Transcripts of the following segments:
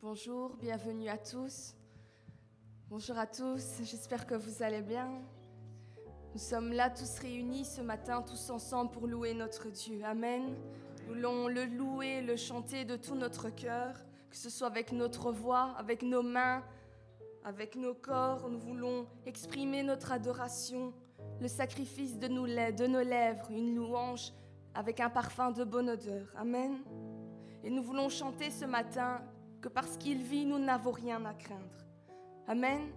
Bonjour, bienvenue à tous. Bonjour à tous, j'espère que vous allez bien. Nous sommes là tous réunis ce matin, tous ensemble pour louer notre Dieu. Amen. Nous voulons le louer, le chanter de tout notre cœur, que ce soit avec notre voix, avec nos mains, avec nos corps. Nous voulons exprimer notre adoration, le sacrifice de nos lèvres, une louange avec un parfum de bonne odeur. Amen. Et nous voulons chanter ce matin que parce qu'il vit, nous n'avons rien à craindre. Amen.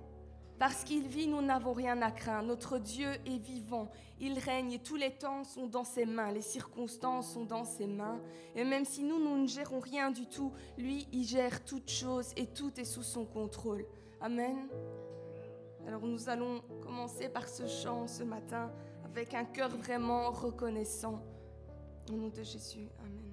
Parce qu'il vit, nous n'avons rien à craindre. Notre Dieu est vivant, il règne et tous les temps sont dans ses mains, les circonstances sont dans ses mains. Et même si nous, nous ne gérons rien du tout, lui, il gère toutes choses et tout est sous son contrôle. Amen. Alors nous allons commencer par ce chant ce matin avec un cœur vraiment reconnaissant. Au nom de Jésus. Amen.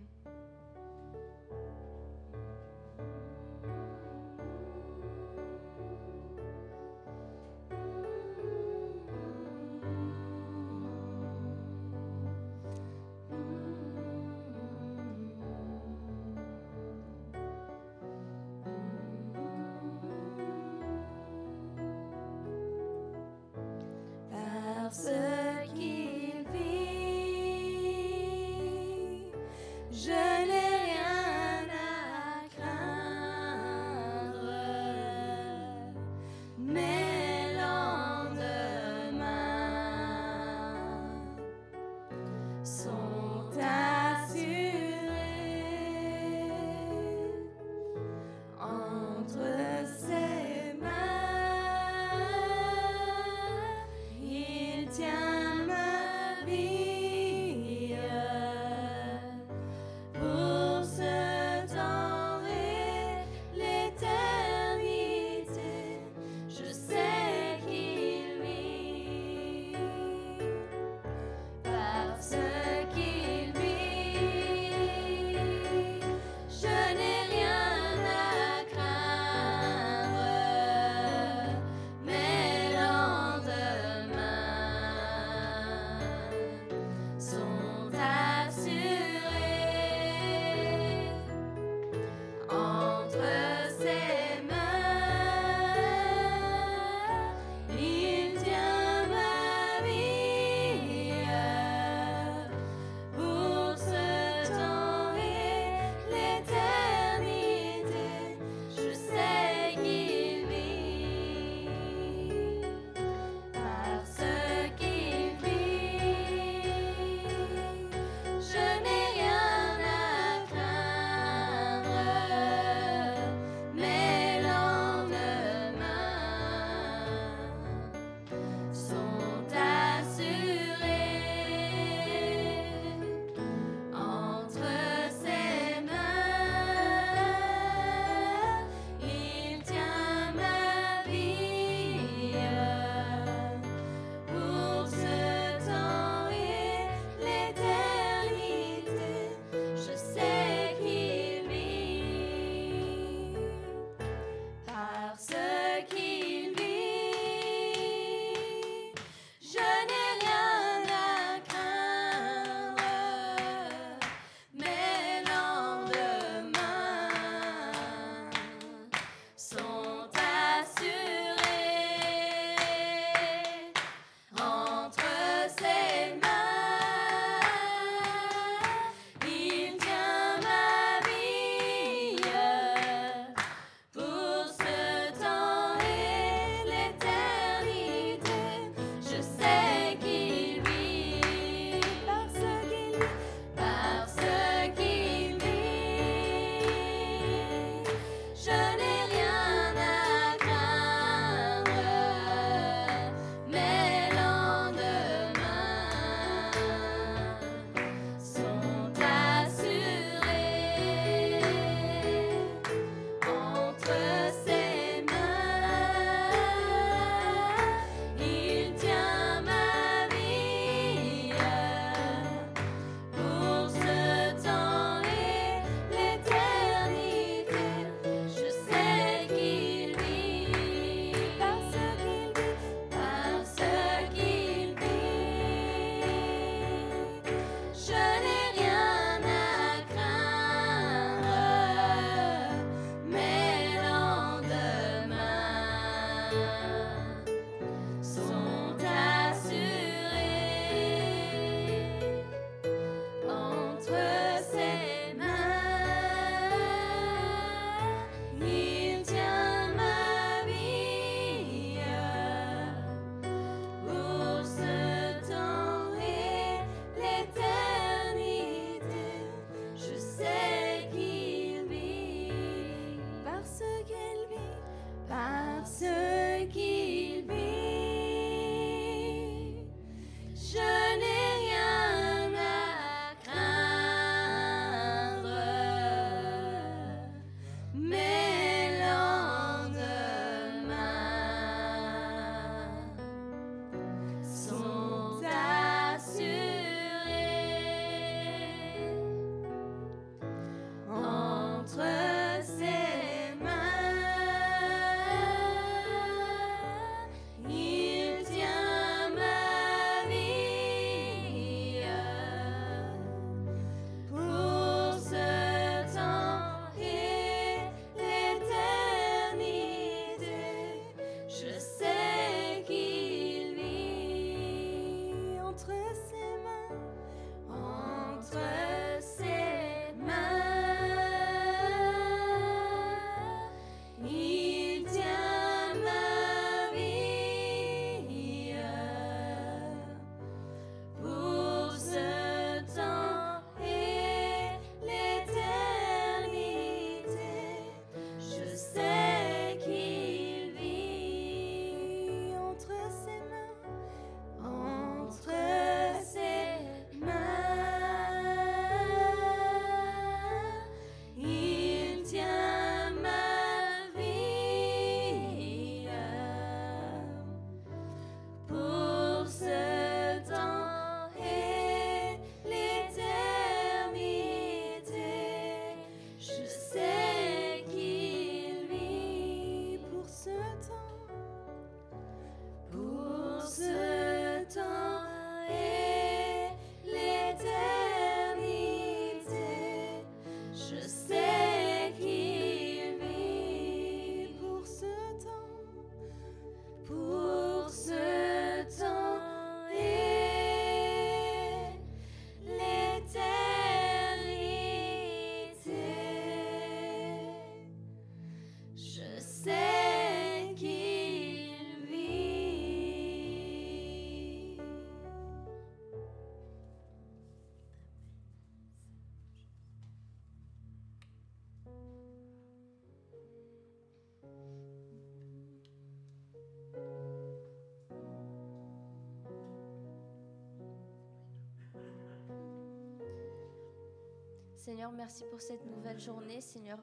Seigneur, merci pour cette nouvelle journée, Seigneur,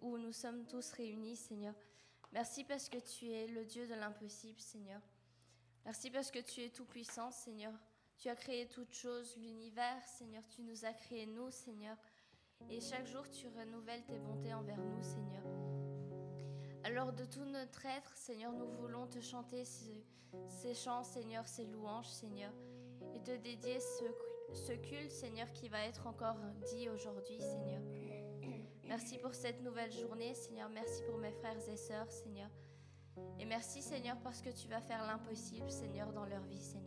où nous sommes tous réunis, Seigneur. Merci parce que tu es le Dieu de l'impossible, Seigneur. Merci parce que tu es tout-puissant, Seigneur. Tu as créé toutes choses, l'univers, Seigneur. Tu nous as créés, nous, Seigneur. Et chaque jour, tu renouvelles tes bontés envers nous, Seigneur. Alors de tout notre être, Seigneur, nous voulons te chanter ces, chants, Seigneur, ces louanges, Seigneur, et te dédier ce, ce culte, Seigneur, qui va être encore dit aujourd'hui, Seigneur. Merci pour cette nouvelle journée, Seigneur. Merci pour mes frères et sœurs, Seigneur. Et merci, Seigneur, parce que tu vas faire l'impossible, Seigneur, dans leur vie, Seigneur.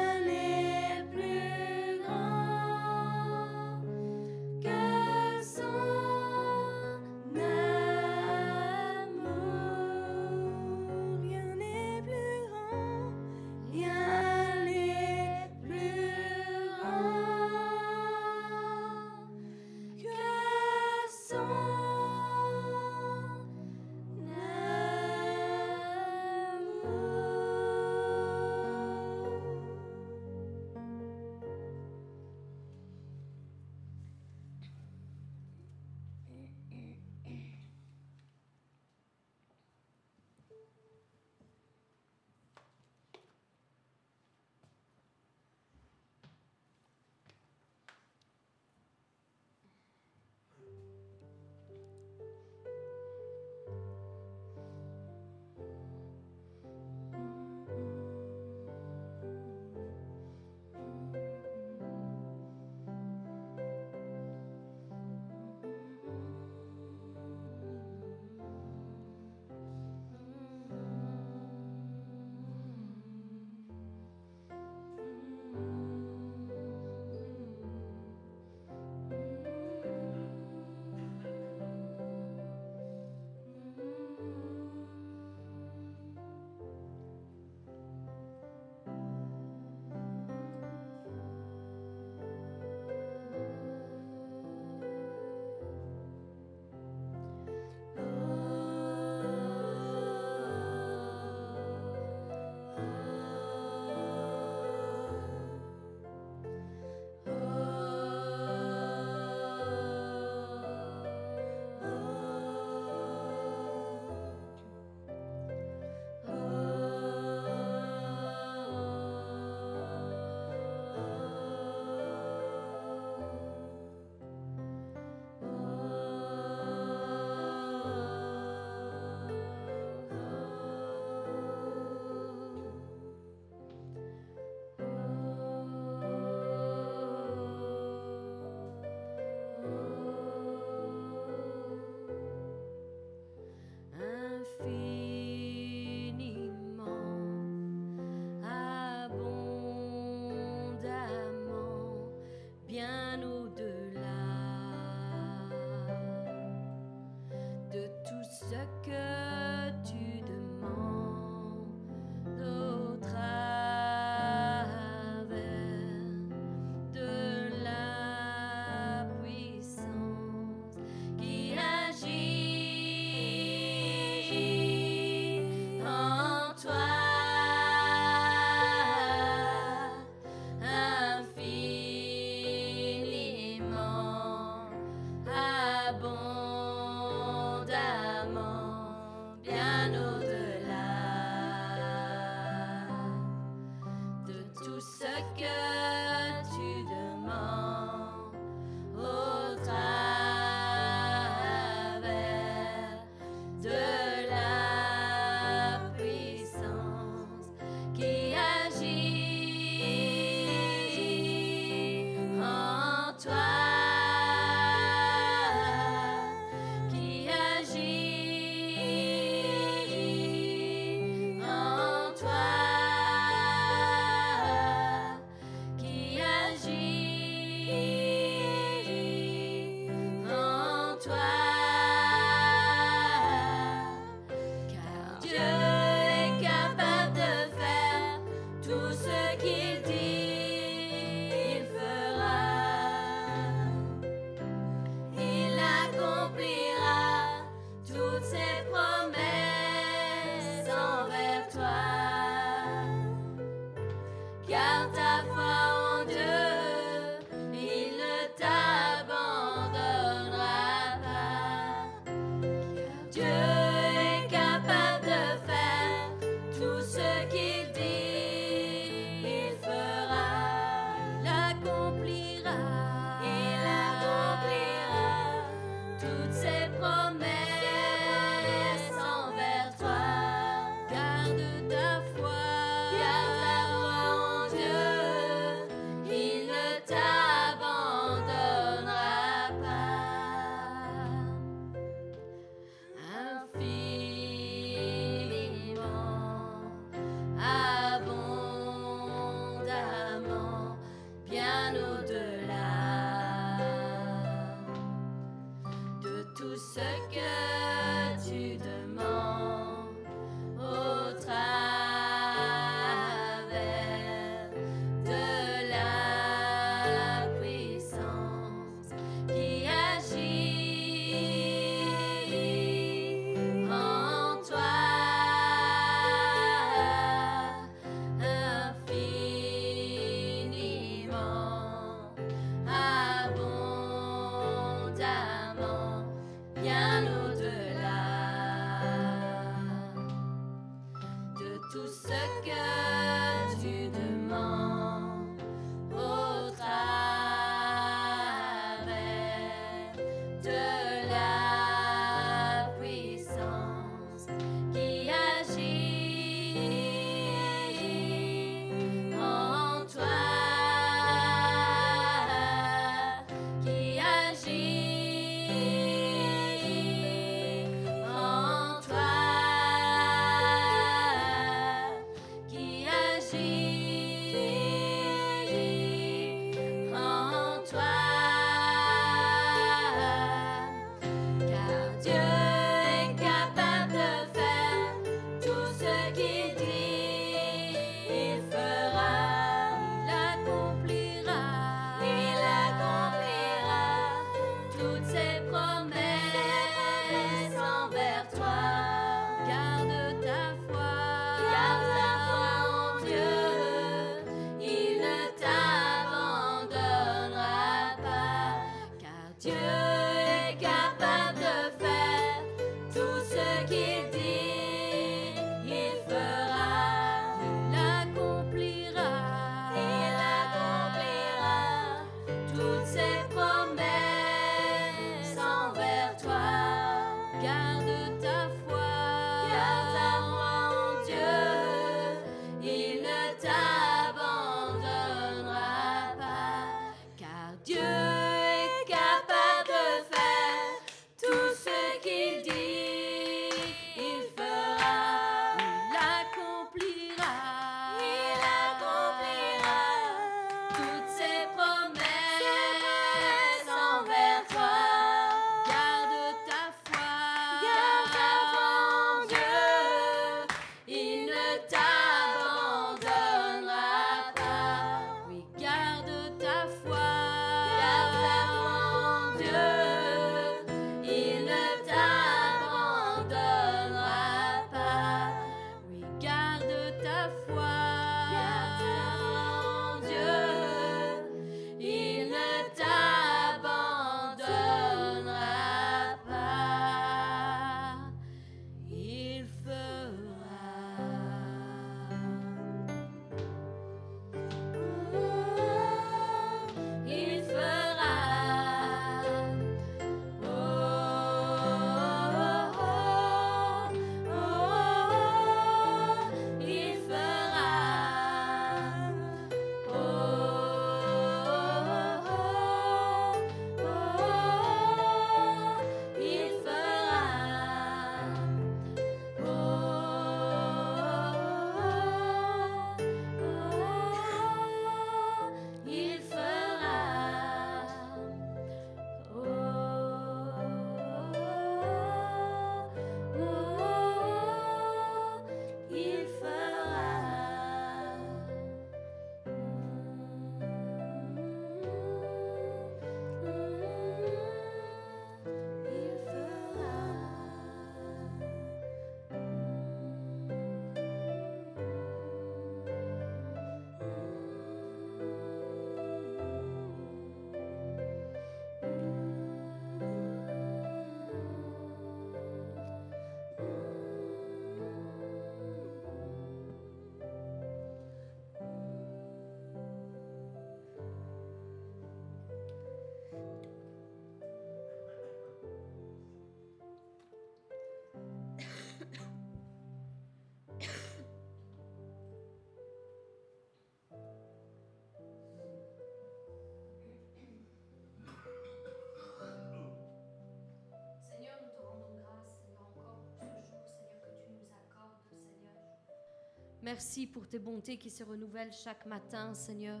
Merci pour tes bontés qui se renouvellent chaque matin, Seigneur.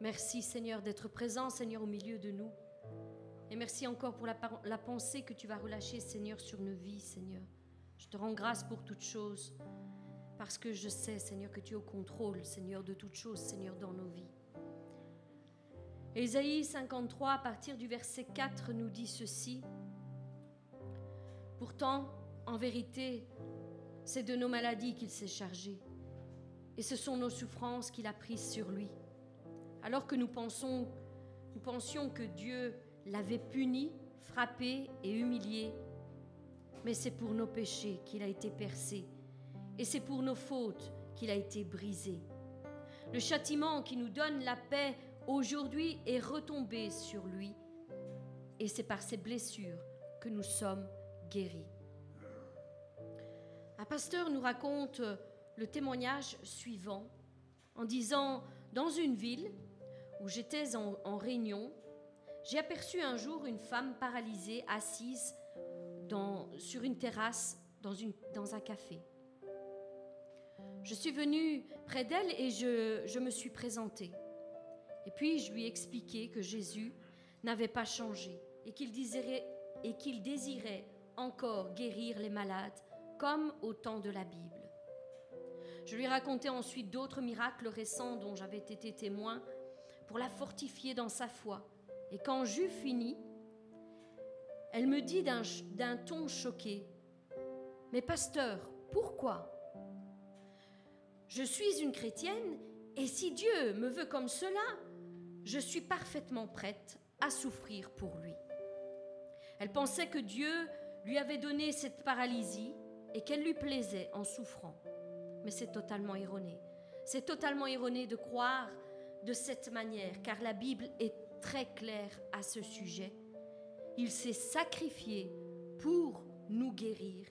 Merci, Seigneur, d'être présent, Seigneur, au milieu de nous. Et merci encore pour la, pensée que tu vas relâcher, Seigneur, sur nos vies, Seigneur. Je te rends grâce pour toutes choses, parce que je sais, Seigneur, que tu es au contrôle, Seigneur, de toutes choses, Seigneur, dans nos vies. Ésaïe 53, à partir du verset 4, nous dit ceci. Pourtant, en vérité, c'est de nos maladies qu'il s'est chargé, et ce sont nos souffrances qu'il a prises sur lui. Alors que nous, pensions que Dieu l'avait puni, frappé et humilié, mais c'est pour nos péchés qu'il a été percé, et c'est pour nos fautes qu'il a été brisé. Le châtiment qui nous donne la paix aujourd'hui est retombé sur lui, et c'est par ses blessures que nous sommes guéris. Pasteur nous raconte le témoignage suivant en disant, dans une ville où j'étais en, réunion, j'ai aperçu un jour une femme paralysée assise sur une terrasse dans, un café. Je suis venue près d'elle et je, me suis présentée. Et puis je lui ai expliqué que Jésus n'avait pas changé et qu'il désirait encore guérir les malades comme au temps de la Bible. Je lui racontais ensuite d'autres miracles récents dont j'avais été témoin pour la fortifier dans sa foi. Et quand j'eus fini, elle me dit d'un ton choqué, Mais pasteur, pourquoi? Je suis une chrétienne et si Dieu me veut comme cela, je suis parfaitement prête à souffrir pour lui. Elle pensait que Dieu lui avait donné cette paralysie et qu'elle lui plaisait en souffrant. Mais c'est totalement erroné. C'est totalement erroné de croire de cette manière, car la Bible est très claire à ce sujet. Il s'est sacrifié pour nous guérir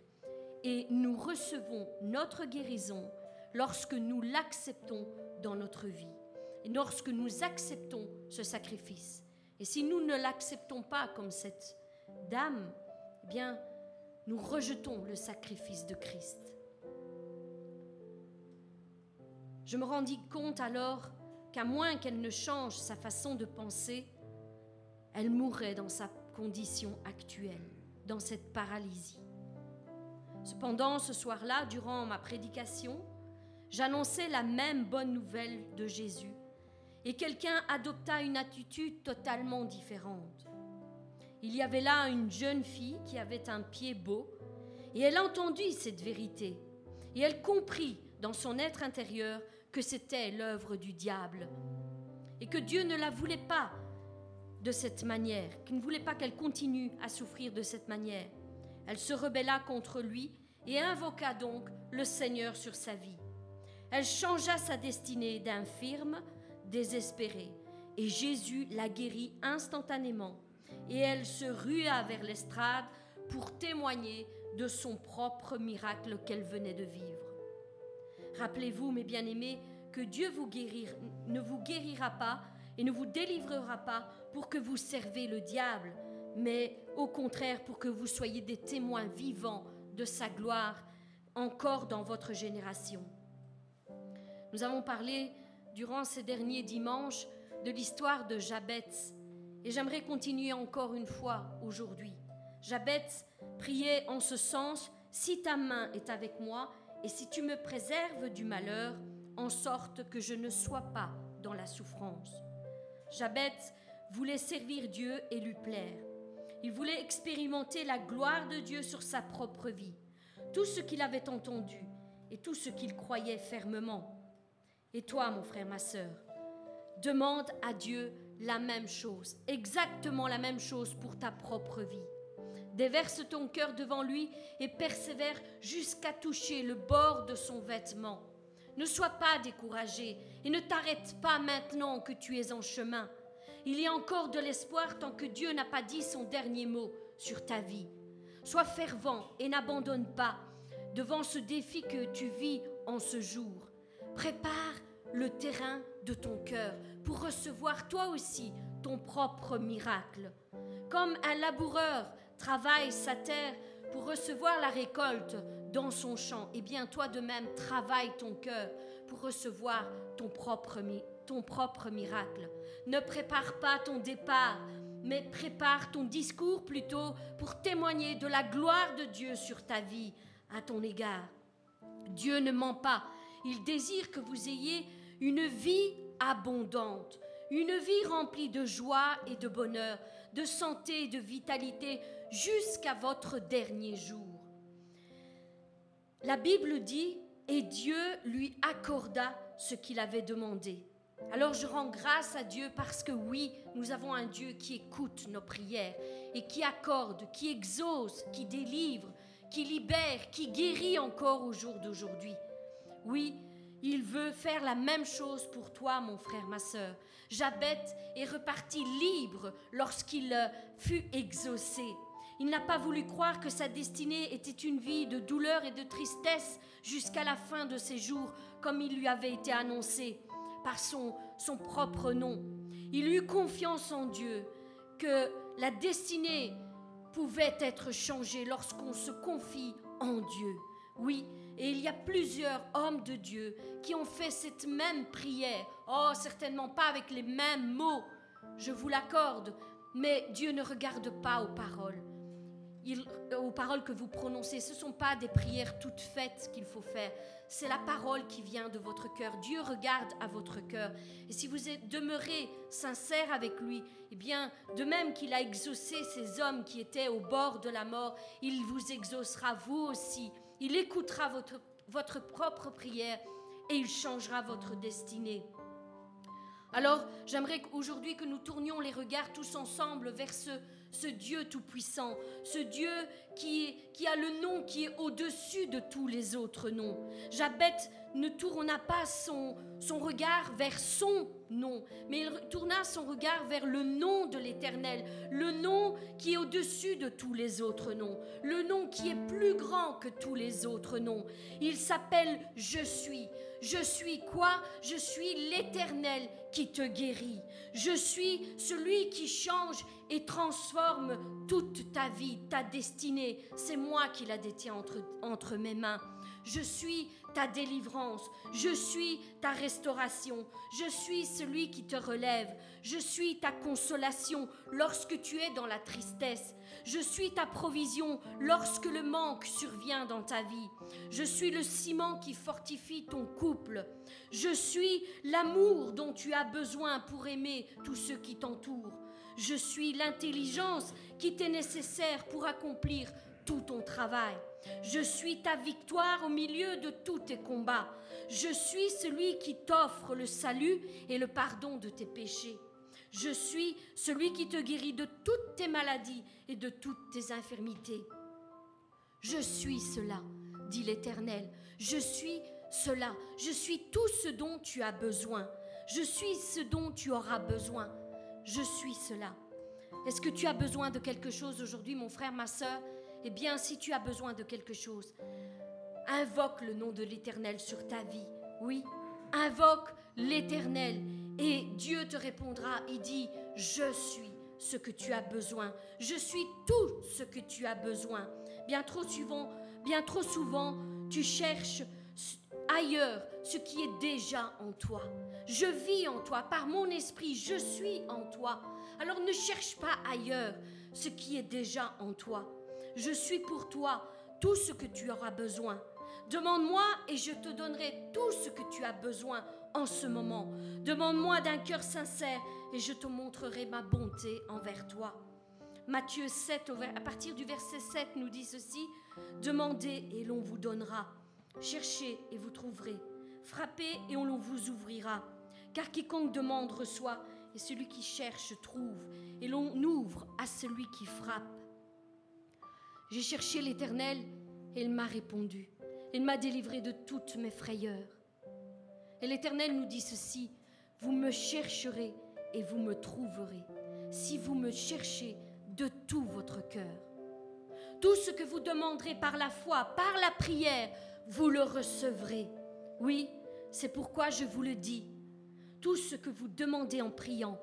et nous recevons notre guérison lorsque nous l'acceptons dans notre vie et lorsque nous acceptons ce sacrifice. Et si nous ne l'acceptons pas comme cette dame, eh bien, nous rejetons le sacrifice de Christ. Je me rendis compte alors qu'à moins qu'elle ne change sa façon de penser, elle mourrait dans sa condition actuelle, dans cette paralysie. Cependant, ce soir-là, durant ma prédication, j'annonçais la même bonne nouvelle de Jésus et quelqu'un adopta une attitude totalement différente. Il y avait là une jeune fille qui avait un pied beau, et elle entendit cette vérité, et elle comprit dans son être intérieur que c'était l'œuvre du diable, et que Dieu ne la voulait pas de cette manière, qu'il ne voulait pas qu'elle continue à souffrir de cette manière. Elle se rebella contre lui et invoqua donc le Seigneur sur sa vie. Elle changea sa destinée d'infirme, désespérée, et Jésus la guérit instantanément et elle se rua vers l'estrade pour témoigner de son propre miracle qu'elle venait de vivre. Rappelez-vous, mes bien-aimés, que Dieu ne vous guérira pas et ne vous délivrera pas pour que vous servez le diable, mais au contraire pour que vous soyez des témoins vivants de sa gloire encore dans votre génération. Nous avons parlé durant ces derniers dimanches de l'histoire de Jabez et j'aimerais continuer encore une fois aujourd'hui. Jabez priait en ce sens, si ta main est avec moi et si tu me préserves du malheur, en sorte que je ne sois pas dans la souffrance. Jabez voulait servir Dieu et lui plaire. Il voulait expérimenter la gloire de Dieu sur sa propre vie, tout ce qu'il avait entendu et tout ce qu'il croyait fermement. Et toi, mon frère, ma sœur, demande à Dieu la même chose, exactement la même chose pour ta propre vie. Déverse ton cœur devant lui et persévère jusqu'à toucher le bord de son vêtement. Ne sois pas découragé et ne t'arrête pas maintenant que tu es en chemin. Il y a encore de l'espoir tant que Dieu n'a pas dit son dernier mot sur ta vie. Sois fervent et n'abandonne pas devant ce défi que tu vis en ce jour. Prépare le terrain de ton cœur pour recevoir toi aussi ton propre miracle. Comme un laboureur travaille sa terre pour recevoir la récolte dans son champ, et eh bien toi de même travaille ton cœur pour recevoir ton propre, ton propre miracle. Ne prépare pas ton départ mais prépare ton discours plutôt pour témoigner de la gloire de Dieu sur ta vie à ton égard. Dieu ne ment pas. Il désire que vous ayez une vie abondante, une vie remplie de joie et de bonheur, de santé et de vitalité jusqu'à votre dernier jour. La Bible dit, et Dieu lui accorda ce qu'il avait demandé. Alors je rends grâce à Dieu parce que oui, nous avons un Dieu qui écoute nos prières et qui accorde, qui exauce, qui délivre, qui libère, qui guérit encore au jour d'aujourd'hui. Oui, il veut faire la même chose pour toi, mon frère, ma sœur. Jabet est reparti libre lorsqu'il fut exaucé. Il n'a pas voulu croire que sa destinée était une vie de douleur et de tristesse jusqu'à la fin de ses jours, comme il lui avait été annoncé par son, son propre nom. Il eut confiance en Dieu que la destinée pouvait être changée lorsqu'on se confie en Dieu. Oui, et il y a plusieurs hommes de Dieu qui ont fait cette même prière. Oh, certainement pas avec les mêmes mots, je vous l'accorde, mais Dieu ne regarde pas aux paroles. aux paroles que vous prononcez, ce ne sont pas des prières toutes faites qu'il faut faire, c'est la parole qui vient de votre cœur. Dieu regarde à votre cœur. Et si vous demeuré sincère avec lui, eh bien, de même qu'il a exaucé ces hommes qui étaient au bord de la mort, il vous exaucera vous aussi. Il écoutera votre, propre prière et il changera votre destinée. Alors, j'aimerais aujourd'hui que nous tournions les regards tous ensemble vers ce, ce Dieu tout-puissant, ce Dieu qui, a le nom qui est au-dessus de tous les autres noms. Jabet ne tourna pas son, son regard vers son nom, mais il tourna son regard vers le nom de l'Éternel, le nom qui est au-dessus de tous les autres noms, le nom qui est plus grand que tous les autres noms. Il s'appelle Je suis. Je suis quoi? Je suis l'Éternel qui te guérit. Je suis celui qui change et transforme toute ta vie, ta destinée. C'est moi qui la détiens entre, entre mes mains. Je suis ta délivrance, je suis ta restauration, je suis celui qui te relève, je suis ta consolation lorsque tu es dans la tristesse, je suis ta provision lorsque le manque survient dans ta vie, je suis le ciment qui fortifie ton couple, je suis l'amour dont tu as besoin pour aimer tous ceux qui t'entourent, je suis l'intelligence qui t'est nécessaire pour accomplir tout ton travail. Je suis ta victoire au milieu de tous tes combats. Je suis celui qui t'offre le salut et le pardon de tes péchés. Je suis celui qui te guérit de toutes tes maladies et de toutes tes infirmités. Je suis cela, dit l'Éternel. Je suis cela. Je suis tout ce dont tu as besoin. Je suis ce dont tu auras besoin. Je suis cela. Est-ce que tu as besoin de quelque chose aujourd'hui, mon frère, ma soeur eh bien, si tu as besoin de quelque chose, invoque le nom de l'Éternel sur ta vie. Oui, invoque l'Éternel et Dieu te répondra. Il dit, je suis ce que tu as besoin. Je suis tout ce que tu as besoin. Bien trop souvent, bien trop souvent, tu cherches ailleurs ce qui est déjà en toi. Je vis en toi, par mon esprit, je suis en toi. Alors ne cherche pas ailleurs ce qui est déjà en toi. Je suis pour toi tout ce que tu auras besoin. Demande-moi et je te donnerai tout ce que tu as besoin en ce moment. Demande-moi d'un cœur sincère et je te montrerai ma bonté envers toi. Matthieu 7, à partir du verset 7, nous dit ceci, Demandez et l'on vous donnera. Cherchez et vous trouverez. Frappez et on vous ouvrira. Car quiconque demande reçoit, et celui qui cherche trouve, et l'on ouvre à celui qui frappe. J'ai cherché l'Éternel et il m'a répondu. Il m'a délivré de toutes mes frayeurs. Et l'Éternel nous dit ceci, vous me chercherez et vous me trouverez, si vous me cherchez de tout votre cœur. Tout ce que vous demanderez par la foi, par la prière, vous le recevrez. Oui, c'est pourquoi je vous le dis. Tout ce que vous demandez en priant,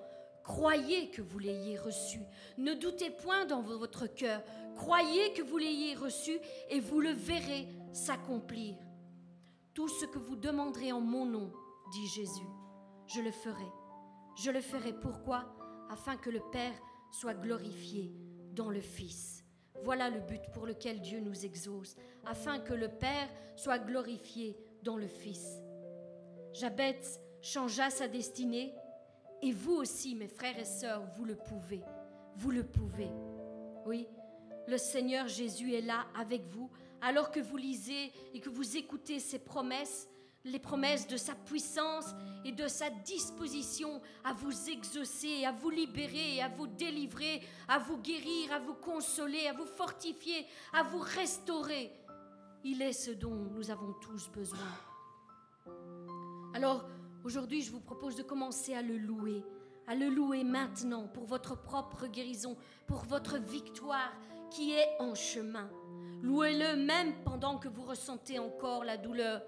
croyez que vous l'ayez reçu. Ne doutez point dans votre cœur, Croyez que vous l'ayez reçu et vous le verrez s'accomplir. Tout ce que vous demanderez en mon nom, dit Jésus, je le ferai. Je le ferai pourquoi? Afin que le Père soit glorifié dans le Fils. Voilà le but pour lequel Dieu nous exauce, afin que le Père soit glorifié dans le Fils. Jabez changea sa destinée, et vous aussi, mes frères et sœurs, vous le pouvez. Vous le pouvez. Oui, le Seigneur Jésus est là avec vous, alors que vous lisez et que vous écoutez ses promesses, les promesses de sa puissance et de sa disposition à vous exaucer, à vous libérer, à vous délivrer, à vous guérir, à vous consoler, à vous fortifier, à vous restaurer. Il est ce dont nous avons tous besoin. Alors, aujourd'hui, je vous propose de commencer à le louer, à le louer maintenant pour votre propre guérison, pour votre victoire qui est en chemin. Louez-le même pendant que vous ressentez encore la douleur.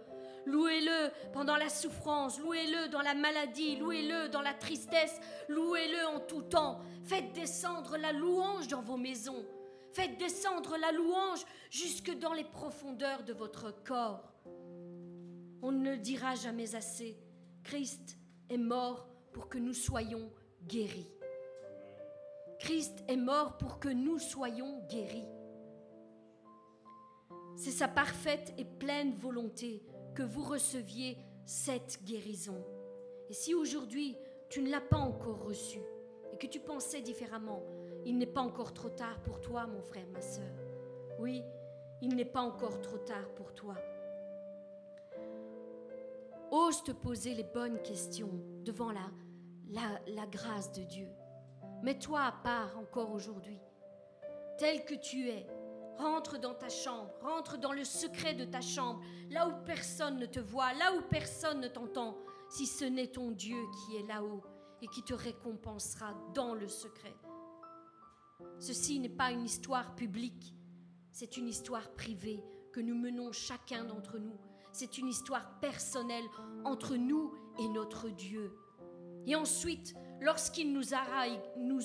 Louez-le pendant la souffrance, louez-le dans la maladie, louez-le dans la tristesse, louez-le en tout temps. Faites descendre la louange dans vos maisons. Faites descendre la louange jusque dans les profondeurs de votre corps. On ne le dira jamais assez. Christ est mort pour que nous soyons guéris. Christ est mort pour que nous soyons guéris. C'est sa parfaite et pleine volonté que vous receviez cette guérison. Et si aujourd'hui tu ne l'as pas encore reçue et que tu pensais différemment, il n'est pas encore trop tard pour toi, mon frère, ma soeur. Oui, il n'est pas encore trop tard pour toi. Ose te poser les bonnes questions devant la, la, la grâce de Dieu. Mets-toi à part encore aujourd'hui, tel que tu es. Rentre dans ta chambre, rentre dans le secret de ta chambre, là où personne ne te voit, là où personne ne t'entend, si ce n'est ton Dieu qui est là-haut et qui te récompensera dans le secret. Ceci n'est pas une histoire publique, c'est une histoire privée que nous menons chacun d'entre nous. C'est une histoire personnelle entre nous et notre Dieu. Et ensuite, lorsqu'il nous aura, nous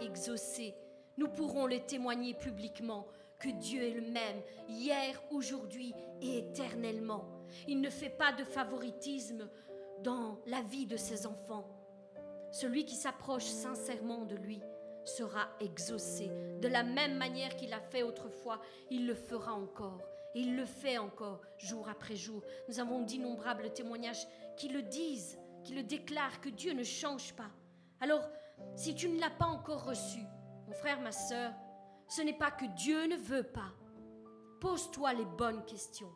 exaucés, nous pourrons le témoigner publiquement que Dieu est le même, hier, aujourd'hui et éternellement. Il ne fait pas de favoritisme dans la vie de ses enfants. Celui qui s'approche sincèrement de lui sera exaucé. De la même manière qu'il a fait autrefois, il le fera encore. Et il le fait encore jour après jour. Nous avons d'innombrables témoignages qui le disent, qui le déclarent, que Dieu ne change pas. Alors, si tu ne l'as pas encore reçu, mon frère, ma sœur, ce n'est pas que Dieu ne veut pas. Pose-toi les bonnes questions.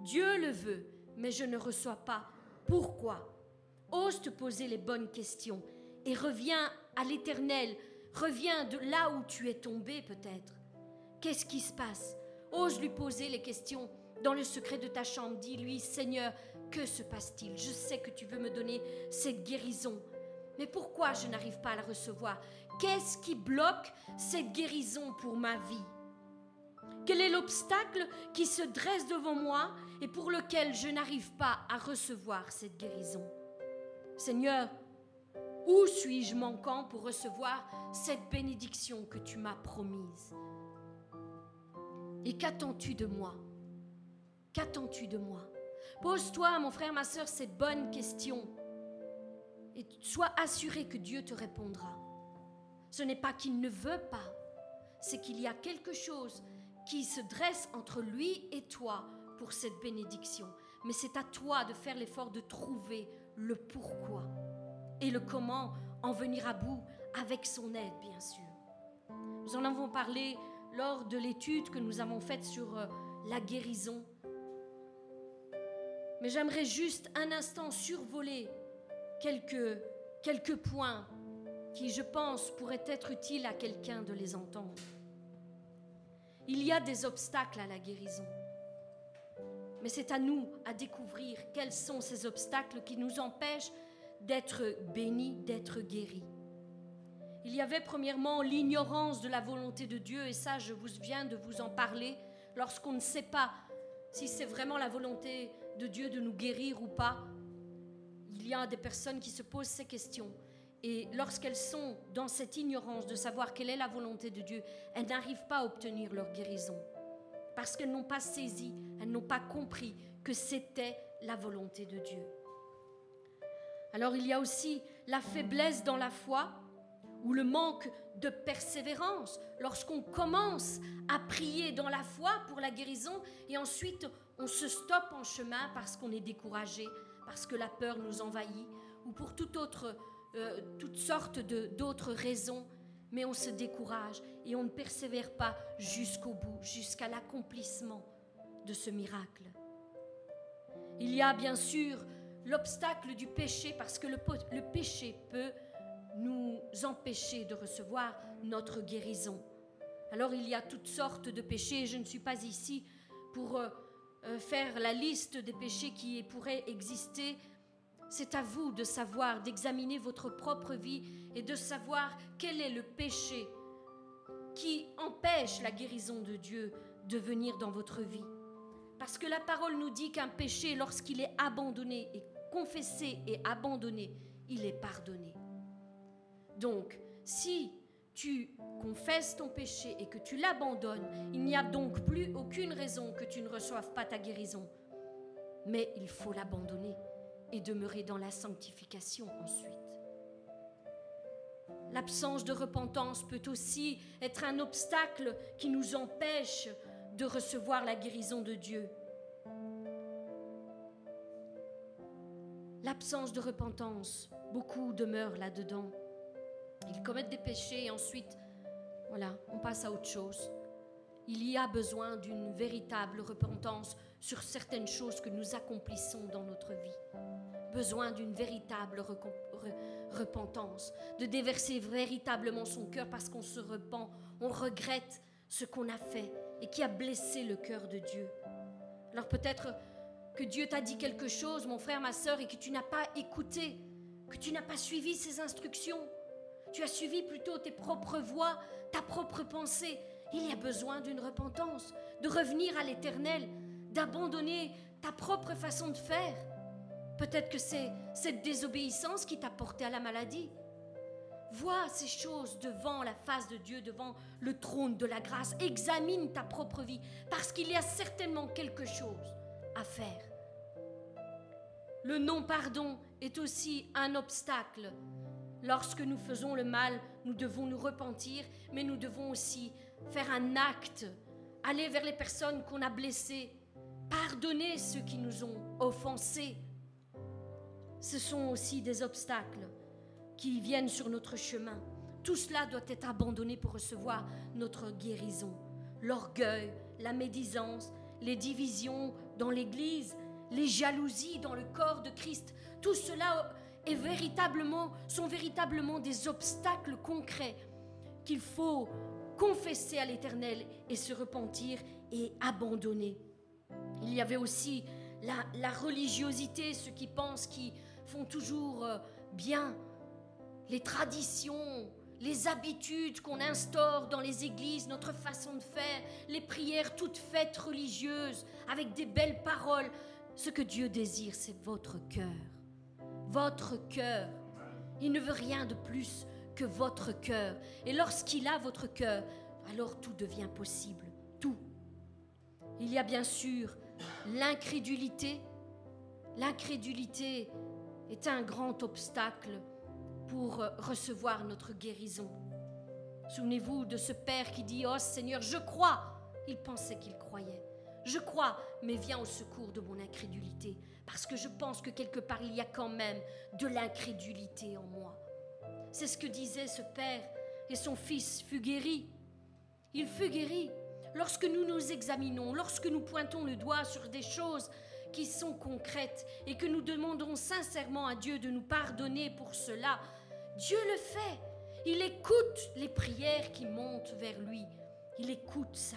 Dieu le veut, mais je ne reçois pas. Pourquoi? Ose te poser les bonnes questions et reviens à l'éternel. Reviens de là où tu es tombé peut-être. Qu'est-ce qui se passe? Ose lui poser les questions dans le secret de ta chambre. Dis-lui, Seigneur, que se passe-t-il? Je sais que tu veux me donner cette guérison. Mais pourquoi je n'arrive pas à la recevoir? Qu'est-ce qui bloque cette guérison pour ma vie? Quel est l'obstacle qui se dresse devant moi et pour lequel je n'arrive pas à recevoir cette guérison? Seigneur, où suis-je manquant pour recevoir cette bénédiction que tu m'as promise? Et qu'attends-tu de moi? Qu'attends-tu de moi? Pose-toi, mon frère, ma soeur, ces bonnes questions et sois assuré que Dieu te répondra. Ce n'est pas qu'il ne veut pas, c'est qu'il y a quelque chose qui se dresse entre lui et toi pour cette bénédiction. Mais c'est à toi de faire l'effort de trouver le pourquoi et le comment en venir à bout avec son aide, bien sûr. Nous en avons parlé lors de l'étude que nous avons faite sur euh, la guérison. Mais j'aimerais juste un instant survoler quelques, quelques points qui, je pense, pourraient être utiles à quelqu'un de les entendre. Il y a des obstacles à la guérison. Mais c'est à nous à découvrir quels sont ces obstacles qui nous empêchent d'être bénis, d'être guéris. Il y avait premièrement l'ignorance de la volonté de Dieu, et ça, je vous viens de vous en parler, lorsqu'on ne sait pas si c'est vraiment la volonté de Dieu de nous guérir ou pas. Il y a des personnes qui se posent ces questions. Et lorsqu'elles sont dans cette ignorance de savoir quelle est la volonté de Dieu, elles n'arrivent pas à obtenir leur guérison. Parce qu'elles n'ont pas saisi, elles n'ont pas compris que c'était la volonté de Dieu. Alors il y a aussi la faiblesse dans la foi ou le manque de persévérance, lorsqu'on commence à prier dans la foi pour la guérison et ensuite on se stoppe en chemin parce qu'on est découragé, parce que la peur nous envahit, ou pour toute autre, euh, toutes sortes d'autres raisons, mais on se décourage et on ne persévère pas jusqu'au bout, jusqu'à l'accomplissement de ce miracle. Il y a bien sûr l'obstacle du péché, parce que le, le péché peut nous empêcher de recevoir notre guérison. Alors il y a toutes sortes de péchés, je ne suis pas ici pour euh, euh, faire la liste des péchés qui pourraient exister. C'est à vous de savoir, d'examiner votre propre vie et de savoir quel est le péché qui empêche la guérison de Dieu de venir dans votre vie. Parce que la parole nous dit qu'un péché, lorsqu'il est abandonné et confessé et abandonné, il est pardonné. Donc, si tu confesses ton péché et que tu l'abandonnes, il n'y a donc plus aucune raison que tu ne reçoives pas ta guérison. Mais il faut l'abandonner et demeurer dans la sanctification ensuite. L'absence de repentance peut aussi être un obstacle qui nous empêche de recevoir la guérison de Dieu. L'absence de repentance, beaucoup demeurent là-dedans. Ils commettent des péchés et ensuite, voilà, on passe à autre chose. Il y a besoin d'une véritable repentance sur certaines choses que nous accomplissons dans notre vie. Besoin d'une véritable repentance, de déverser véritablement son cœur parce qu'on se repent, on regrette ce qu'on a fait et qui a blessé le cœur de Dieu. Alors peut-être que Dieu t'a dit quelque chose, mon frère, ma soeur, et que tu n'as pas écouté, que tu n'as pas suivi ses instructions. Tu as suivi plutôt tes propres voies, ta propre pensée. Il y a besoin d'une repentance, de revenir à l'éternel, d'abandonner ta propre façon de faire. Peut-être que c'est cette désobéissance qui t'a porté à la maladie. Vois ces choses devant la face de Dieu, devant le trône de la grâce. Examine ta propre vie, parce qu'il y a certainement quelque chose à faire. Le non-pardon est aussi un obstacle Lorsque nous faisons le mal, nous devons nous repentir, mais nous devons aussi faire un acte, aller vers les personnes qu'on a blessées, pardonner ceux qui nous ont offensés. Ce sont aussi des obstacles qui viennent sur notre chemin. Tout cela doit être abandonné pour recevoir notre guérison. L'orgueil, la médisance, les divisions dans l'Église, les jalousies dans le corps de Christ, tout cela véritablement, sont véritablement des obstacles concrets qu'il faut confesser à l'Éternel et se repentir et abandonner. Il y avait aussi la, la religiosité, ceux qui pensent qu'ils font toujours euh, bien, les traditions, les habitudes qu'on instaure dans les églises, notre façon de faire, les prières toutes faites religieuses, avec des belles paroles. Ce que Dieu désire, c'est votre cœur votre cœur. Il ne veut rien de plus que votre cœur. Et lorsqu'il a votre cœur, alors tout devient possible. Tout. Il y a bien sûr l'incrédulité. L'incrédulité est un grand obstacle pour recevoir notre guérison. Souvenez-vous de ce Père qui dit, Oh Seigneur, je crois. Il pensait qu'il croyait. Je crois, mais viens au secours de mon incrédulité parce que je pense que quelque part il y a quand même de l'incrédulité en moi. C'est ce que disait ce père et son fils fut guéri. Il fut guéri. Lorsque nous nous examinons, lorsque nous pointons le doigt sur des choses qui sont concrètes et que nous demandons sincèrement à Dieu de nous pardonner pour cela, Dieu le fait. Il écoute les prières qui montent vers lui. Il écoute ça.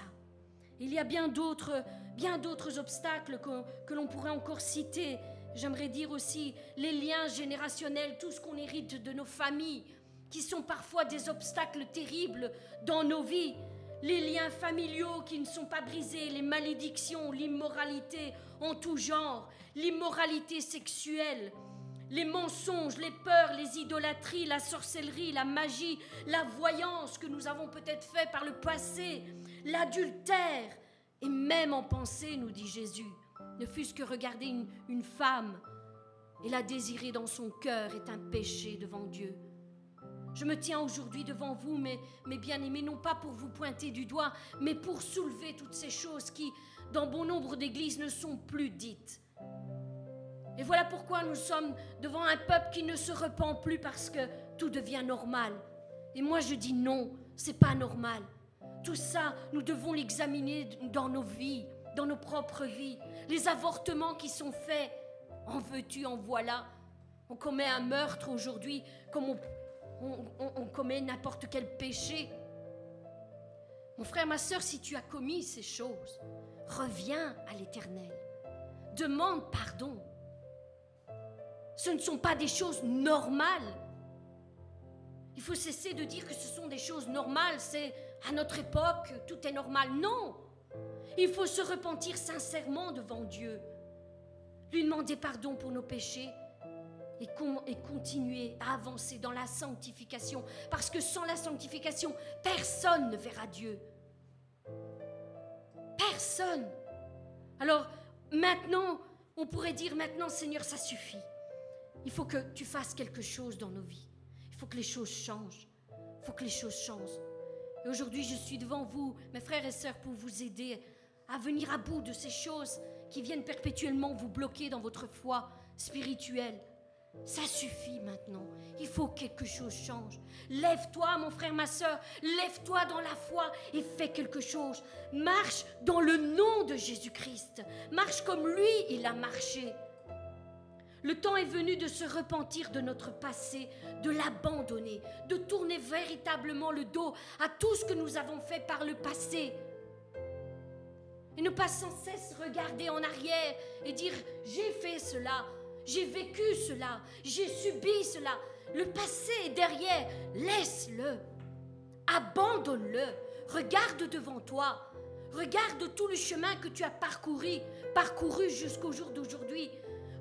Il y a bien d'autres, bien d'autres obstacles que, que l'on pourrait encore citer. J'aimerais dire aussi les liens générationnels, tout ce qu'on hérite de nos familles, qui sont parfois des obstacles terribles dans nos vies. Les liens familiaux qui ne sont pas brisés, les malédictions, l'immoralité en tout genre, l'immoralité sexuelle, les mensonges, les peurs, les idolâtries, la sorcellerie, la magie, la voyance que nous avons peut-être fait par le passé, l'adultère, et même en pensée, nous dit Jésus, ne fût-ce que regarder une, femme et la désirer dans son cœur est un péché devant Dieu. Je me tiens aujourd'hui devant vous, mes, mes bien-aimés, non pas pour vous pointer du doigt, mais pour soulever toutes ces choses qui, dans bon nombre d'églises, ne sont plus dites. Et voilà pourquoi nous sommes devant un peuple qui ne se repent plus parce que tout devient normal. Et moi je dis non, c'est pas normal. Tout ça, nous devons l'examiner dans nos vies, dans nos propres vies. Les avortements qui sont faits, en veux-tu, en voilà. On commet un meurtre aujourd'hui comme on on, commet n'importe quel péché. Mon frère, ma soeur, si tu as commis ces choses, reviens à l'Éternel. Demande pardon. Ce ne sont pas des choses normales. Il faut cesser de dire que ce sont des choses normales, c'est à notre époque, tout est normal. Non. Il faut se repentir sincèrement devant Dieu, lui demander pardon pour nos péchés et, continuer à avancer dans la sanctification. Parce que sans la sanctification, personne ne verra Dieu. Personne. Alors maintenant, on pourrait dire maintenant, Seigneur, ça suffit. Il faut que tu fasses quelque chose dans nos vies. Il faut que les choses changent. Il faut que les choses changent. Et aujourd'hui, je suis devant vous, mes frères et sœurs, pour vous aider à venir à bout de ces choses qui viennent perpétuellement vous bloquer dans votre foi spirituelle. Ça suffit maintenant. Il faut que quelque chose change. Lève-toi, mon frère, ma soeur. Lève-toi dans la foi et fais quelque chose. Marche dans le nom de Jésus-Christ. Marche comme lui, il a marché. Le temps est venu de se repentir de notre passé, de l'abandonner, de tourner véritablement le dos à tout ce que nous avons fait par le passé. Et ne pas sans cesse regarder en arrière et dire j'ai fait cela, j'ai vécu cela, j'ai subi cela. Le passé est derrière. Laisse-le. Abandonne-le. Regarde devant toi. Regarde tout le chemin que tu as parcouru, parcouru jusqu'au jour d'aujourd'hui.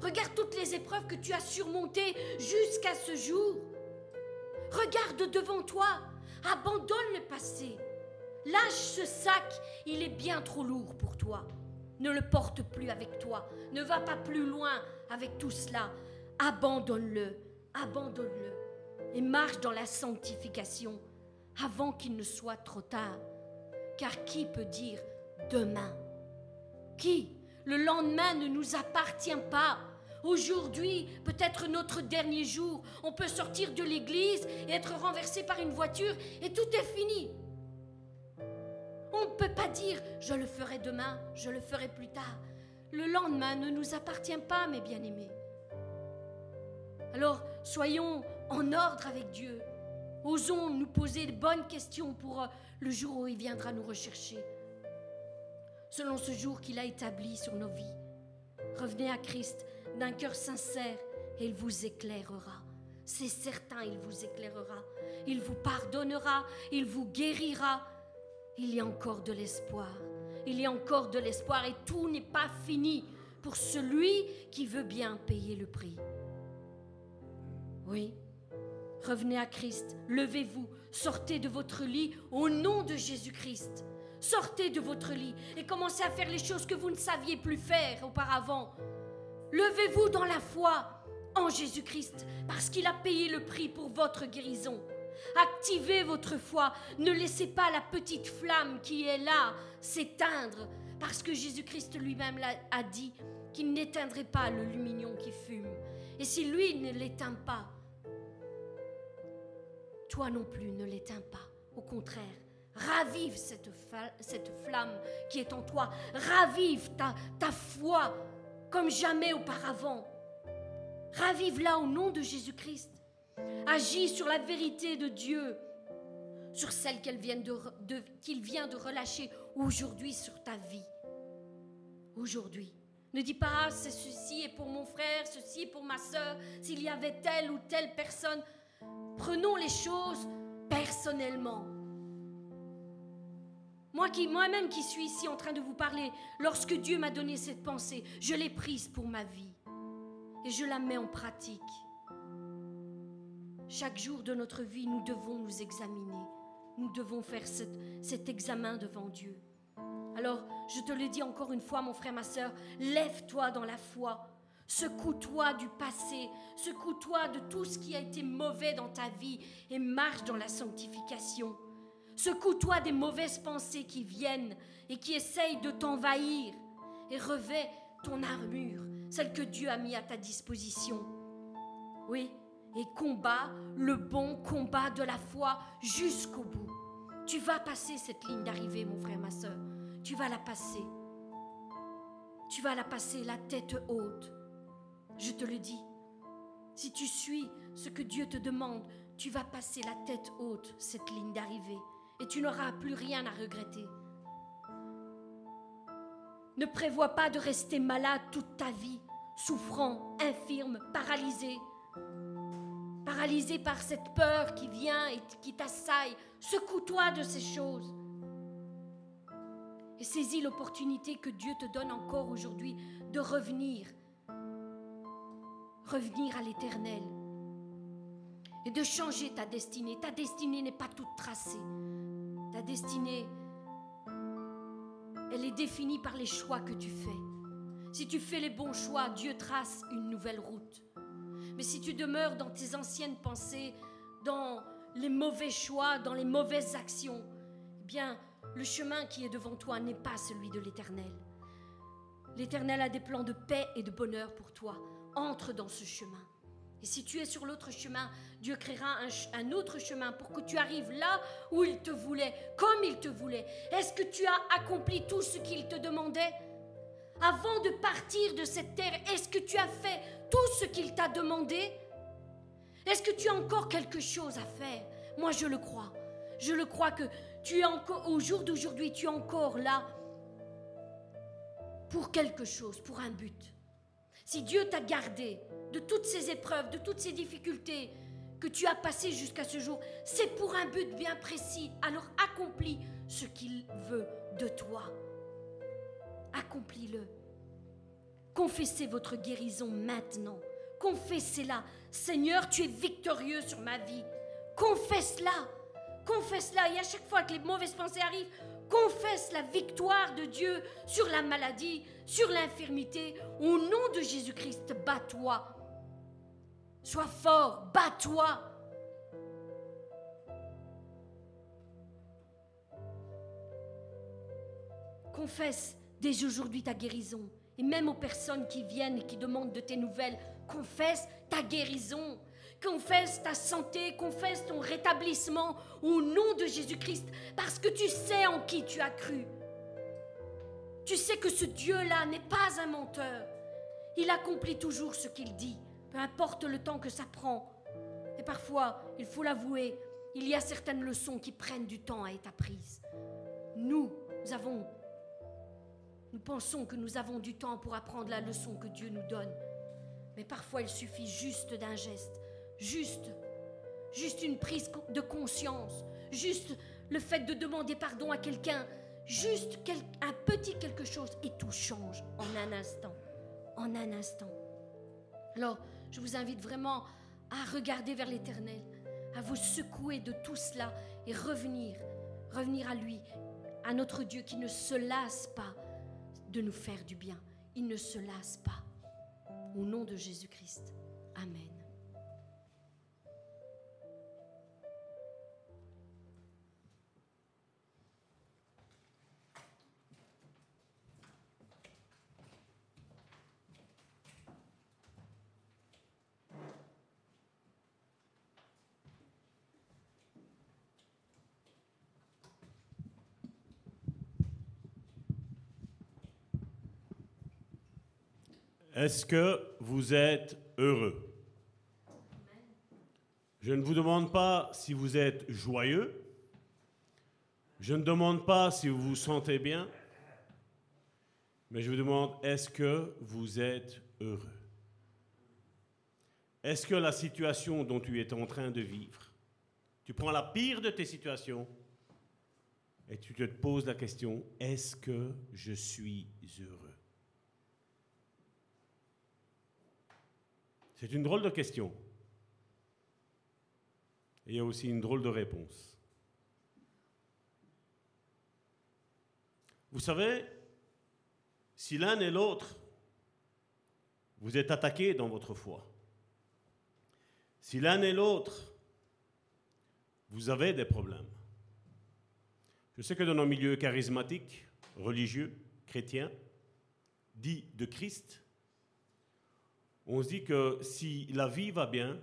Regarde toutes les épreuves que tu as surmontées jusqu'à ce jour. Regarde devant toi. Abandonne le passé. Lâche ce sac, il est bien trop lourd pour toi. Ne le porte plus avec toi. Ne va pas plus loin avec tout cela. Abandonne-le, abandonne-le et marche dans la sanctification avant qu'il ne soit trop tard. Car qui peut dire demain? Qui Le lendemain ne nous appartient pas? Aujourd'hui, peut-être notre dernier jour, on peut sortir de l'église et être renversé par une voiture et tout est fini. On ne peut pas dire je le ferai demain, je le ferai plus tard. Le lendemain ne nous appartient pas, mes bien-aimés. Alors, soyons en ordre avec Dieu. Osons nous poser de bonnes questions pour euh, le jour où il viendra nous rechercher. Selon ce jour qu'il a établi sur nos vies. Revenez à Christ d'un cœur sincère et il vous éclairera. C'est certain, il vous éclairera. Il vous pardonnera, il vous guérira. Il y a encore de l'espoir il y a encore de l'espoir et tout n'est pas fini pour celui qui veut bien payer le prix. Oui, revenez à Christ, levez-vous, sortez de votre lit au nom de Jésus-Christ. Sortez de votre lit et commencez à faire les choses que vous ne saviez plus faire auparavant. Levez-vous dans la foi en Jésus-Christ parce qu'il a payé le prix pour votre guérison. Activez votre foi. Ne laissez pas la petite flamme qui est là s'éteindre, parce que Jésus-Christ lui-même a dit qu'il n'éteindrait pas le lumignon qui fume. Et si lui ne l'éteint pas, toi non plus ne l'éteins pas. Au contraire, ravive cette, flamme qui est en toi. Ravive ta foi comme jamais auparavant. Ravive-la au nom de Jésus-Christ. Agis sur la vérité de Dieu, sur celle qu'il vient de, relâcher aujourd'hui sur ta vie. Aujourd'hui. Ne dis pas, ah, ceci est pour mon frère, ceci pour ma soeur, s'il y avait telle ou telle personne. Prenons les choses personnellement. Moi qui, moi-même qui suis ici en train de vous parler, lorsque Dieu m'a donné cette pensée, je l'ai prise pour ma vie et je la mets en pratique. Chaque jour de notre vie, nous devons nous examiner. Nous devons faire cet, examen devant Dieu. Alors, je te le dis encore une fois, mon frère, ma soeur, lève-toi dans la foi. Secoue-toi du passé, secoue-toi de tout ce qui a été mauvais dans ta vie et marche dans la sanctification. Secoue-toi des mauvaises pensées qui viennent et qui essayent de t'envahir et revêt ton armure, celle que Dieu a mis à ta disposition. Oui, et combat le bon combat de la foi jusqu'au bout. Tu vas passer cette ligne d'arrivée, mon frère, ma soeur. Tu vas la passer. Tu vas la passer la tête haute. Je te le dis. Si tu suis ce que Dieu te demande, tu vas passer la tête haute cette ligne d'arrivée et tu n'auras plus rien à regretter. Ne prévois pas de rester malade toute ta vie, souffrant, infirme, paralysé. Paralysé par cette peur qui vient et qui t'assaille. Secoue-toi de ces choses. Et saisis l'opportunité que Dieu te donne encore aujourd'hui de revenir. Revenir à l'éternel. Et de changer ta destinée. Ta destinée n'est pas toute tracée. Ta destinée elle est définie par les choix que tu fais. Si tu fais les bons choix, Dieu trace une nouvelle route. Mais si tu demeures dans tes anciennes pensées, dans les mauvais choix, dans les mauvaises actions, eh bien, le chemin qui est devant toi n'est pas celui de l'Éternel. L'Éternel a des plans de paix et de bonheur pour toi. Entre dans ce chemin. Et si tu es sur l'autre chemin, Dieu créera un, autre chemin pour que tu arrives là où il te voulait, comme il te voulait. Est-ce que tu as accompli tout ce qu'il te demandait? Avant de partir de cette terre, est-ce que tu as fait tout ce qu'il t'a demandé? Est-ce que tu as encore quelque chose à faire? Moi, je le crois. Je le crois que tu es encore, au jour d'aujourd'hui, tu es encore là pour quelque chose, pour un but. Si Dieu t'a gardé de toutes ces épreuves, de toutes ces difficultés que tu as passées jusqu'à ce jour, c'est pour un but bien précis. Alors accomplis ce qu'il veut de toi. Accomplis-le. Confessez votre guérison maintenant. Confessez-la. Seigneur, tu es victorieux sur ma vie. Confesse-la. Confesse-la. Et à chaque fois que les mauvaises pensées arrivent, confesse la victoire de Dieu sur la maladie, sur l'infirmité. Au nom de Jésus-Christ, bats-toi. Sois fort, bats-toi. Confesse dès aujourd'hui ta guérison. Et même aux personnes qui viennent et qui demandent de tes nouvelles, confesse ta guérison. Confesse ta santé, confesse ton rétablissement au nom de Jésus-Christ, parce que tu sais en qui tu as cru. Tu sais que ce Dieu-là n'est pas un menteur. Il accomplit toujours ce qu'il dit, peu importe le temps que ça prend. Et parfois, il faut l'avouer, il y a certaines leçons qui prennent du temps à être apprises. Nous, nous avons, nous pensons que nous avons du temps pour apprendre la leçon que Dieu nous donne. Mais parfois, il suffit juste d'un geste, juste, juste une prise de conscience, juste le fait de demander pardon à quelqu'un, juste un petit quelque chose et tout change en un instant, en un instant. Alors, je vous invite vraiment à regarder vers l'Éternel, à vous secouer de tout cela et revenir, revenir à lui, à notre Dieu qui ne se lasse pas de nous faire du bien. Il ne se lasse pas. Au nom de Jésus-Christ. Amen. Est-ce que vous êtes heureux? Je ne vous demande pas si vous êtes joyeux. Je ne demande pas si vous vous sentez bien. Mais je vous demande, est-ce que vous êtes heureux? Est-ce que la situation dont tu es en train de vivre, tu prends la pire de tes situations et tu te poses la question, est-ce que je suis heureux? C'est une drôle de question. Il y a aussi une drôle de réponse. Vous savez, si l'un et l'autre vous êtes attaqué dans votre foi. Si l'un et l'autre, vous avez des problèmes. Je sais que dans nos milieux charismatiques, religieux, chrétiens, dits de Christ, on se dit que si la vie va bien,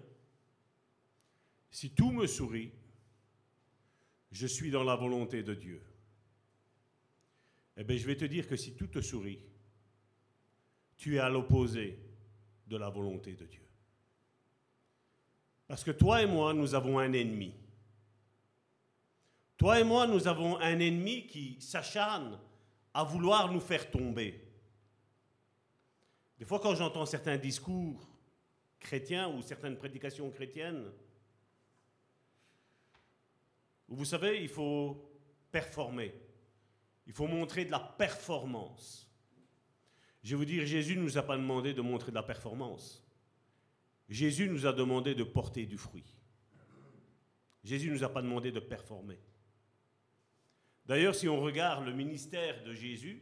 si tout me sourit, je suis dans la volonté de Dieu. Eh bien, je vais te dire que si tout te sourit, tu es à l'opposé de la volonté de Dieu. Parce que toi et moi, nous avons un ennemi. Toi et moi, nous avons un ennemi qui s'acharne à vouloir nous faire tomber. Des fois, quand j'entends certains discours chrétiens ou certaines prédications chrétiennes, vous savez, il faut performer. Il faut montrer de la performance. Je vais vous dire, Jésus ne nous a pas demandé de montrer de la performance. Jésus nous a demandé de porter du fruit. Jésus ne nous a pas demandé de performer. D'ailleurs, si on regarde le ministère de Jésus,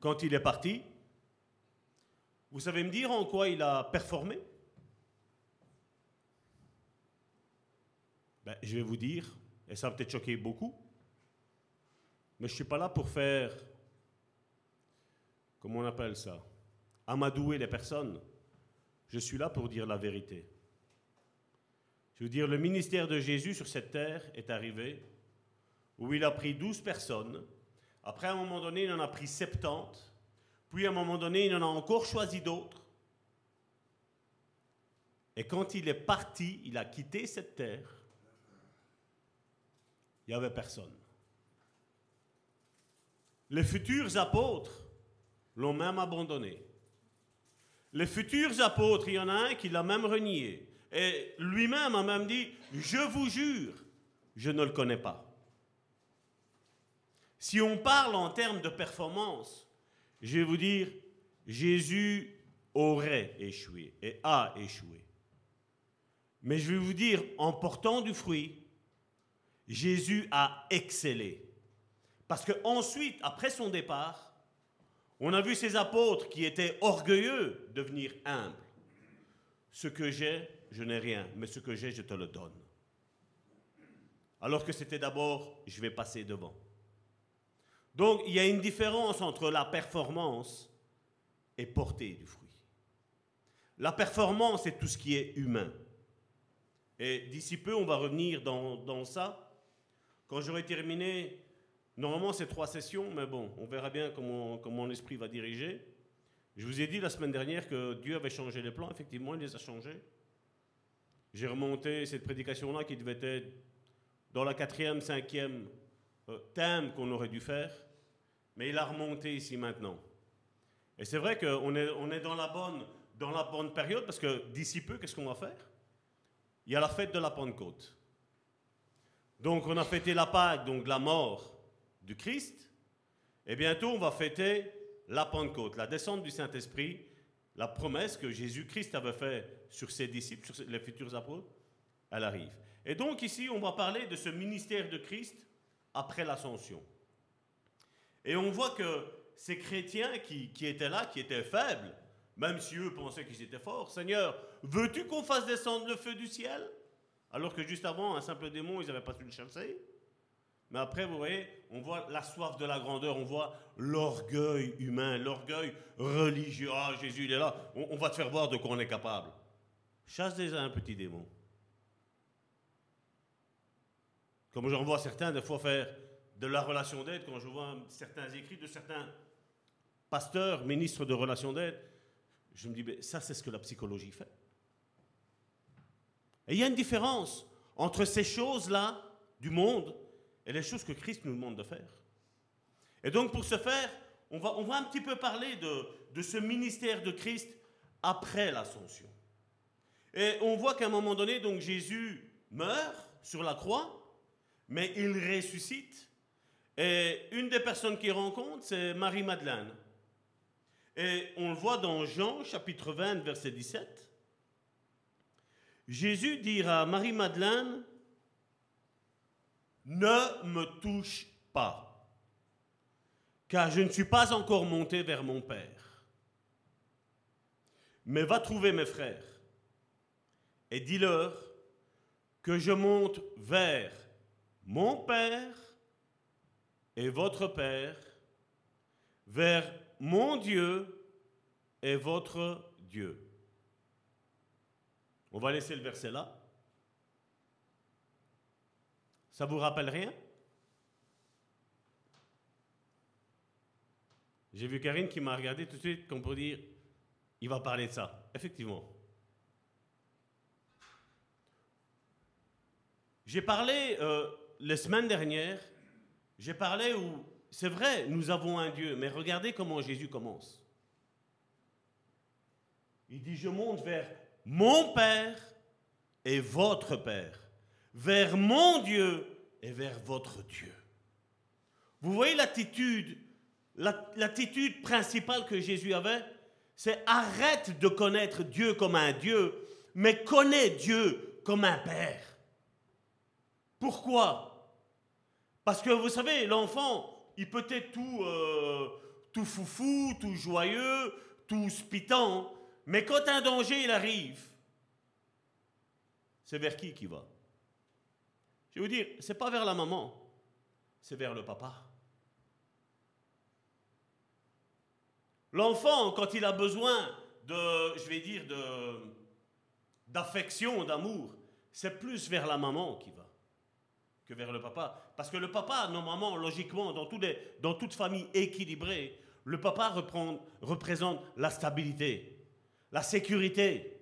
quand il est parti, vous savez me dire en quoi il a performé? Ben, Je vais vous dire, et ça va peut-être choquer beaucoup, mais je ne suis pas là pour faire, comment on appelle ça, amadouer les personnes. Je suis là pour dire la vérité. Je veux dire, le ministère de Jésus sur cette terre est arrivé où il a pris 12 personnes. Après, un moment donné, il en a pris 70. Puis, à un moment donné, il en a encore choisi d'autres. Et quand il est parti, il a quitté cette terre. Il n'y avait personne. Les futurs apôtres l'ont même abandonné. Les futurs apôtres, il y en a un qui l'a même renié. Et lui-même a même dit, je vous jure, je ne le connais pas. Si on parle en termes de performance, je vais vous dire, Jésus aurait échoué et a échoué. Mais je vais vous dire, en portant du fruit, Jésus a excellé. Parce que ensuite, après son départ, on a vu ces apôtres qui étaient orgueilleux devenir humbles. Ce que j'ai, je n'ai rien, mais ce que j'ai, je te le donne. Alors que c'était d'abord, je vais passer devant. Donc, il y a une différence entre la performance et porter du fruit. La performance, c'est tout ce qui est humain. Et d'ici peu, on va revenir dans, ça. Quand j'aurai terminé Normalement, c'est trois sessions, mais bon, on verra bien comment, comment mon esprit va diriger. Je vous ai dit la semaine dernière que Dieu avait changé les plans. Effectivement, il les a changés. J'ai remonté cette prédication-là qui devait être dans la quatrième, cinquième euh, thème qu'on aurait dû faire. Mais il a remonté ici maintenant. Et c'est vrai qu'on est, on est dans, la bonne, dans la bonne période parce que d'ici peu, qu'est-ce qu'on va faire? Il y a la fête de la Pentecôte. Donc on a fêté la Pâque, donc la mort du Christ. Et bientôt, on va fêter la Pentecôte, la descente du Saint-Esprit, la promesse que Jésus-Christ avait faite sur ses disciples, sur les futurs apôtres, elle arrive. Et donc ici, on va parler de ce ministère de Christ après l'ascension. Et on voit que ces chrétiens qui, étaient là, qui étaient faibles, même si eux pensaient qu'ils étaient forts, Seigneur, veux-tu qu'on fasse descendre le feu du ciel? Alors que juste avant, un simple démon, ils n'avaient pas pu le chasser. Mais après, vous voyez, on voit la soif de la grandeur, on voit l'orgueil humain, l'orgueil religieux. Ah, Jésus, il est là, on, va te faire voir de quoi on est capable. Chasse déjà un petit démon. Comme j'en vois certains des fois faire de la relation d'aide, quand je vois certains écrits de certains pasteurs, ministres de relation d'aide, je me dis, mais ça c'est ce que la psychologie fait. Et il y a une différence entre ces choses-là du monde et les choses que Christ nous demande de faire. Et donc pour ce faire, on va, on va un petit peu parler de, de ce ministère de Christ après l'ascension. Et on voit qu'à un moment donné, donc Jésus meurt sur la croix, mais il ressuscite. Et une des personnes qu'il rencontre, c'est Marie-Madeleine. Et on le voit dans Jean chapitre 20, verset 17. Jésus dira à Marie-Madeleine, ne me touche pas, car je ne suis pas encore monté vers mon Père. mais va trouver mes frères et dis-leur que je monte vers mon Père et votre Père, vers mon Dieu et votre Dieu. On va laisser le verset là. Ça vous rappelle rien? J'ai vu Karine qui m'a regardé tout de suite comme pour dire, il va parler de ça. Effectivement. J'ai parlé euh, la semaine dernière, j'ai parlé où, c'est vrai, nous avons un Dieu, mais regardez comment Jésus commence. Il dit, je monte vers mon Père et votre Père, vers mon Dieu et vers votre Dieu. Vous voyez l'attitude, l'attitude principale que Jésus avait, c'est arrête de connaître Dieu comme un Dieu, mais connais Dieu comme un Père. Pourquoi? Parce que vous savez, l'enfant, il peut être tout, euh, tout foufou, tout joyeux, tout spitant, mais quand un danger il arrive, c'est vers qui qui va? Je vais vous dire, c'est pas vers la maman, c'est vers le papa. L'enfant, quand il a besoin je vais dire, d'affection, d'amour, c'est plus vers la maman qui va vers le papa. Parce que le papa, normalement, logiquement, dans, dans toute famille équilibrée, le papa représente la stabilité, la sécurité,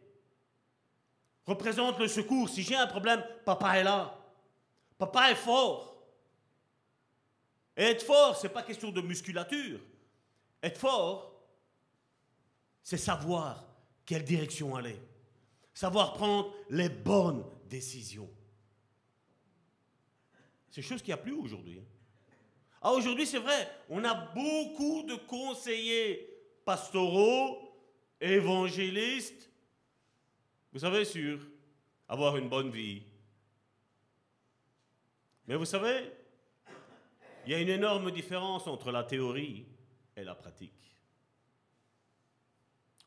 représente le secours. Si j'ai un problème, papa est là. Papa est fort. Et être fort, ce n'est pas question de musculature. Être fort, c'est savoir quelle direction aller. Savoir prendre les bonnes décisions. C'est chose qu'il n'y a plus aujourd'hui. Ah, aujourd'hui, c'est vrai, on a beaucoup de conseillers pastoraux, évangélistes, vous savez, sur avoir une bonne vie. Mais vous savez, il y a une énorme différence entre la théorie et la pratique.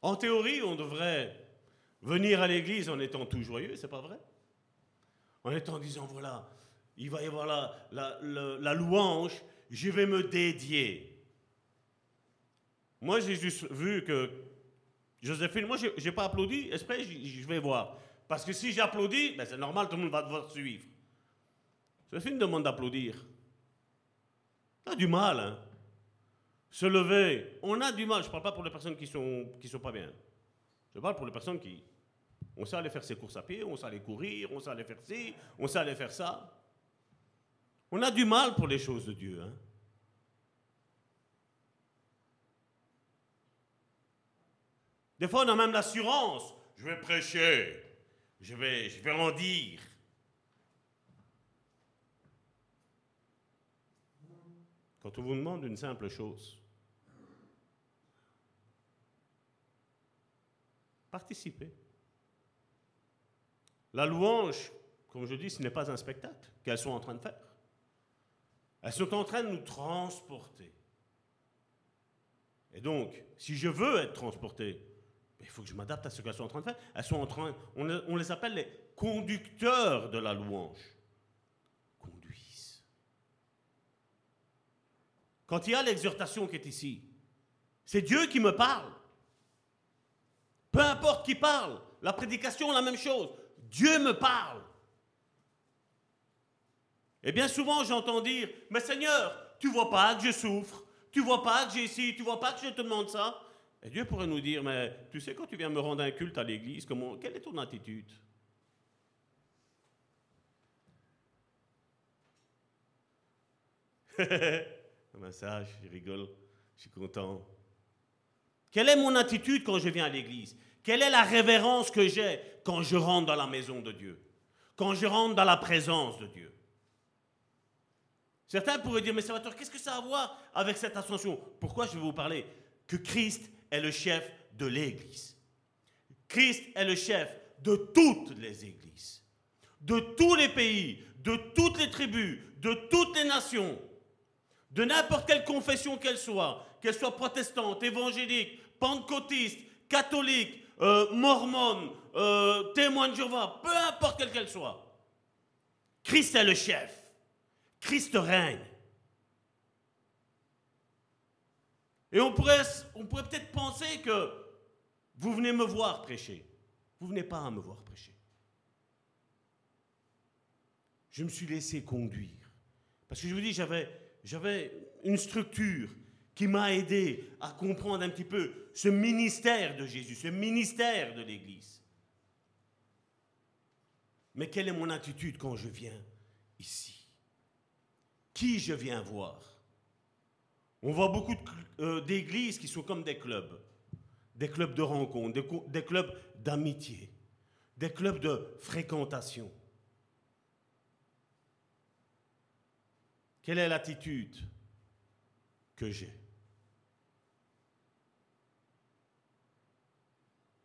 En théorie, on devrait venir à l'église en étant tout joyeux, c'est pas vrai? En étant disant, voilà, il va y avoir la, louange, je vais me dédier. Moi, j'ai juste vu que Joséphine, moi, je n'ai pas applaudi, esprit, je vais voir. Parce que si j'applaudis, ben c'est normal, tout le monde va devoir suivre. Joséphine demande d'applaudir. On a du mal, hein. Se lever, on a du mal. Je ne parle pas pour les personnes qui ne sont, qui sont pas bien. Je parle pour les personnes qui. On sait aller faire ses courses à pied, on sait aller courir, on sait aller faire ci, on sait aller faire ça. On a du mal pour les choses de Dieu. Hein. Des fois, on a même l'assurance. Je vais prêcher. Je vais, je vais en dire. Quand on vous demande une simple chose, participez. La louange, comme je dis, ce n'est pas un spectacle qu'elles sont en train de faire. Elles sont en train de nous transporter. Et donc, si je veux être transporté, il faut que je m'adapte à ce qu'elles sont en train de faire. Elles sont en train, on, les appelle les conducteurs de la louange. Conduisent. Quand il y a l'exhortation qui est ici, c'est Dieu qui me parle. Peu importe qui parle, la prédication, la même chose. Dieu me parle. Et bien souvent, j'entends dire, mais Seigneur, tu vois pas que je souffre, tu vois pas que j'ai ici, tu vois pas que je te demande ça. Et Dieu pourrait nous dire, mais tu sais, quand tu viens me rendre un culte à l'église, comment, quelle est ton attitude? Un message, je rigole, je suis content. Quelle est mon attitude quand je viens à l'église? Quelle est la révérence que j'ai quand je rentre dans la maison de Dieu? Quand je rentre dans la présence de Dieu? Certains pourraient dire, mais Salvatore, qu'est-ce que ça a à voir avec cette ascension? Pourquoi je vais vous parler? Que Christ est le chef de l'Église. Christ est le chef de toutes les églises, de tous les pays, de toutes les tribus, de toutes les nations, de n'importe quelle confession qu'elle soit, qu'elle soit protestante, évangélique, pentecôtiste, catholique, euh, mormone, euh, témoin de Jéhovah, peu importe quelle qu'elle soit. Christ est le chef. Christ règne. Et on pourrait, peut-être penser que vous venez me voir prêcher. Vous venez pas à me voir prêcher. Je me suis laissé conduire. Parce que je vous dis, j'avais une structure qui m'a aidé à comprendre un petit peu ce ministère de Jésus, ce ministère de l'Église. Mais quelle est mon attitude quand je viens ici? Qui je viens voir On voit beaucoup euh, d'églises qui sont comme des clubs, des clubs de rencontres, des clubs d'amitié, des clubs de fréquentation. Quelle est l'attitude que j'ai?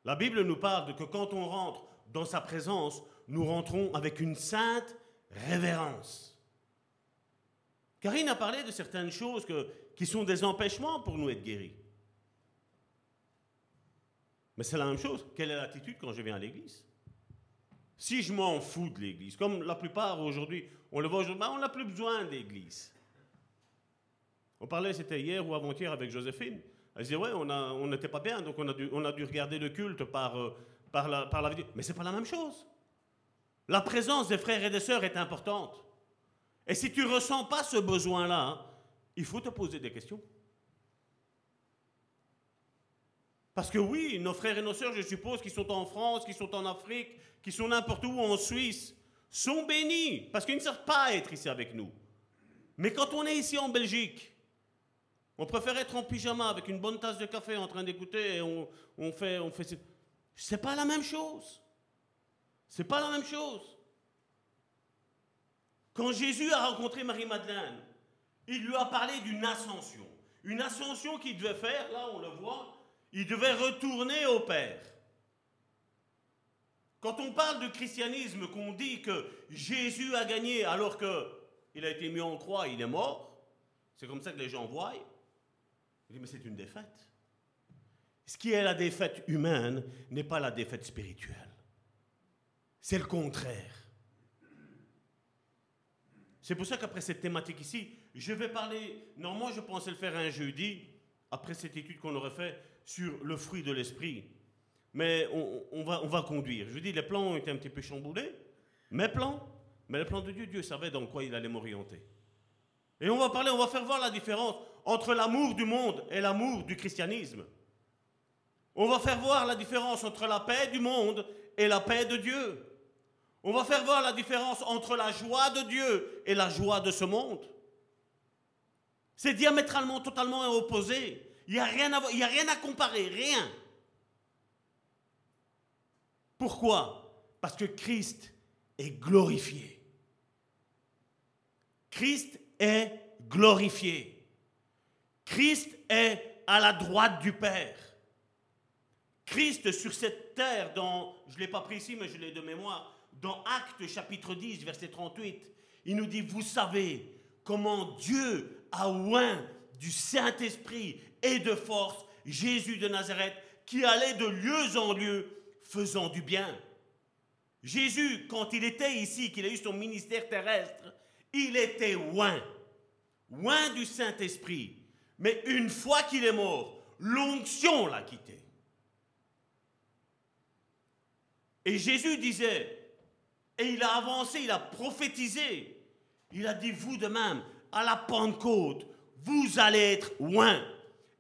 La Bible nous parle de que quand on rentre dans sa présence, nous rentrons avec une sainte révérence. Karine a parlé de certaines choses qui sont des empêchements pour nous être guéris. Mais c'est la même chose. Quelle est l'attitude quand je viens à l'église? Si je m'en fous de l'église, comme la plupart aujourd'hui, on le voit aujourd'hui, ben, on n'a plus besoin d'église. On parlait, c'était hier ou avant-hier avec Joséphine. Elle disait, ouais, on n'était pas bien, donc on a, dû, regarder le culte par, euh, la, par la vidéo. Mais c'est pas la même chose. La présence des frères et des sœurs est importante. Et si tu ne ressens pas ce besoin-là, il faut te poser des questions. Parce que oui, nos frères et nos sœurs, je suppose, qui sont en France, qui sont en Afrique, qui sont n'importe où, en Suisse, sont bénis, parce qu'ils ne savent pas être ici avec nous. Mais quand on est ici en Belgique, on préfère être en pyjama avec une bonne tasse de café en train d'écouter et on, fait, on fait. C'est pas la même chose. C'est pas la même chose. Quand Jésus a rencontré Marie-Madeleine, il lui a parlé d'une ascension. Une ascension qu'il devait faire, là on le voit, il devait retourner au Père. Quand on parle de christianisme, qu'on dit que Jésus a gagné alors qu'il a été mis en croix, il est mort, c'est comme ça que les gens voient. Il dit, mais c'est une défaite. Ce qui est la défaite humaine n'est pas la défaite spirituelle. C'est le contraire. C'est pour ça qu'après cette thématique ici, je vais parler, normalement je pensais le faire un jeudi, après cette étude qu'on aurait fait sur le fruit de l'esprit. Mais on, va, on va conduire. Je vous dis, les plans ont été un petit peu chamboulés. Mes plans, mais les plans de Dieu, Dieu savait dans quoi il allait m'orienter. Et on va parler, on va faire voir la différence entre l'amour du monde et l'amour du christianisme. On va faire voir la différence entre la paix du monde et la paix de Dieu. On va faire voir la différence entre la joie de Dieu et la joie de ce monde. C'est diamétralement, totalement opposé. Il n'y a, rien à, comparer, rien. Pourquoi? Parce que Christ est glorifié. Christ est glorifié. Christ est à la droite du Père. Christ sur cette terre, dans, je ne l'ai pas pris ici, mais je l'ai de mémoire, dans Actes chapitre 10, verset 38, il nous dit, vous savez comment Dieu a oint du Saint-Esprit et de force Jésus de Nazareth, qui allait de lieu en lieu faisant du bien. Jésus, quand il était ici, qu'il a eu son ministère terrestre, il était loin, loin du Saint-Esprit. Mais une fois qu'il est mort, l'onction l'a quitté. Et Jésus disait, et il a avancé, il a prophétisé, il a dit, vous de même, à la Pentecôte, vous allez être loin.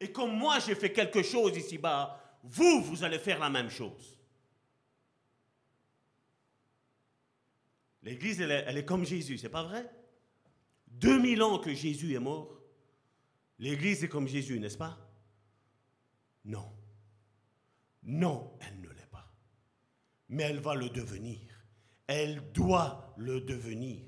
Et comme moi j'ai fait quelque chose ici-bas, vous, vous allez faire la même chose. L'Église, elle, est comme Jésus, c'est pas vrai? 2000 ans que Jésus est mort. L'Église est comme Jésus, n'est-ce pas? Non. Non, elle ne l'est pas. Mais elle va le devenir. Elle doit le devenir.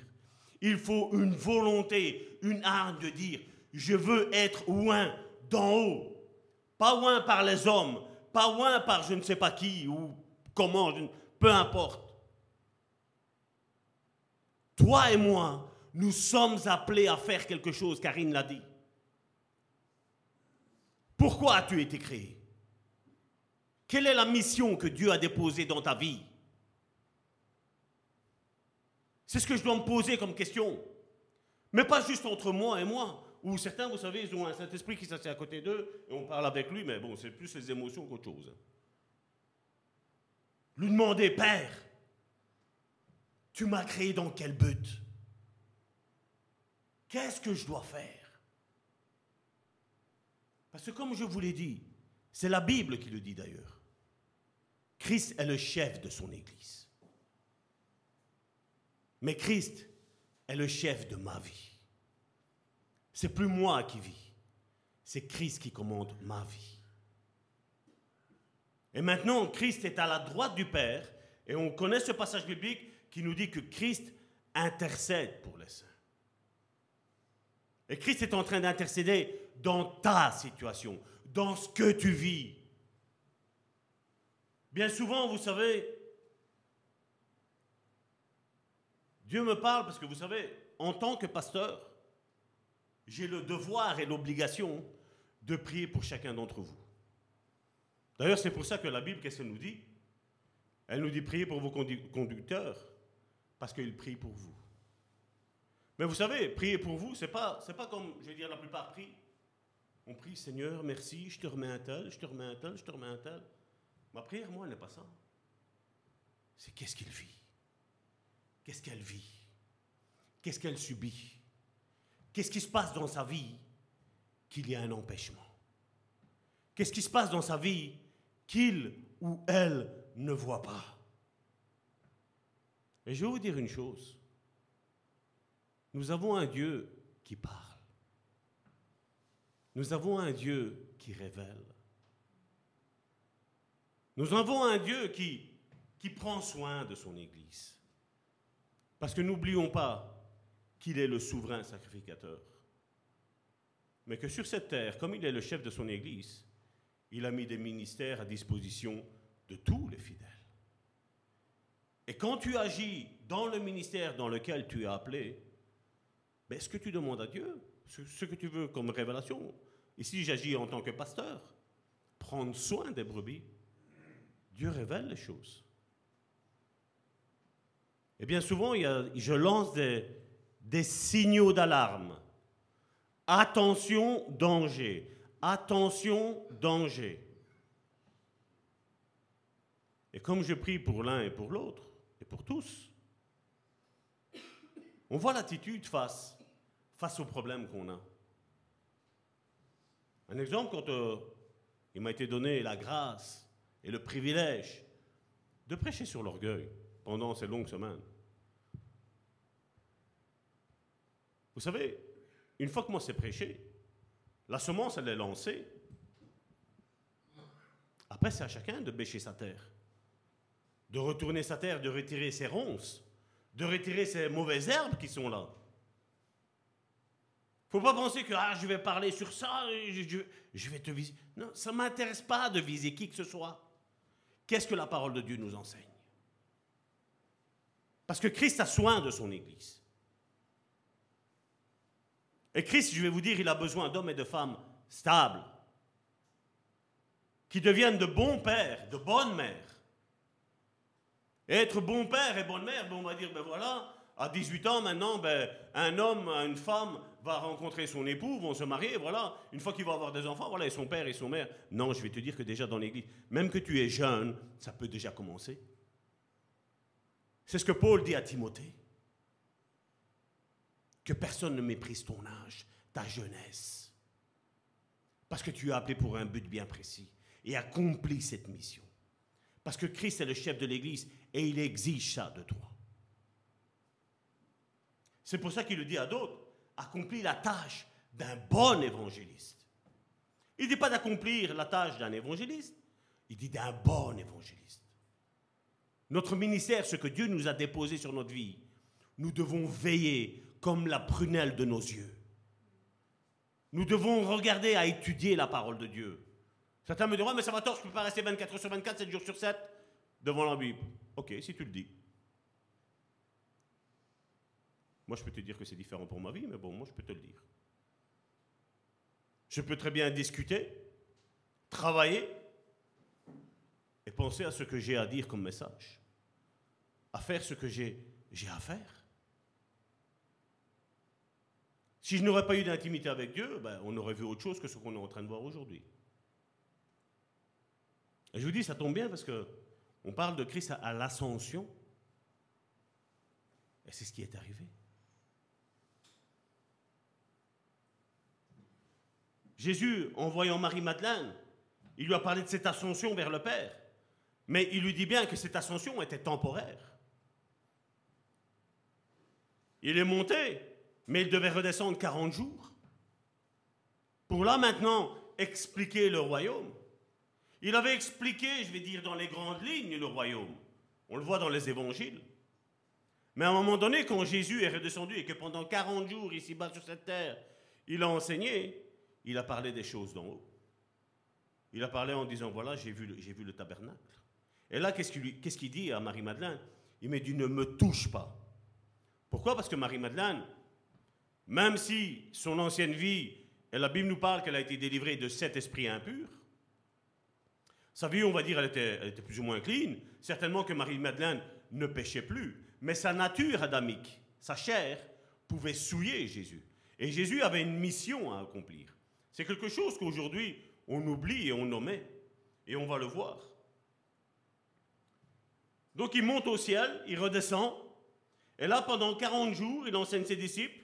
Il faut une volonté, une âme de dire, je veux être loin d'en haut. Pas loin par les hommes, pas loin par je ne sais pas qui ou comment, peu importe. Toi et moi, nous sommes appelés à faire quelque chose, Karine l'a dit. Pourquoi as-tu été créé? Quelle est la mission que Dieu a déposée dans ta vie? C'est ce que je dois me poser comme question. Mais pas juste entre moi et moi. Ou certains, vous savez, ils ont un Saint-Esprit qui s'assied à côté d'eux et on parle avec lui, mais bon, c'est plus les émotions qu'autre chose. Lui demander, Père, tu m'as créé dans quel but? Qu'est-ce que je dois faire? Parce que comme je vous l'ai dit, c'est la Bible qui le dit d'ailleurs. Christ est le chef de son Église. Mais Christ est le chef de ma vie. C'est plus moi qui vis, c'est Christ qui commande ma vie. Et maintenant, Christ est à la droite du Père, et on connaît ce passage biblique qui nous dit que Christ intercède pour les saints. Et Christ est en train d'intercéder dans ta situation, dans ce que tu vis. Bien souvent, vous savez, Dieu me parle parce que vous savez, en tant que pasteur, j'ai le devoir et l'obligation de prier pour chacun d'entre vous. D'ailleurs, c'est pour ça que la Bible, qu'est-ce qu'elle nous dit? Elle nous dit prier pour vos conducteurs, parce qu'ils prient pour vous. Mais vous savez, prier pour vous, c'est pas, pas comme, je vais dire, la plupart prient. On prie, Seigneur, merci, je te remets un tel, je te remets un tel, je te remets un tel. Ma prière, moi, elle n'est pas ça. C'est qu'est-ce qu'il vit? Qu'est-ce qu'elle vit? Qu'est-ce qu'elle subit? Qu'est-ce qui se passe dans sa vie qu'il y a un empêchement? Qu'est-ce qui se passe dans sa vie qu'il ou elle ne voit pas? Et je vais vous dire une chose. Nous avons un Dieu qui parle. Nous avons un Dieu qui révèle. Nous avons un Dieu qui, qui prend soin de son Église. Parce que n'oublions pas qu'il est le souverain sacrificateur. Mais que sur cette terre, comme il est le chef de son Église, il a mis des ministères à disposition de tous les fidèles. Et quand tu agis dans le ministère dans lequel tu es appelé, ben, ce que tu demandes à Dieu, ce que tu veux comme révélation, ici j'agis en tant que pasteur, prendre soin des brebis, Dieu révèle les choses. Et bien souvent, je lance des, des signaux d'alarme. Attention, danger. Attention, danger. Et comme je prie pour l'un et pour l'autre, et pour tous, on voit l'attitude face, face aux problèmes qu'on a. Un exemple, quand euh, il m'a été donné la grâce et le privilège de prêcher sur l'orgueil pendant ces longues semaines. Vous savez, une fois que moi c'est prêché, la semence, elle est lancée. Après, c'est à chacun de bêcher sa terre, de retourner sa terre, de retirer ses ronces, de retirer ces mauvaises herbes qui sont là. Faut pas penser que ah, je vais parler sur ça, je vais te viser. Non, ça ne m'intéresse pas de viser qui que ce soit. Qu'est-ce que la parole de Dieu nous enseigne? Parce que Christ a soin de son Église. Et Christ, je vais vous dire, il a besoin d'hommes et de femmes stables, qui deviennent de bons pères, de bonnes mères. Et être bon père et bonne mère, ben, on va dire, ben voilà, à 18 ans maintenant, ben, un homme, une femme va rencontrer son époux, vont se marier, voilà. Une fois qu'il va avoir des enfants, voilà, et son père et son mère. Non, je vais te dire que déjà dans l'église, même que tu es jeune, ça peut déjà commencer. C'est ce que Paul dit à Timothée que personne ne méprise ton âge, ta jeunesse. Parce que tu es appelé pour un but bien précis et accomplis cette mission. Parce que Christ est le chef de l'Église et il exige ça de toi. C'est pour ça qu'il le dit à d'autres, accomplis la tâche d'un bon évangéliste. Il ne dit pas d'accomplir la tâche d'un évangéliste, il dit d'un bon évangéliste. Notre ministère, ce que Dieu nous a déposé sur notre vie, nous devons veiller comme la prunelle de nos yeux. Nous devons regarder à étudier la parole de Dieu. Certains me diront, mais ça va tort, je ne peux pas rester 24 heures sur 24, 7 jours sur 7 devant la Bible. Ok, si tu le dis. Moi, je peux te dire que c'est différent pour ma vie, mais bon, moi, je peux te le dire. Je peux très bien discuter, travailler, penser à ce que j'ai à dire comme message, à faire ce que j'ai à faire. Si je n'aurais pas eu d'intimité avec Dieu, ben, on aurait vu autre chose que ce qu'on est en train de voir aujourd'hui. Et je vous dis, ça tombe bien parce que on parle de Christ à l'ascension. Et c'est ce qui est arrivé. Jésus, en voyant Marie-Madeleine, il lui a parlé de cette ascension vers le Père. Mais il lui dit bien que cette ascension était temporaire. Il est monté, mais il devait redescendre 40 jours. Pour là maintenant expliquer le royaume. Il avait expliqué, je vais dire dans les grandes lignes, le royaume. On le voit dans les évangiles. Mais à un moment donné, quand Jésus est redescendu et que pendant 40 jours, ici-bas sur cette terre, il a enseigné, il a parlé des choses d'en haut. Il a parlé en disant, voilà, j'ai vu, vu le tabernacle. Et là, qu'est-ce qu'il dit à Marie-Madeleine? Il m'a dit, ne me touche pas. Pourquoi? Parce que Marie-Madeleine, même si son ancienne vie, et la Bible nous parle qu'elle a été délivrée de sept esprits impurs, sa vie, on va dire, elle était, elle était plus ou moins clean. Certainement que Marie-Madeleine ne péchait plus. Mais sa nature adamique, sa chair, pouvait souiller Jésus. Et Jésus avait une mission à accomplir. C'est quelque chose qu'aujourd'hui, on oublie et on omet. Et on va le voir. Donc il monte au ciel, il redescend. Et là, pendant 40 jours, il enseigne ses disciples.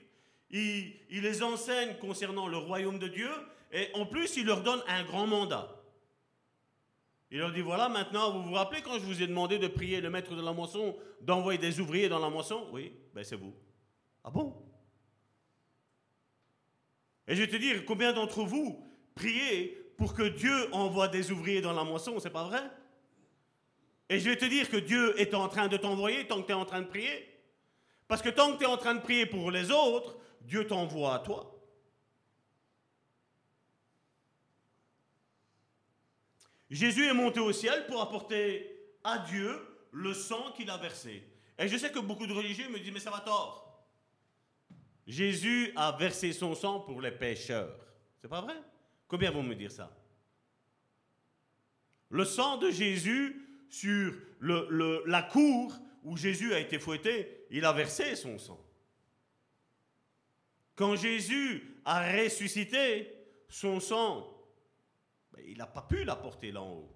Il, il les enseigne concernant le royaume de Dieu. Et en plus, il leur donne un grand mandat. Il leur dit, voilà, maintenant, vous vous rappelez quand je vous ai demandé de prier le maître de la moisson, d'envoyer des ouvriers dans la moisson? Oui, ben c'est vous. Ah bon? Et je vais te dire, combien d'entre vous priez pour que Dieu envoie des ouvriers dans la moisson? C'est pas vrai? Et je vais te dire que Dieu est en train de t'envoyer tant que tu es en train de prier. Parce que tant que tu es en train de prier pour les autres, Dieu t'envoie à toi. Jésus est monté au ciel pour apporter à Dieu le sang qu'il a versé. Et je sais que beaucoup de religieux me disent, mais ça va tort. Jésus a versé son sang pour les pécheurs. C'est pas vrai? Combien vont me dire ça? Le sang de Jésus sur la cour où Jésus a été fouetté, il a versé son sang. Quand Jésus a ressuscité, son sang il n'a pas pu la porter là en haut.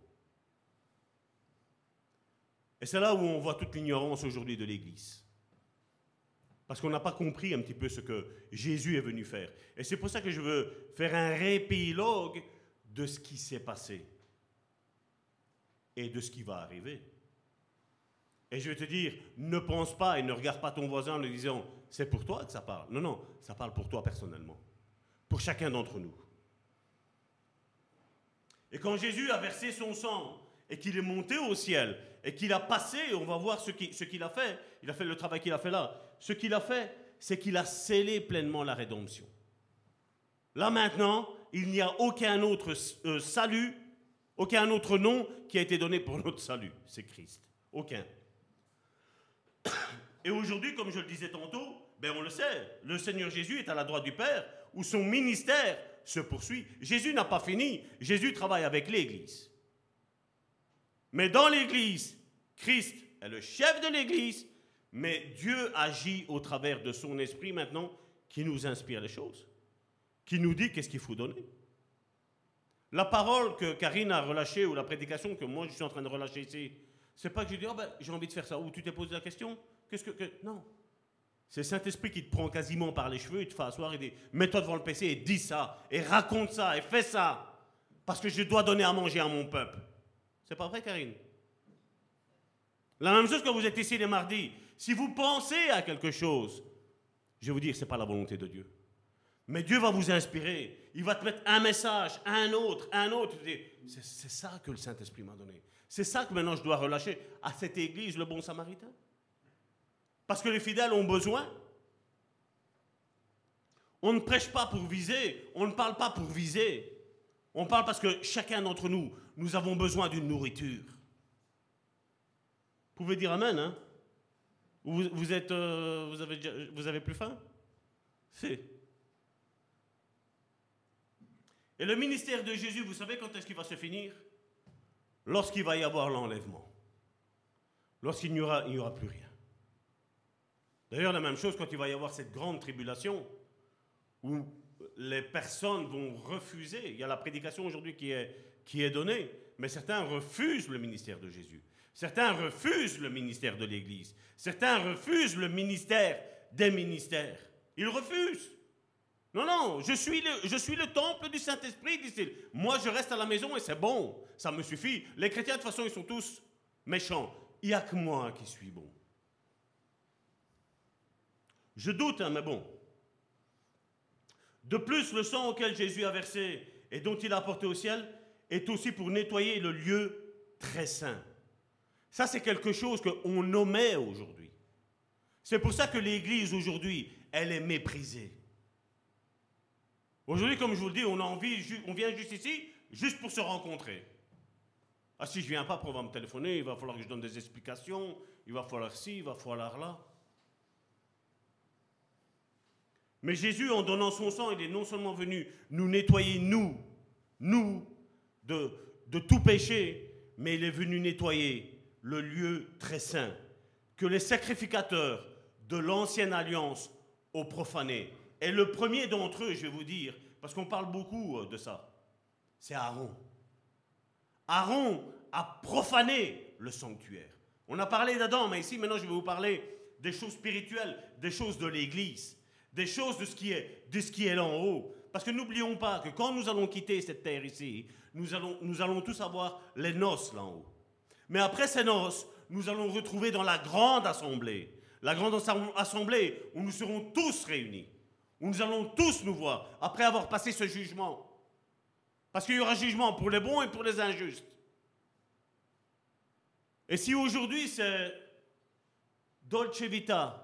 Et c'est là où on voit toute l'ignorance aujourd'hui de l'Église. Parce qu'on n'a pas compris un petit peu ce que Jésus est venu faire. Et c'est pour ça que je veux faire un répilogue de ce qui s'est passé et de ce qui va arriver. Et je vais te dire, ne pense pas et ne regarde pas ton voisin en lui disant, c'est pour toi que ça parle. Non, non, ça parle pour toi personnellement. Pour chacun d'entre nous. Et quand Jésus a versé son sang et qu'il est monté au ciel et qu'il a passé, on va voir ce qu'il a fait, il a fait le travail qu'il a fait là, ce qu'il a fait, c'est qu'il a scellé pleinement la rédemption. Là maintenant, il n'y a aucun autre euh, salut, aucun autre nom qui a été donné pour notre salut, c'est Christ. Aucun. Et aujourd'hui, comme je le disais tantôt, ben on le sait, le Seigneur Jésus est à la droite du Père, où son ministère se poursuit. Jésus n'a pas fini. Jésus travaille avec l'Église. Mais dans l'Église, Christ est le chef de l'Église, mais Dieu agit au travers de son esprit maintenant qui nous inspire les choses, qui nous dit qu'est-ce qu'il faut donner. La parole que Karine a relâchée ou la prédication que moi je suis en train de relâcher ici, c'est pas que je dis oh ben, j'ai envie de faire ça ou tu t'es posé la question, qu'est-ce que, non, c'est Saint-Esprit qui te prend quasiment par les cheveux, il te fait asseoir et dit Mets-toi devant le PC et dis ça, et raconte ça, et fais ça, parce que je dois donner à manger à mon peuple. C'est pas vrai, Karine? La même chose quand vous êtes ici les mardis. Si vous pensez à quelque chose, je vais vous dire ce n'est pas la volonté de Dieu. Mais Dieu va vous inspirer. Il va te mettre un message, un autre, un autre. C'est ça que le Saint-Esprit m'a donné. C'est ça que maintenant je dois relâcher à cette église, le bon samaritain. Parce que les fidèles ont besoin. On ne prêche pas pour viser, on ne parle pas pour viser. On parle parce que chacun d'entre nous, nous avons besoin d'une nourriture. Vous pouvez dire Amen, hein euh, vous avez plus faim? C'est. Et le ministère de Jésus, vous savez quand est-ce qu'il va se finir? Lorsqu'il va y avoir l'enlèvement, lorsqu'il n'y aura, plus rien. D'ailleurs, la même chose quand il va y avoir cette grande tribulation, où les personnes vont refuser. Il y a la prédication aujourd'hui qui est, qui est donnée, mais certains refusent le ministère de Jésus. Certains refusent le ministère de l'Église. Certains refusent le ministère des ministères. Ils refusent. Non, non, je suis le, temple du Saint-Esprit, dit-il. Moi, je reste à la maison et c'est bon, ça me suffit. Les chrétiens, de toute façon, ils sont tous méchants. Il n'y a que moi qui suis bon. Je doute, hein, mais bon. De plus, le sang auquel Jésus a versé et dont il a apporté au ciel est aussi pour nettoyer le lieu très saint. Ça, c'est quelque chose qu'on nommait aujourd'hui. C'est pour ça que l'Église aujourd'hui, elle est méprisée. Aujourd'hui, comme je vous le dis, on, a envie, on vient juste ici, juste pour se rencontrer. Ah, si je viens pas, on va me téléphoner, il va falloir que je donne des explications, il va falloir ci, il va falloir là. Mais Jésus, en donnant son sang, il est non seulement venu nous nettoyer, nous, nous, de, de tout péché, mais il est venu nettoyer le lieu très saint que les sacrificateurs de l'ancienne alliance ont profané. Et le premier d'entre eux, je vais vous dire, parce qu'on parle beaucoup euh, de ça, c'est Aaron. Aaron a profané le sanctuaire. On a parlé d'Adam, mais ici maintenant je vais vous parler des choses spirituelles, des choses de l'Église, des choses de ce qui est, de ce qui est là en haut. Parce que n'oublions pas que quand nous allons quitter cette terre ici, nous allons, nous allons tous avoir les noces là en haut. Mais après ces noces, nous allons retrouver dans la grande assemblée, la grande assemblée où nous serons tous réunis, où nous allons tous nous voir après avoir passé ce jugement. Parce qu'il y aura jugement pour les bons et pour les injustes. Et si aujourd'hui c'est Dolce Vita,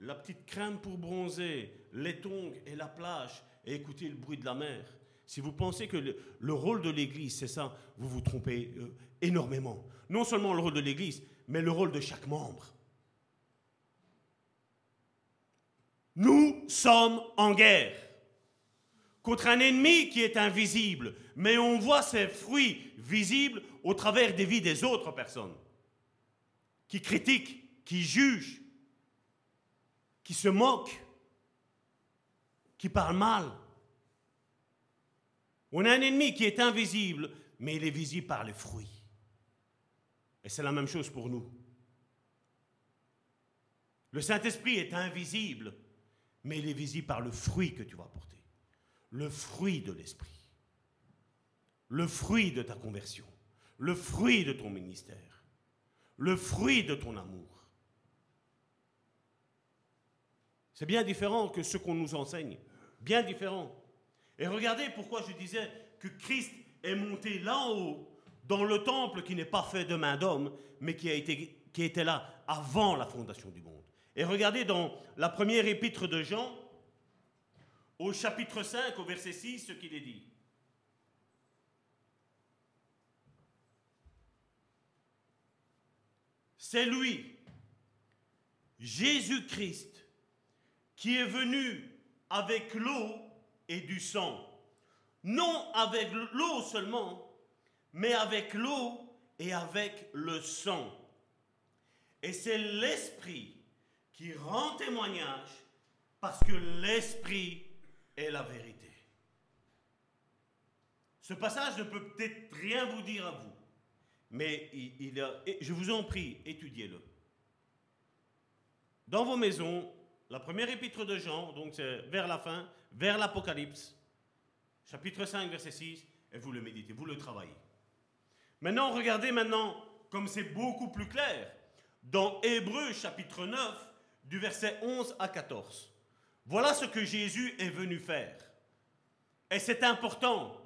la petite crème pour bronzer, les tongs et la plage, et écouter le bruit de la mer, si vous pensez que le, rôle de l'Église, c'est ça, vous vous trompez euh, énormément. Non seulement le rôle de l'Église, mais le rôle de chaque membre. Nous sommes en guerre contre un ennemi qui est invisible, mais on voit ses fruits visibles au travers des vies des autres personnes, qui critiquent, qui jugent, qui se moquent, qui parlent mal. On a un ennemi qui est invisible, mais il est visible par les fruits. Et c'est la même chose pour nous. Le Saint-Esprit est invisible, mais il est visible par le fruit que tu vas porter. Le fruit de l'Esprit. Le fruit de ta conversion. Le fruit de ton ministère. Le fruit de ton amour. C'est bien différent que ce qu'on nous enseigne. Bien différent. Et regardez pourquoi je disais que Christ est monté là en haut, dans le temple qui n'est pas fait de main d'homme, mais qui, a été, qui était là avant la fondation du monde. Et regardez dans la première épître de Jean, au chapitre 5, au verset 6, ce qu'il est dit. C'est lui, Jésus-Christ, qui est venu avec l'eau et du sang. Non avec l'eau seulement, mais avec l'eau et avec le sang. Et c'est l'Esprit rend témoignage parce que l'Esprit est la vérité. Ce passage ne peut peut-être rien vous dire à vous, mais il, a, je vous en prie, étudiez-le. Dans vos maisons, la première épître de Jean, donc c'est vers la fin, vers l'Apocalypse, chapitre 5, verset 6, et vous le méditez, vous le travaillez. Maintenant, regardez maintenant, comme c'est beaucoup plus clair, dans Hébreu chapitre 9, du verset 11 à 14. Voilà ce que Jésus est venu faire. Et c'est important,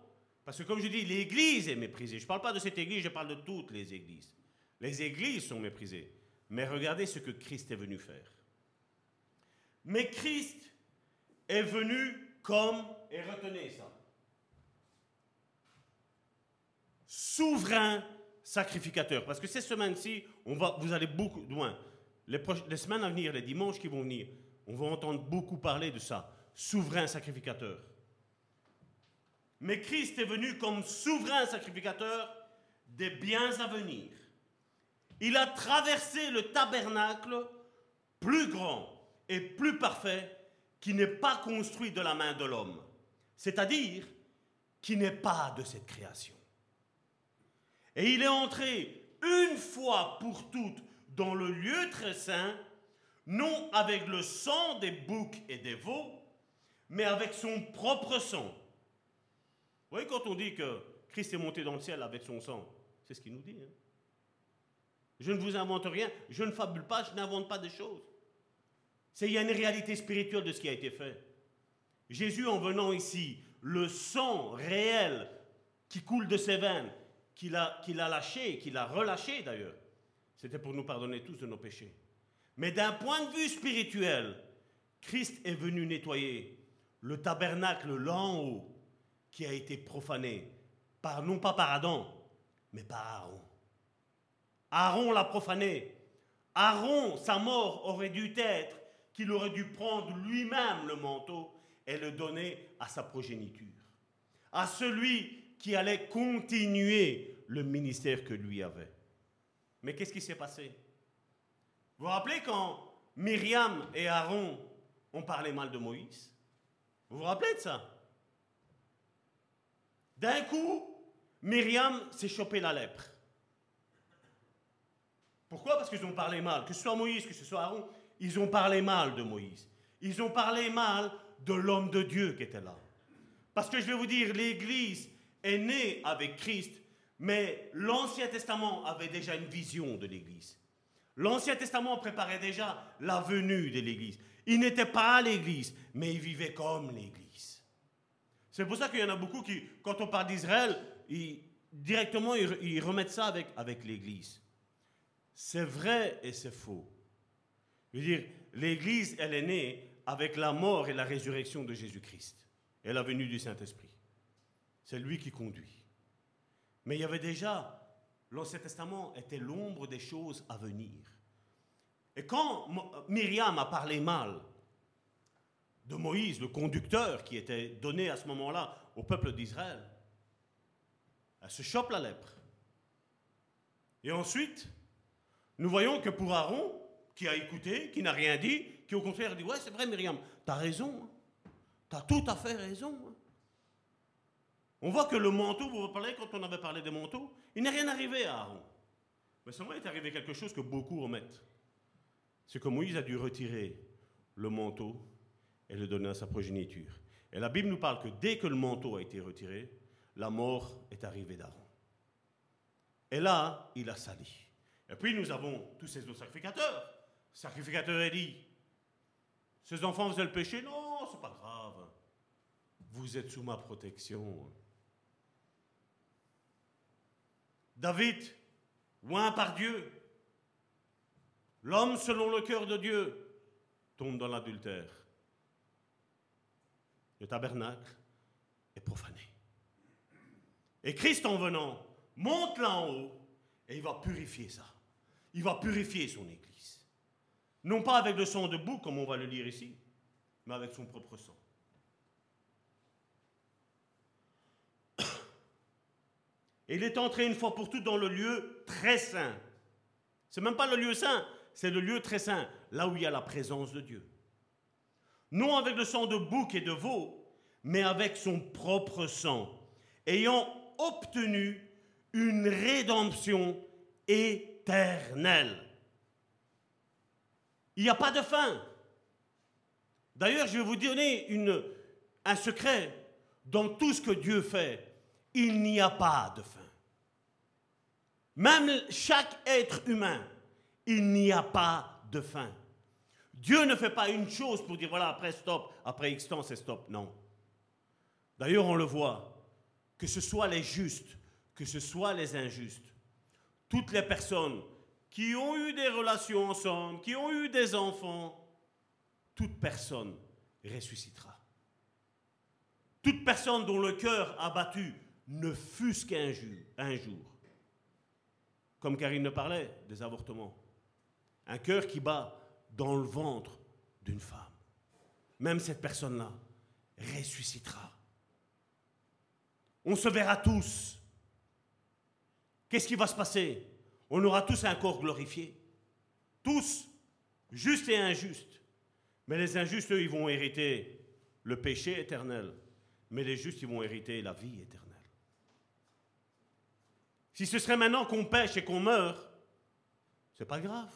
parce que comme je dis, l'Église est méprisée. Je ne parle pas de cette Église, je parle de toutes les Églises. Les Églises sont méprisées. Mais regardez ce que Christ est venu faire. Mais Christ est venu comme, et retenez ça, souverain sacrificateur. Parce que ces semaines-ci, vous allez beaucoup loin. Les, semaines à venir, les dimanches qui vont venir, on va entendre beaucoup parler de ça. Souverain sacrificateur. Mais Christ est venu comme souverain sacrificateur des biens à venir. Il a traversé le tabernacle plus grand et plus parfait qui n'est pas construit de la main de l'homme, c'est-à-dire qui n'est pas de cette création. Et il est entré une fois pour toutes dans le lieu très saint, non avec le sang des boucs et des veaux, mais avec son propre sang. Vous voyez, quand on dit que Christ est monté dans le ciel avec son sang, c'est ce qu'il nous dit. Hein. Je ne vous invente rien, je ne fabule pas, je n'invente pas des choses. C'est il y a une réalité spirituelle de ce qui a été fait. Jésus, en venant ici, le sang réel qui coule de ses veines, qu'il a, qu'il a lâché, qu'il a relâché d'ailleurs, c'était pour nous pardonner tous de nos péchés. Mais d'un point de vue spirituel, Christ est venu nettoyer le tabernacle là en haut qui a été profané, par, non pas par Adam, mais par Aaron. Aaron l'a profané. Aaron, sa mort aurait dû être qu'il aurait dû prendre lui-même le manteau et le donner à sa progéniture, à celui qui allait continuer le ministère que lui avait. Mais qu'est-ce qui s'est passé? Vous vous rappelez quand Myriam et Aaron ont parlé mal de Moïse? Vous vous rappelez de ça? D'un coup, Myriam s'est chopé la lèpre. Pourquoi? Parce qu'ils ont parlé mal. Que ce soit Moïse, que ce soit Aaron, ils ont parlé mal de Moïse. Ils ont parlé mal de l'homme de Dieu qui était là. Parce que je vais vous dire, l'Église est née avec Christ, mais l'Ancien Testament avait déjà une vision de l'Église. L'Ancien Testament préparait déjà la venue de l'Église. Il n'était pas l'Église, mais il vivait comme l'Église. C'est pour ça qu'il y en a beaucoup qui, quand on parle d'Israël, directement ils, remettent ça avec, avec l'Église. C'est vrai et c'est faux. Je veux dire, l'Église, elle est née avec la mort et la résurrection de Jésus-Christ et la venue du Saint-Esprit. C'est lui qui conduit. Mais il y avait déjà, l'Ancien Testament était l'ombre des choses à venir. Et quand Myriam a parlé mal de Moïse, le conducteur qui était donné à ce moment-là au peuple d'Israël, elle se chope la lèpre. Et ensuite, nous voyons que pour Aaron, qui a écouté, qui n'a rien dit, qui au contraire dit Ouais, c'est vrai, Myriam, tu as raison. Hein. Tu as tout à fait raison. On voit que le manteau, vous vous parlez quand on avait parlé des manteaux, il n'est rien arrivé à Aaron. Mais seulement il est arrivé quelque chose que beaucoup omettent. C'est que Moïse a dû retirer le manteau et le donner à sa progéniture. Et la Bible nous parle que dès que le manteau a été retiré, la mort est arrivée d'Aaron. Et là, il a sali. Et puis nous avons tous ces autres sacrificateurs. Le sacrificateur dit, ces enfants faisaient le péché, non, c'est pas grave. Vous êtes sous ma protection. David, loin par Dieu, l'homme selon le cœur de Dieu, tombe dans l'adultère. Le tabernacle est profané. Et Christ en venant monte là en haut et il va purifier ça il va purifier son Église. Non pas avec le sang de bouc, comme on va le lire ici, mais avec son propre sang. Il est entré une fois pour toutes dans le lieu très saint. C'est même pas le lieu saint, c'est le lieu très saint, là où il y a la présence de Dieu. Non avec le sang de bouc et de veau, mais avec son propre sang, ayant obtenu une rédemption et éternel. Il n'y a pas de fin. D'ailleurs, je vais vous donner un secret. Dans tout ce que Dieu fait, il n'y a pas de fin. Même chaque être humain, il n'y a pas de fin. Dieu ne fait pas une chose pour dire voilà, après stop, après X temps stop. Non. D'ailleurs, on le voit, que ce soit les justes, que ce soit les injustes, toutes les personnes qui ont eu des relations ensemble, qui ont eu des enfants, toute personne ressuscitera. Toute personne dont le cœur abattu ne fût-ce qu'un jour. Comme Karine ne parlait des avortements. Un cœur qui bat dans le ventre d'une femme. Même cette personne-là ressuscitera. On se verra tous qu'est-ce qui va se passer? On aura tous un corps glorifié. Tous, justes et injustes. Mais les injustes, eux, ils vont hériter le péché éternel. Mais les justes, ils vont hériter la vie éternelle. Si ce serait maintenant qu'on pêche et qu'on meurt, c'est pas grave.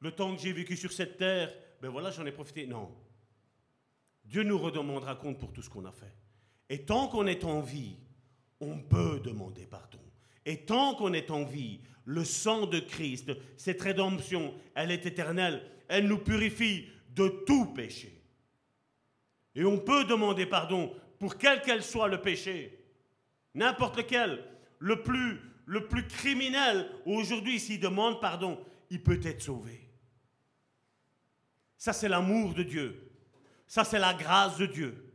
Le temps que j'ai vécu sur cette terre, ben voilà, j'en ai profité. Non. Dieu nous redemandera compte pour tout ce qu'on a fait. Et tant qu'on est en vie, on peut demander pardon. Et tant qu'on est en vie, le sang de Christ, cette rédemption, elle est éternelle. Elle nous purifie de tout péché. Et on peut demander pardon pour quel qu'elle soit le péché. N'importe lequel. Le plus, le plus criminel, aujourd'hui, s'il demande pardon, il peut être sauvé. Ça, c'est l'amour de Dieu. Ça, c'est la grâce de Dieu.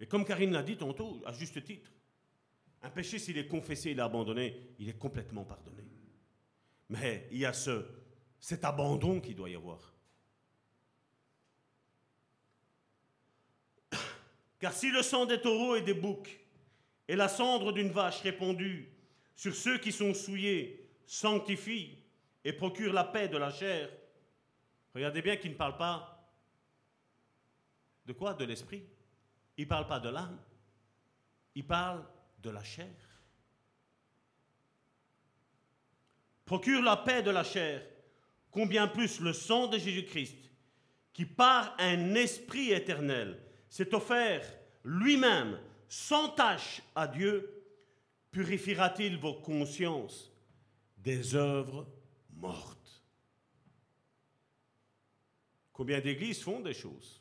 Et comme Karine l'a dit tantôt, à juste titre, un péché, s'il est confessé, il est abandonné, il est complètement pardonné. Mais il y a ce, cet abandon qu'il doit y avoir. Car si le sang des taureaux et des boucs et la cendre d'une vache répandue sur ceux qui sont souillés sanctifient et procurent la paix de la chair, regardez bien qu'il ne parle pas de quoi? De l'esprit. Il ne parle pas de l'âme. Il parle de la chair. Procure la paix de la chair, combien plus le sang de Jésus-Christ, qui par un esprit éternel s'est offert lui-même sans tâche à Dieu, purifiera-t-il vos consciences des œuvres mortes? Combien d'églises font des choses?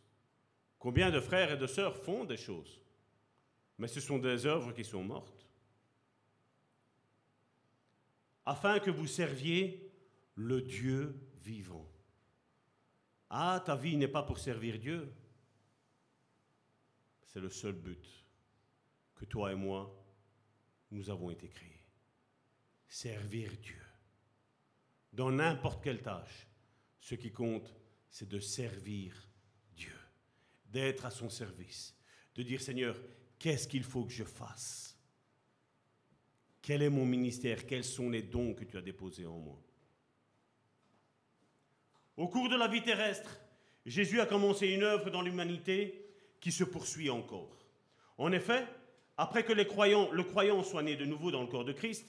Combien de frères et de sœurs font des choses? Mais ce sont des œuvres qui sont mortes. Afin que vous serviez le Dieu vivant. Ah, ta vie n'est pas pour servir Dieu. C'est le seul but que toi et moi, nous avons été créés. Servir Dieu. Dans n'importe quelle tâche, ce qui compte, c'est de servir Dieu, d'être à son service, de dire Seigneur, Qu'est-ce qu'il faut que je fasse? Quel est mon ministère? Quels sont les dons que tu as déposés en moi? Au cours de la vie terrestre, Jésus a commencé une œuvre dans l'humanité qui se poursuit encore. En effet, après que les croyants, le croyant soit né de nouveau dans le corps de Christ,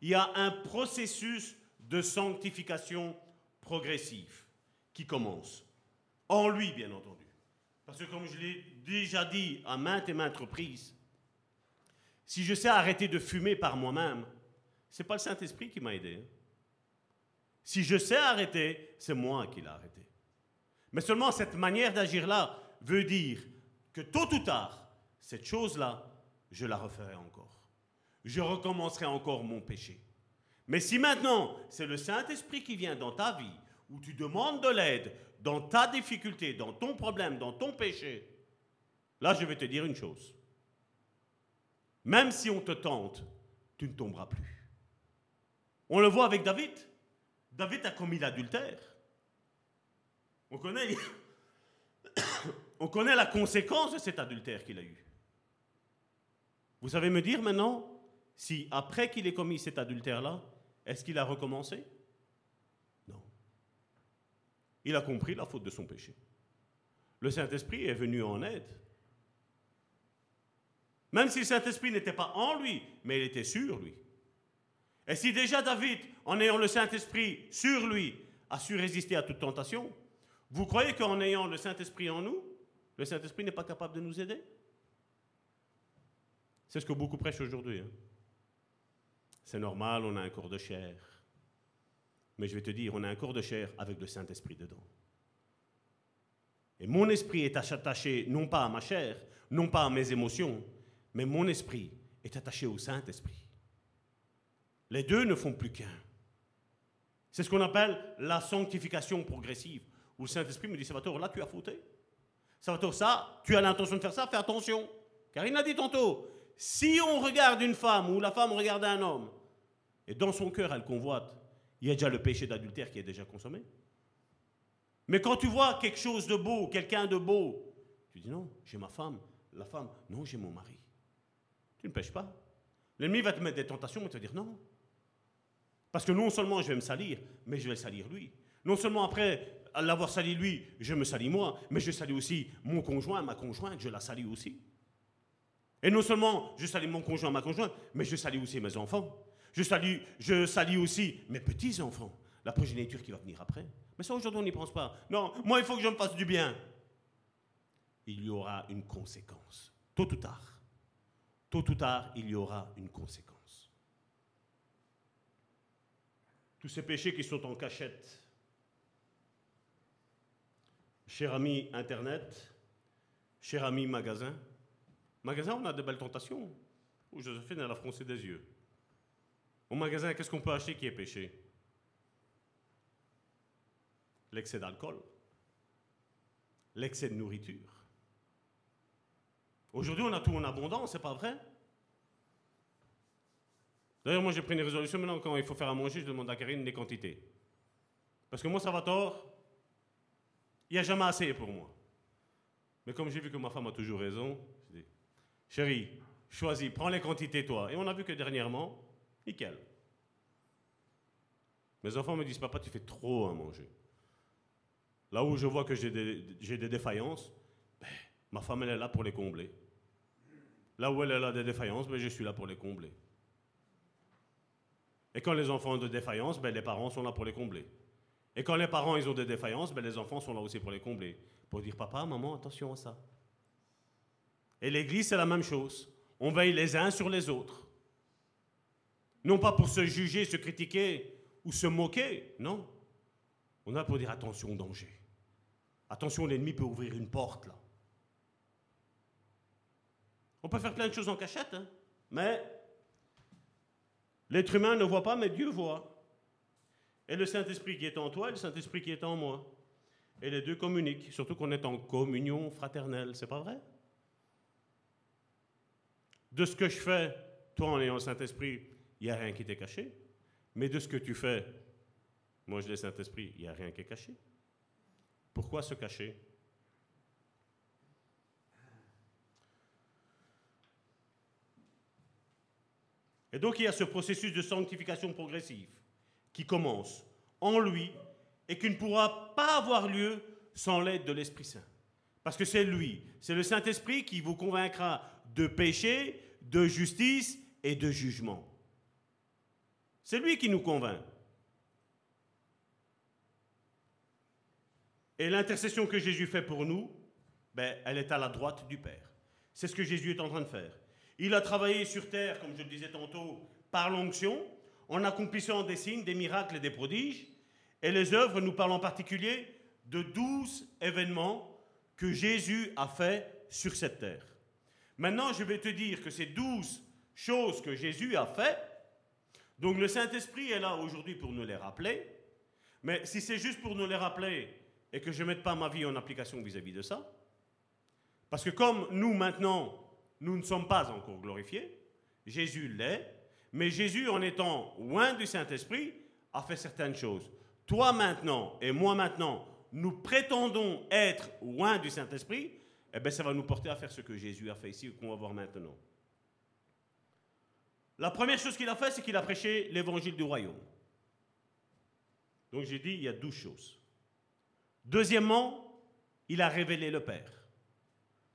il y a un processus de sanctification progressive qui commence. En lui, bien entendu. Parce que comme je l'ai déjà dit à maintes et maintes reprises, si je sais arrêter de fumer par moi-même, ce n'est pas le Saint-Esprit qui m'a aidé. Hein. Si je sais arrêter, c'est moi qui l'ai arrêté. Mais seulement cette manière d'agir-là veut dire que tôt ou tard, cette chose-là, je la referai encore. Je recommencerai encore mon péché. Mais si maintenant c'est le Saint-Esprit qui vient dans ta vie, où tu demandes de l'aide, dans ta difficulté, dans ton problème, dans ton péché, là je vais te dire une chose. Même si on te tente, tu ne tomberas plus. On le voit avec David. David a commis l'adultère. On connaît, on connaît la conséquence de cet adultère qu'il a eu. Vous savez me dire maintenant si après qu'il ait commis cet adultère-là, est-ce qu'il a recommencé? Il a compris la faute de son péché. Le Saint-Esprit est venu en aide. Même si le Saint-Esprit n'était pas en lui, mais il était sur lui. Et si déjà David, en ayant le Saint-Esprit sur lui, a su résister à toute tentation, vous croyez qu'en ayant le Saint-Esprit en nous, le Saint-Esprit n'est pas capable de nous aider? C'est ce que beaucoup prêchent aujourd'hui. Hein. C'est normal, on a un corps de chair. Mais je vais te dire, on a un corps de chair avec le Saint-Esprit dedans. Et mon esprit est attaché non pas à ma chair, non pas à mes émotions, mais mon esprit est attaché au Saint-Esprit. Les deux ne font plus qu'un. C'est ce qu'on appelle la sanctification progressive, où le Saint-Esprit me dit, Salvatore, là tu as fauté. Salvatore, ça, tu as l'intention de faire ça, fais attention. Car il a dit tantôt, si on regarde une femme ou la femme regarde un homme, et dans son cœur elle convoite, il y a déjà le péché d'adultère qui est déjà consommé. Mais quand tu vois quelque chose de beau, quelqu'un de beau, tu dis non, j'ai ma femme. La femme, non, j'ai mon mari. Tu ne pêches pas. L'ennemi va te mettre des tentations, mais vas dire non. Parce que non seulement je vais me salir, mais je vais salir lui. Non seulement après l'avoir sali lui, je me salis moi, mais je salis aussi mon conjoint, ma conjointe, je la salis aussi. Et non seulement je salis mon conjoint, ma conjointe, mais je salis aussi mes enfants. Je salis, je aussi mes petits-enfants, la progéniture qui va venir après. Mais ça, aujourd'hui, on n'y pense pas. Non, moi, il faut que je me fasse du bien. Il y aura une conséquence, tôt ou tard. Tôt ou tard, il y aura une conséquence. Tous ces péchés qui sont en cachette. Cher ami Internet, cher ami magasin, magasin, on a de belles tentations. Où Joséphine, elle a froncé des yeux. Au magasin, qu'est-ce qu'on peut acheter qui est péché? L'excès d'alcool, l'excès de nourriture. Aujourd'hui, on a tout en abondance, c'est pas vrai? D'ailleurs, moi, j'ai pris une résolution maintenant, quand il faut faire à manger, je demande à Karine les quantités. Parce que moi, ça va tort, il n'y a jamais assez pour moi. Mais comme j'ai vu que ma femme a toujours raison, chérie, choisis, prends les quantités toi. Et on a vu que dernièrement, nickel. Mes enfants me disent, papa, tu fais trop à manger. Là où je vois que j'ai des, défaillances, ben, ma femme, elle est là pour les combler. Là où elle a des défaillances, ben, je suis là pour les combler. Et quand les enfants ont des défaillances, ben, les parents sont là pour les combler. Et quand les parents ont des défaillances, ben, les enfants sont là aussi pour les combler. Pour dire, papa, maman, attention à ça. Et l'Église, c'est la même chose. On veille les uns sur les autres. Non pas pour se juger, se critiquer ou se moquer, non. On a pour dire attention au danger. Attention, l'ennemi peut ouvrir une porte là. On peut faire plein de choses en cachette, hein, mais l'être humain ne voit pas, mais Dieu voit. Et le Saint-Esprit qui est en toi et le Saint-Esprit qui est en moi. Et les deux communiquent, surtout qu'on est en communion fraternelle, c'est pas vrai? De ce que je fais, toi en ayant le Saint-Esprit, il n'y a rien qui t'est caché. Mais de ce que tu fais, moi je l'ai Saint-Esprit, il n'y a rien qui est caché. Pourquoi se cacher? Et donc il y a ce processus de sanctification progressive qui commence en lui et qui ne pourra pas avoir lieu sans l'aide de l'Esprit Saint. Parce que c'est lui, c'est le Saint-Esprit qui vous convaincra de péché, de justice et de jugement. C'est lui qui nous convainc. Et l'intercession que Jésus fait pour nous, ben, elle est à la droite du Père. C'est ce que Jésus est en train de faire. Il a travaillé sur terre, comme je le disais tantôt, par l'onction, en accomplissant des signes, des miracles et des prodiges. Et les œuvres nous parlent en particulier de douze événements que Jésus a fait sur cette terre. Maintenant, je vais te dire que ces douze choses que Jésus a fait, donc le Saint-Esprit est là aujourd'hui pour nous les rappeler, mais si c'est juste pour nous les rappeler et que je ne mette pas ma vie en application vis-à-vis -vis de ça, parce que comme nous maintenant, nous ne sommes pas encore glorifiés. Jésus l'est. Mais Jésus, en étant loin du Saint-Esprit, a fait certaines choses. Toi maintenant et moi maintenant, nous prétendons être loin du Saint-Esprit, eh bien ça va nous porter à faire ce que Jésus a fait ici, qu'on va voir maintenant. La première chose qu'il a fait, c'est qu'il a prêché l'évangile du royaume. Donc j'ai dit, il y a douze choses. Deuxièmement, il a révélé le Père.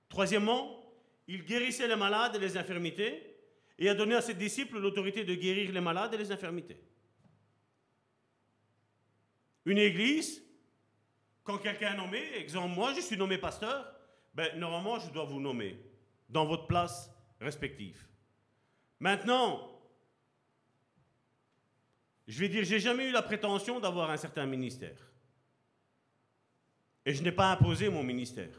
Troisièmement, il guérissait les malades et les infirmités et a donné à ses disciples l'autorité de guérir les malades et les infirmités. Une église, quand quelqu'un est nommé, exemple moi je suis nommé pasteur, ben, normalement je dois vous nommer dans votre place respective. Maintenant, je vais dire, j'ai jamais eu la prétention d'avoir un certain ministère. Et je n'ai pas imposé mon ministère.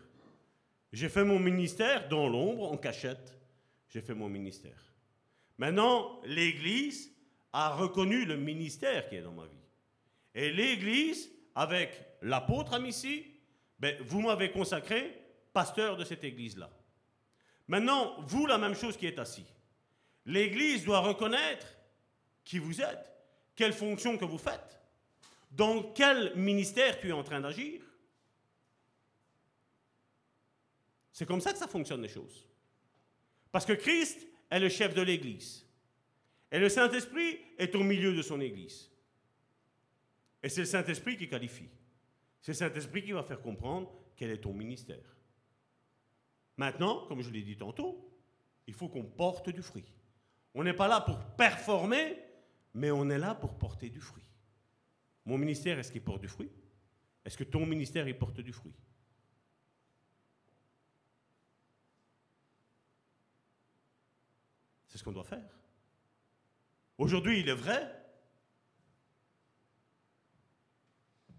J'ai fait mon ministère dans l'ombre, en cachette. J'ai fait mon ministère. Maintenant, l'Église a reconnu le ministère qui est dans ma vie. Et l'Église, avec l'apôtre Amici, ben, vous m'avez consacré pasteur de cette Église-là. Maintenant, vous, la même chose qui est assis. L'Église doit reconnaître qui vous êtes, quelle fonction que vous faites, dans quel ministère tu es en train d'agir. C'est comme ça que ça fonctionne les choses. Parce que Christ est le chef de l'Église. Et le Saint-Esprit est au milieu de son Église. Et c'est le Saint-Esprit qui qualifie. C'est le Saint-Esprit qui va faire comprendre quel est ton ministère. Maintenant, comme je l'ai dit tantôt, il faut qu'on porte du fruit. On n'est pas là pour performer, mais on est là pour porter du fruit. Mon ministère, est-ce qu'il porte du fruit? Est-ce que ton ministère, il porte du fruit? C'est ce qu'on doit faire. Aujourd'hui, il est vrai,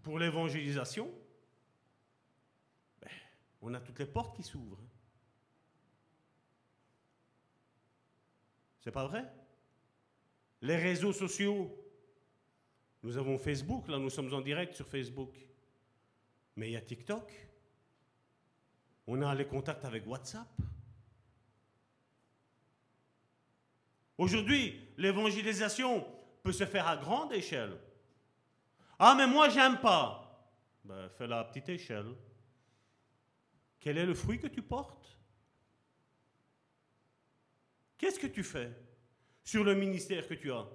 pour l'évangélisation, ben, on a toutes les portes qui s'ouvrent. C'est pas vrai? Les réseaux sociaux, nous avons Facebook, là nous sommes en direct sur Facebook. Mais il y a TikTok. On a les contacts avec WhatsApp. Aujourd'hui, l'évangélisation peut se faire à grande échelle. Ah, mais moi, j'aime pas. Ben, fais-la à petite échelle. Quel est le fruit que tu portes? Qu'est-ce que tu fais sur le ministère que tu as?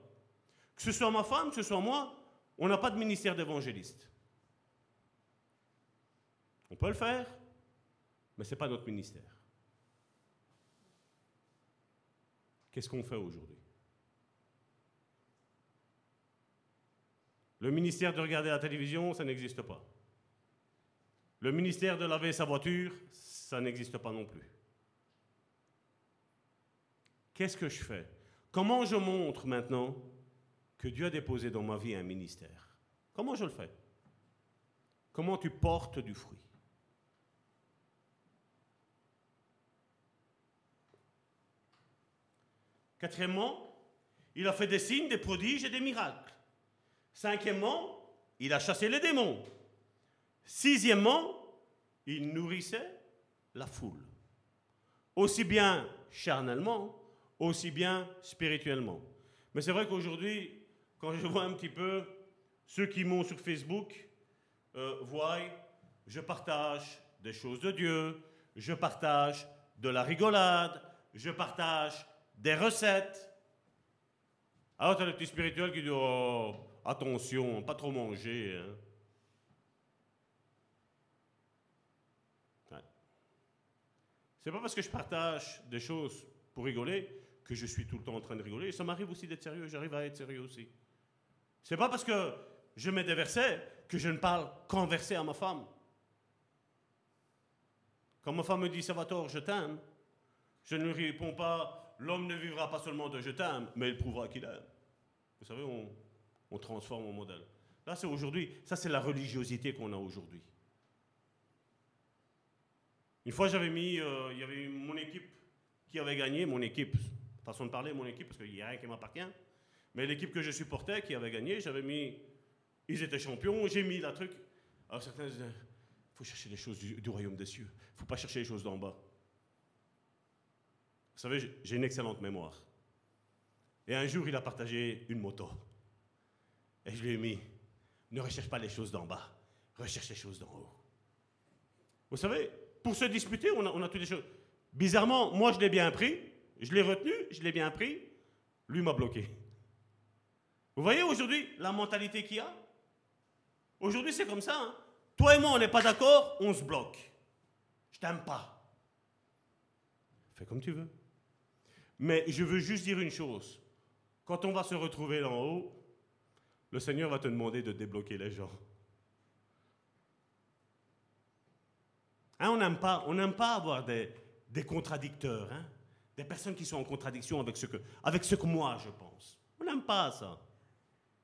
Que ce soit ma femme, que ce soit moi, on n'a pas de ministère d'évangéliste. On peut le faire, mais ce n'est pas notre ministère. Qu'est-ce qu'on fait aujourd'hui? Le ministère de regarder la télévision, ça n'existe pas. Le ministère de laver sa voiture, ça n'existe pas non plus. Qu'est-ce que je fais? Comment je montre maintenant que Dieu a déposé dans ma vie un ministère? Comment je le fais? Comment tu portes du fruit? Quatrièmement, il a fait des signes, des prodiges et des miracles. Cinquièmement, il a chassé les démons. Sixièmement, il nourrissait la foule. Aussi bien charnellement, aussi bien spirituellement. Mais c'est vrai qu'aujourd'hui, quand je vois un petit peu ceux qui m'ont sur Facebook, euh, voient, je partage des choses de Dieu, je partage de la rigolade, je partage des recettes. Alors, tu as le petit spirituel qui dit oh, attention, pas trop manger. Hein. C'est pas parce que je partage des choses pour rigoler que je suis tout le temps en train de rigoler. ça m'arrive aussi d'être sérieux, j'arrive à être sérieux aussi. C'est pas parce que je mets des versets que je ne parle qu'en versets à ma femme. Quand ma femme me dit Salvatore, je t'aime, je ne lui réponds pas l'homme ne vivra pas seulement de je t'aime, mais il prouvera qu'il aime. Vous savez, on, transforme mon modèle. Là, c'est aujourd'hui, ça c'est la religiosité qu'on a aujourd'hui. Une fois, j'avais mis, euh, il y avait mon équipe qui avait gagné, mon équipe, façon de parler, mon équipe, parce qu'il n'y a rien qui m'appartient, mais l'équipe que je supportais qui avait gagné, j'avais mis, ils étaient champions, j'ai mis la truc. Alors certains disaient, faut chercher les choses du, royaume des cieux, faut pas chercher les choses d'en bas. Vous savez, j'ai une excellente mémoire. Et un jour, il a partagé une moto. Et je lui ai mis, ne recherche pas les choses d'en bas, recherche les choses d'en haut. Vous savez, pour se disputer, on a, on a toutes les choses. Bizarrement, moi, je l'ai bien pris, je l'ai retenu, je l'ai bien pris, lui m'a bloqué. Vous voyez aujourd'hui la mentalité qu'il y a? Aujourd'hui, c'est comme ça. Hein. Toi et moi, on n'est pas d'accord, on se bloque. Je t'aime pas. Fais comme tu veux. Mais je veux juste dire une chose. Quand on va se retrouver là en haut, le Seigneur va te demander de débloquer les gens. Hein, on n'aime pas, pas avoir des, contradicteurs, hein, des personnes qui sont en contradiction avec ce que, avec ce que moi je pense. On n'aime pas ça.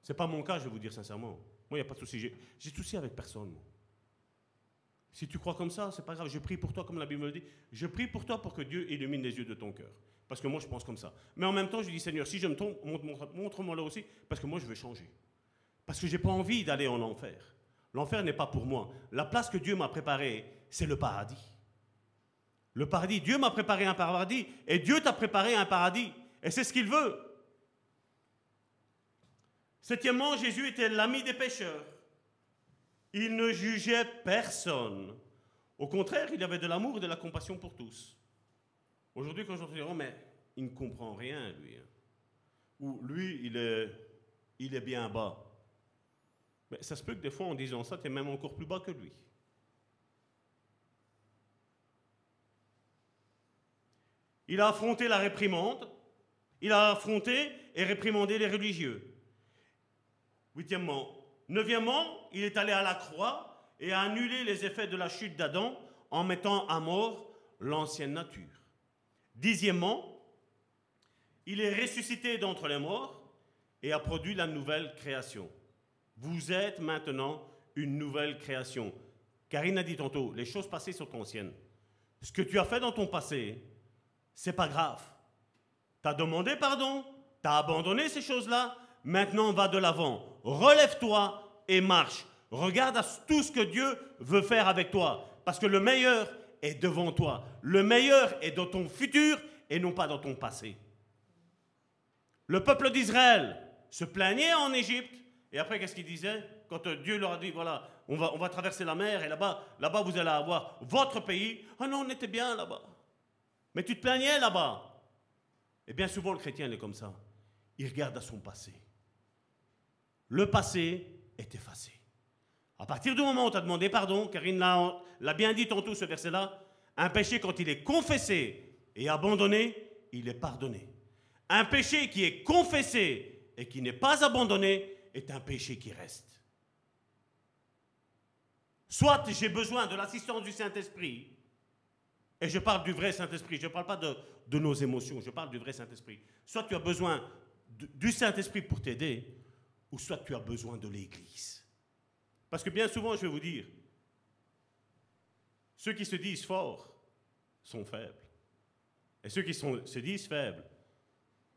Ce n'est pas mon cas, je vais vous dire sincèrement. Moi, il n'y a pas de souci. J'ai de souci avec personne. Si tu crois comme ça, c'est pas grave. Je prie pour toi, comme la Bible me dit. Je prie pour toi pour que Dieu illumine les yeux de ton cœur. Parce que moi, je pense comme ça. Mais en même temps, je dis, Seigneur, si je me trompe, montre-moi là aussi, parce que moi, je veux changer. Parce que je n'ai pas envie d'aller en enfer. L'enfer n'est pas pour moi. La place que Dieu m'a préparée, c'est le paradis. Le paradis, Dieu m'a préparé un paradis, et Dieu t'a préparé un paradis. Et c'est ce qu'il veut. Septièmement, Jésus était l'ami des pécheurs. Il ne jugeait personne. Au contraire, il avait de l'amour et de la compassion pour tous. Aujourd'hui, quand j'entends dire, oh, mais il ne comprend rien, lui. Hein. ou lui, il est, il est bien bas. Mais ça se peut que des fois, en disant ça, tu es même encore plus bas que lui. Il a affronté la réprimande, il a affronté et réprimandé les religieux. Huitièmement. Neuvièmement, il est allé à la croix et a annulé les effets de la chute d'Adam en mettant à mort l'ancienne nature. Dixièmement, il est ressuscité d'entre les morts et a produit la nouvelle création. Vous êtes maintenant une nouvelle création. Karine a dit tantôt, les choses passées sont anciennes. Ce que tu as fait dans ton passé, c'est pas grave. Tu as demandé pardon, tu as abandonné ces choses-là, maintenant va de l'avant. Relève-toi et marche. Regarde tout ce que Dieu veut faire avec toi, parce que le meilleur est devant toi. Le meilleur est dans ton futur et non pas dans ton passé. Le peuple d'Israël se plaignait en Égypte, et après, qu'est-ce qu'il disait? Quand Dieu leur a dit, voilà, on va, on va traverser la mer, et là-bas, là-bas, vous allez avoir votre pays. Ah non, on était bien là-bas. Mais tu te plaignais là-bas. Et bien souvent, le chrétien, est comme ça. Il regarde à son passé. Le passé est effacé. À partir du moment où tu as demandé pardon, Karine l'a bien dit tantôt ce verset-là, un péché quand il est confessé et abandonné, il est pardonné. Un péché qui est confessé et qui n'est pas abandonné est un péché qui reste. Soit j'ai besoin de l'assistance du Saint-Esprit, et je parle du vrai Saint-Esprit, je ne parle pas de, nos émotions, je parle du vrai Saint-Esprit. Soit tu as besoin du Saint-Esprit pour t'aider, ou soit tu as besoin de l'Église. Parce que bien souvent, je vais vous dire, ceux qui se disent forts sont faibles. Et ceux qui se disent faibles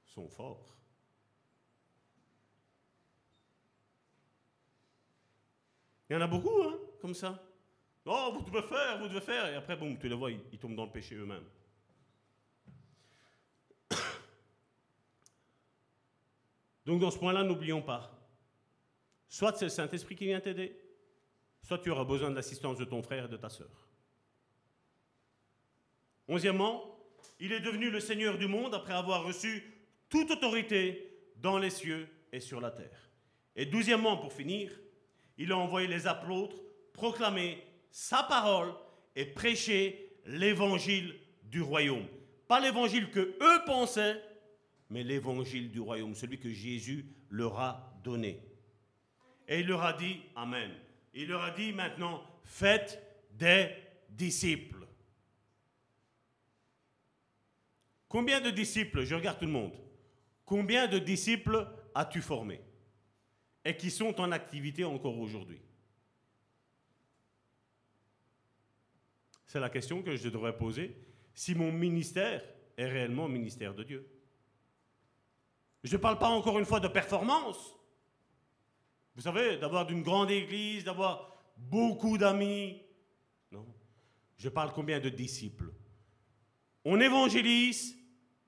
sont forts. Il y en a beaucoup, hein, comme ça. Oh, vous devez faire, vous devez faire. Et après, boum, tu les vois, ils, tombent dans le péché eux-mêmes. Donc dans ce point-là, n'oublions pas. Soit c'est le Saint-Esprit qui vient t'aider, soit tu auras besoin de l'assistance de ton frère et de ta sœur. Onzièmement, il est devenu le Seigneur du monde après avoir reçu toute autorité dans les cieux et sur la terre. Et douzièmement, pour finir, il a envoyé les apôtres proclamer sa parole et prêcher l'évangile du royaume. Pas l'évangile que eux pensaient, mais l'évangile du royaume, celui que Jésus leur a donné. Et il leur a dit, Amen. Il leur a dit maintenant, faites des disciples. Combien de disciples, je regarde tout le monde, combien de disciples as-tu formé et qui sont en activité encore aujourd'hui? C'est la question que je devrais poser si mon ministère est réellement ministère de Dieu. Je ne parle pas encore une fois de performance. Vous savez, d'avoir d'une grande église, d'avoir beaucoup d'amis. Non. Je parle combien de disciples? On évangélise,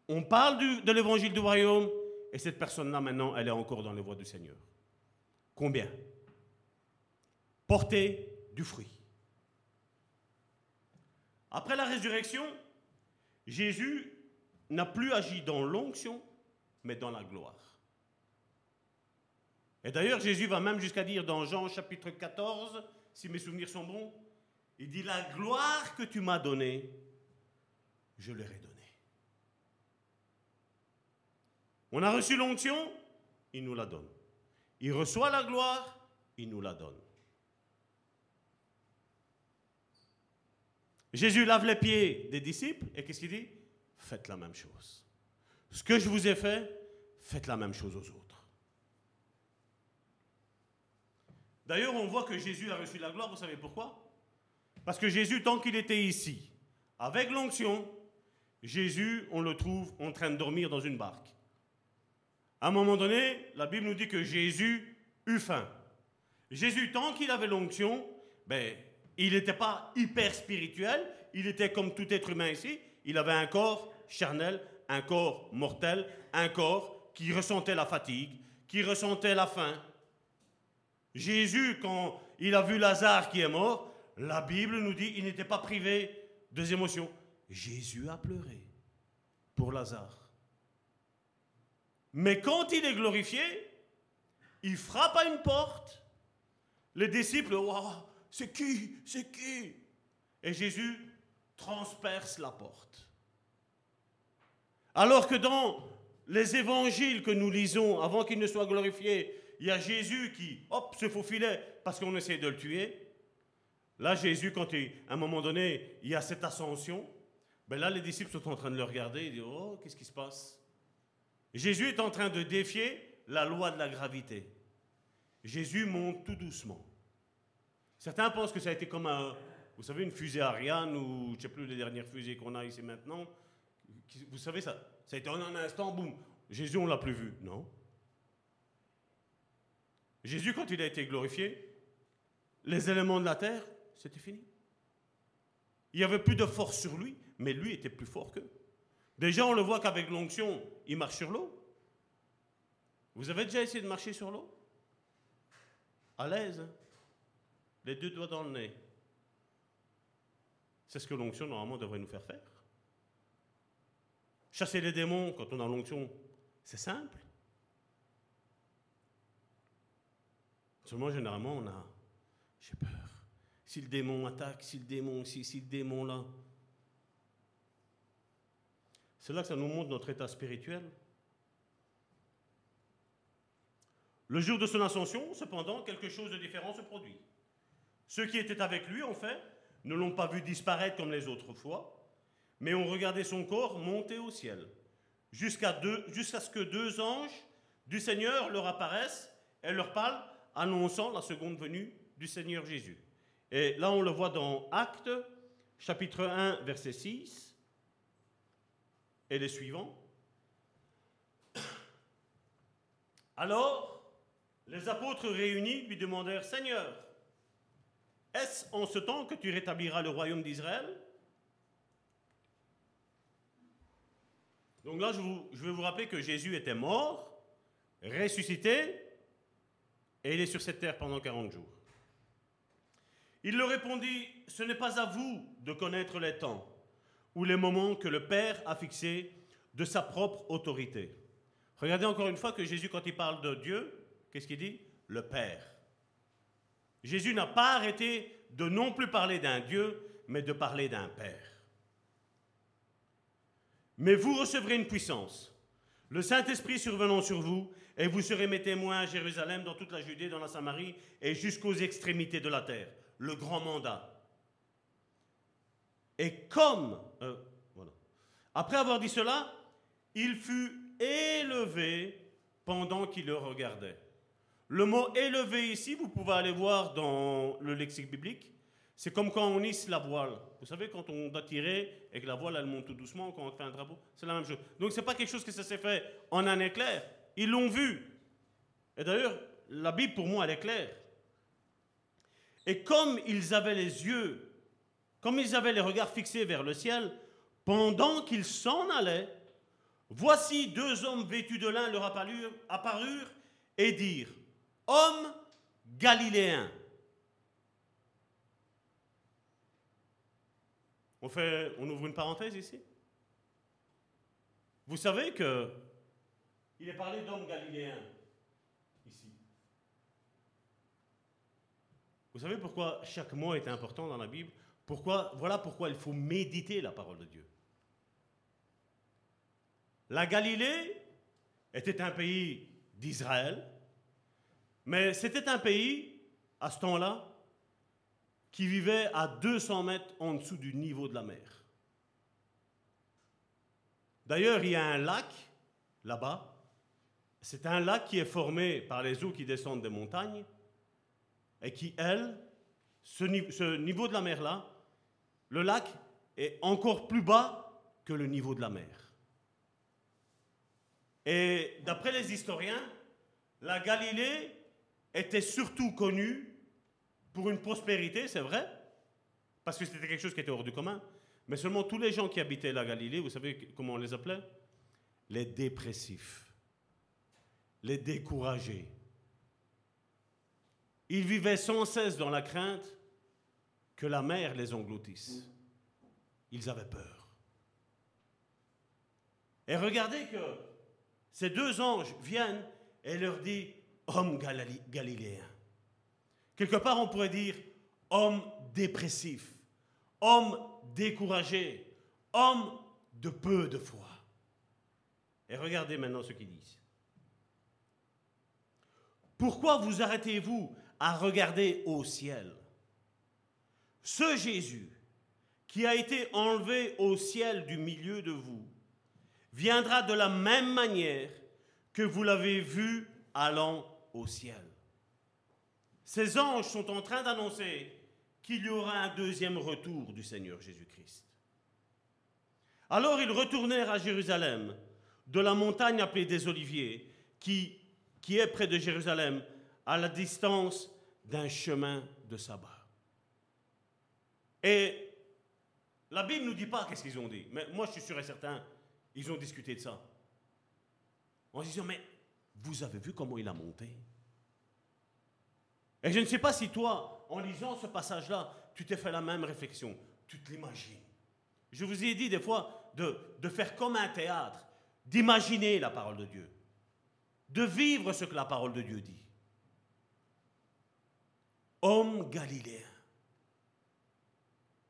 on parle de l'évangile du royaume, et cette personne-là, maintenant, elle est encore dans les voies du Seigneur. Combien? Porter du fruit. Après la résurrection, Jésus n'a plus agi dans l'onction, mais dans la gloire. Et d'ailleurs, Jésus va même jusqu'à dire dans Jean chapitre 14, si mes souvenirs sont bons, il dit, la gloire que tu m'as donnée, je leur ai donnée. On a reçu l'onction, il nous la donne. Il reçoit la gloire, il nous la donne. Jésus lave les pieds des disciples et qu'est-ce qu'il dit? Faites la même chose. Ce que je vous ai fait, faites la même chose aux autres. D'ailleurs, on voit que Jésus a reçu la gloire, vous savez pourquoi? Parce que Jésus, tant qu'il était ici, avec l'onction, Jésus, on le trouve en train de dormir dans une barque. À un moment donné, la Bible nous dit que Jésus eut faim. Jésus, tant qu'il avait l'onction, ben, il n'était pas hyper spirituel, il était comme tout être humain ici. Il avait un corps charnel, un corps mortel, un corps qui ressentait la fatigue, qui ressentait la faim. Jésus, quand il a vu Lazare qui est mort, la Bible nous dit qu'il n'était pas privé des émotions. Jésus a pleuré pour Lazare. Mais quand il est glorifié, il frappe à une porte. Les disciples, Waouh, c'est qui? C'est qui? Et Jésus transperce la porte. Alors que dans les évangiles que nous lisons, avant qu'il ne soit glorifié, il y a Jésus qui, hop, se faufilait parce qu'on essaie de le tuer. Là, Jésus, quand il, à un moment donné, il y a cette ascension, ben là, les disciples sont en train de le regarder et disent Oh, qu'est-ce qui se passe? Jésus est en train de défier la loi de la gravité. Jésus monte tout doucement. Certains pensent que ça a été comme un, vous savez, une fusée Ariane ou je sais plus les dernières fusées qu'on a ici maintenant. Vous savez, ça, ça a été en un instant, boum. Jésus, on l'a plus vu, non Jésus, quand il a été glorifié, les éléments de la terre, c'était fini. Il n'y avait plus de force sur lui, mais lui était plus fort qu'eux. Déjà, on le voit qu'avec l'onction, il marche sur l'eau. Vous avez déjà essayé de marcher sur l'eau? À l'aise. Hein? Les deux doigts dans le nez. C'est ce que l'onction, normalement, devrait nous faire faire. Chasser les démons quand on a l'onction, c'est simple. Seulement, généralement, on a, j'ai peur. Si le démon attaque, si le démon si, si le démon là. C'est là que ça nous montre notre état spirituel. Le jour de son ascension, cependant, quelque chose de différent se produit. Ceux qui étaient avec lui, en fait, ne l'ont pas vu disparaître comme les autres fois, mais ont regardé son corps monter au ciel, jusqu'à jusqu'à ce que deux anges du Seigneur leur apparaissent et leur parlent, annonçant la seconde venue du Seigneur Jésus. Et là, on le voit dans Actes, chapitre 1, verset 6, et les suivants. Alors, les apôtres réunis lui demandèrent, Seigneur, est-ce en ce temps que tu rétabliras le royaume d'Israël? Donc là, je, je, vais vous rappeler que Jésus était mort, ressuscité, et il est sur cette terre pendant 40 jours. Il leur répondit, ce n'est pas à vous de connaître les temps ou les moments que le Père a fixés de sa propre autorité. Regardez encore une fois que Jésus, quand il parle de Dieu, qu'est-ce qu'il dit? Le Père. Jésus n'a pas arrêté de non plus parler d'un Dieu, mais de parler d'un Père. Mais vous recevrez une puissance, le Saint-Esprit survenant sur vous, et vous serez mes témoins à Jérusalem, dans toute la Judée, dans la Samarie, et jusqu'aux extrémités de la terre le grand mandat. Et comme, euh, voilà. après avoir dit cela, il fut élevé pendant qu'il le regardait. Le mot élevé ici, vous pouvez aller voir dans le lexique biblique, c'est comme quand on hisse la voile. Vous savez, quand on doit tirer et que la voile, elle monte tout doucement, quand on fait un drapeau, c'est la même chose. Donc, ce n'est pas quelque chose que ça s'est fait en un éclair. Ils l'ont vu. Et d'ailleurs, la Bible, pour moi, elle est claire. Et comme ils avaient les yeux, comme ils avaient les regards fixés vers le ciel, pendant qu'ils s'en allaient, voici deux hommes vêtus de lin leur apparurent, apparurent et dirent Hommes galiléens. On, ouvre une parenthèse ici. Vous savez que il est parlé d'hommes galiléens. Vous savez pourquoi chaque mot est important dans la Bible? Voilà pourquoi il faut méditer la parole de Dieu. La Galilée était un pays d'Israël, mais c'était un pays, à ce temps-là, qui vivait à 200 mètres en dessous du niveau de la mer. D'ailleurs, il y a un lac là-bas. C'est un lac qui est formé par les eaux qui descendent des montagnes et qui, elle, ce, niveau de la mer-là, le lac est encore plus bas que le niveau de la mer. Et d'après les historiens, la Galilée était surtout connue pour une prospérité, c'est vrai, parce que c'était quelque chose qui était hors du commun, mais seulement tous les gens qui habitaient la Galilée, vous savez comment on les appelait Les dépressifs, les découragés, ils vivaient sans cesse dans la crainte que la mer les engloutisse. Ils avaient peur. Et regardez que ces deux anges viennent et leur dit homme galiléen. Quelque part, on pourrait dire homme dépressif, homme découragé, homme de peu de foi. Et regardez maintenant ce qu'ils disent. Pourquoi vous arrêtez-vous à regarder au ciel? Ce Jésus qui a été enlevé au ciel du milieu de vous viendra de la même manière que vous l'avez vu allant au ciel. Ces anges sont en train d'annoncer qu'il y aura un deuxième retour du Seigneur Jésus-Christ. Alors ils retournèrent à Jérusalem, de la montagne appelée des Oliviers, qui, qui est près de Jérusalem, à la distance d'un chemin de sabbat. Et la Bible ne nous dit pas qu'est-ce qu'ils ont dit, mais moi je suis sûr et certain, ils ont discuté de ça. En disant, mais vous avez vu comment il a monté? Et je ne sais pas si toi, en lisant ce passage-là, tu t'es fait la même réflexion. Tu te l'imagines. Je vous ai dit des fois de, faire comme un théâtre, d'imaginer la parole de Dieu, de vivre ce que la parole de Dieu dit. Homme galiléen.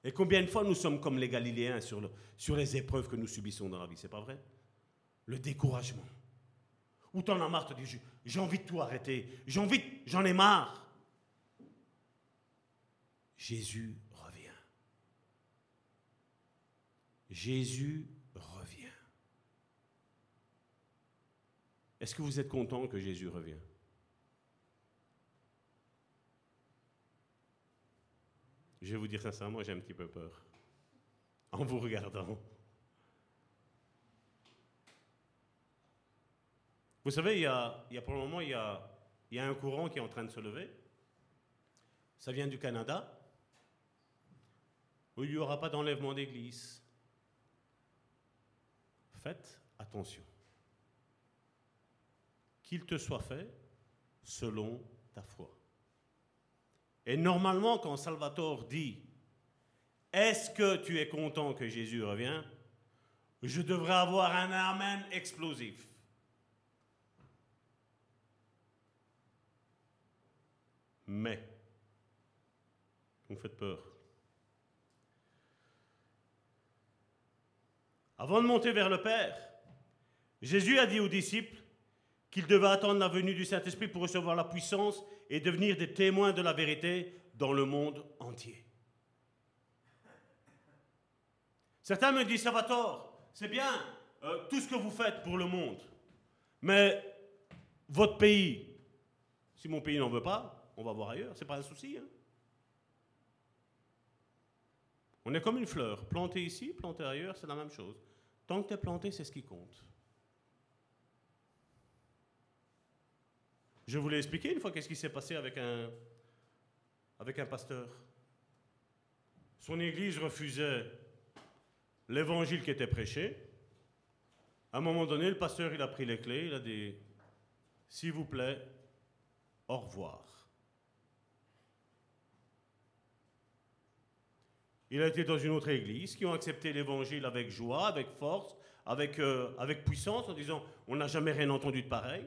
Et combien de fois nous sommes comme les Galiléens sur, sur les épreuves que nous subissons dans la vie, c'est pas vrai? Le découragement. Ou t'en as marre, te dis, j'ai envie de tout arrêter, j'ai envie, j'en ai marre. Jésus revient. Jésus revient. Est-ce que vous êtes content que Jésus revienne? Je vais vous dire sincèrement, j'ai un petit peu peur en vous regardant. Vous savez, il y a, pour le moment, il y a, il y a un courant qui est en train de se lever. Ça vient du Canada, où il n'y aura pas d'enlèvement d'église. Faites attention. Qu'il te soit fait selon ta foi. Et normalement, quand Salvatore dit Est-ce que tu es content que Jésus revienne je devrais avoir un Amen explosif. Mais, vous me faites peur. Avant de monter vers le Père, Jésus a dit aux disciples qu'ils devaient attendre la venue du Saint-Esprit pour recevoir la puissance et devenir des témoins de la vérité dans le monde entier. Certains me disent, Salvatore, c'est bien euh, tout ce que vous faites pour le monde, mais votre pays, si mon pays n'en veut pas, on va voir ailleurs, c'est pas un souci. Hein. On est comme une fleur, plantée ici, plantée ailleurs, c'est la même chose. Tant que tu es planté, c'est ce qui compte. Je vous l'ai expliqué une fois qu'est-ce qui s'est passé avec un, avec un pasteur. Son église refusait l'évangile qui était prêché. À un moment donné, le pasteur, il a pris les clés, il a dit, s'il vous plaît, au revoir. Il a été dans une autre église qui ont accepté l'évangile avec joie, avec force, avec, euh, puissance, en disant, on n'a jamais rien entendu de pareil.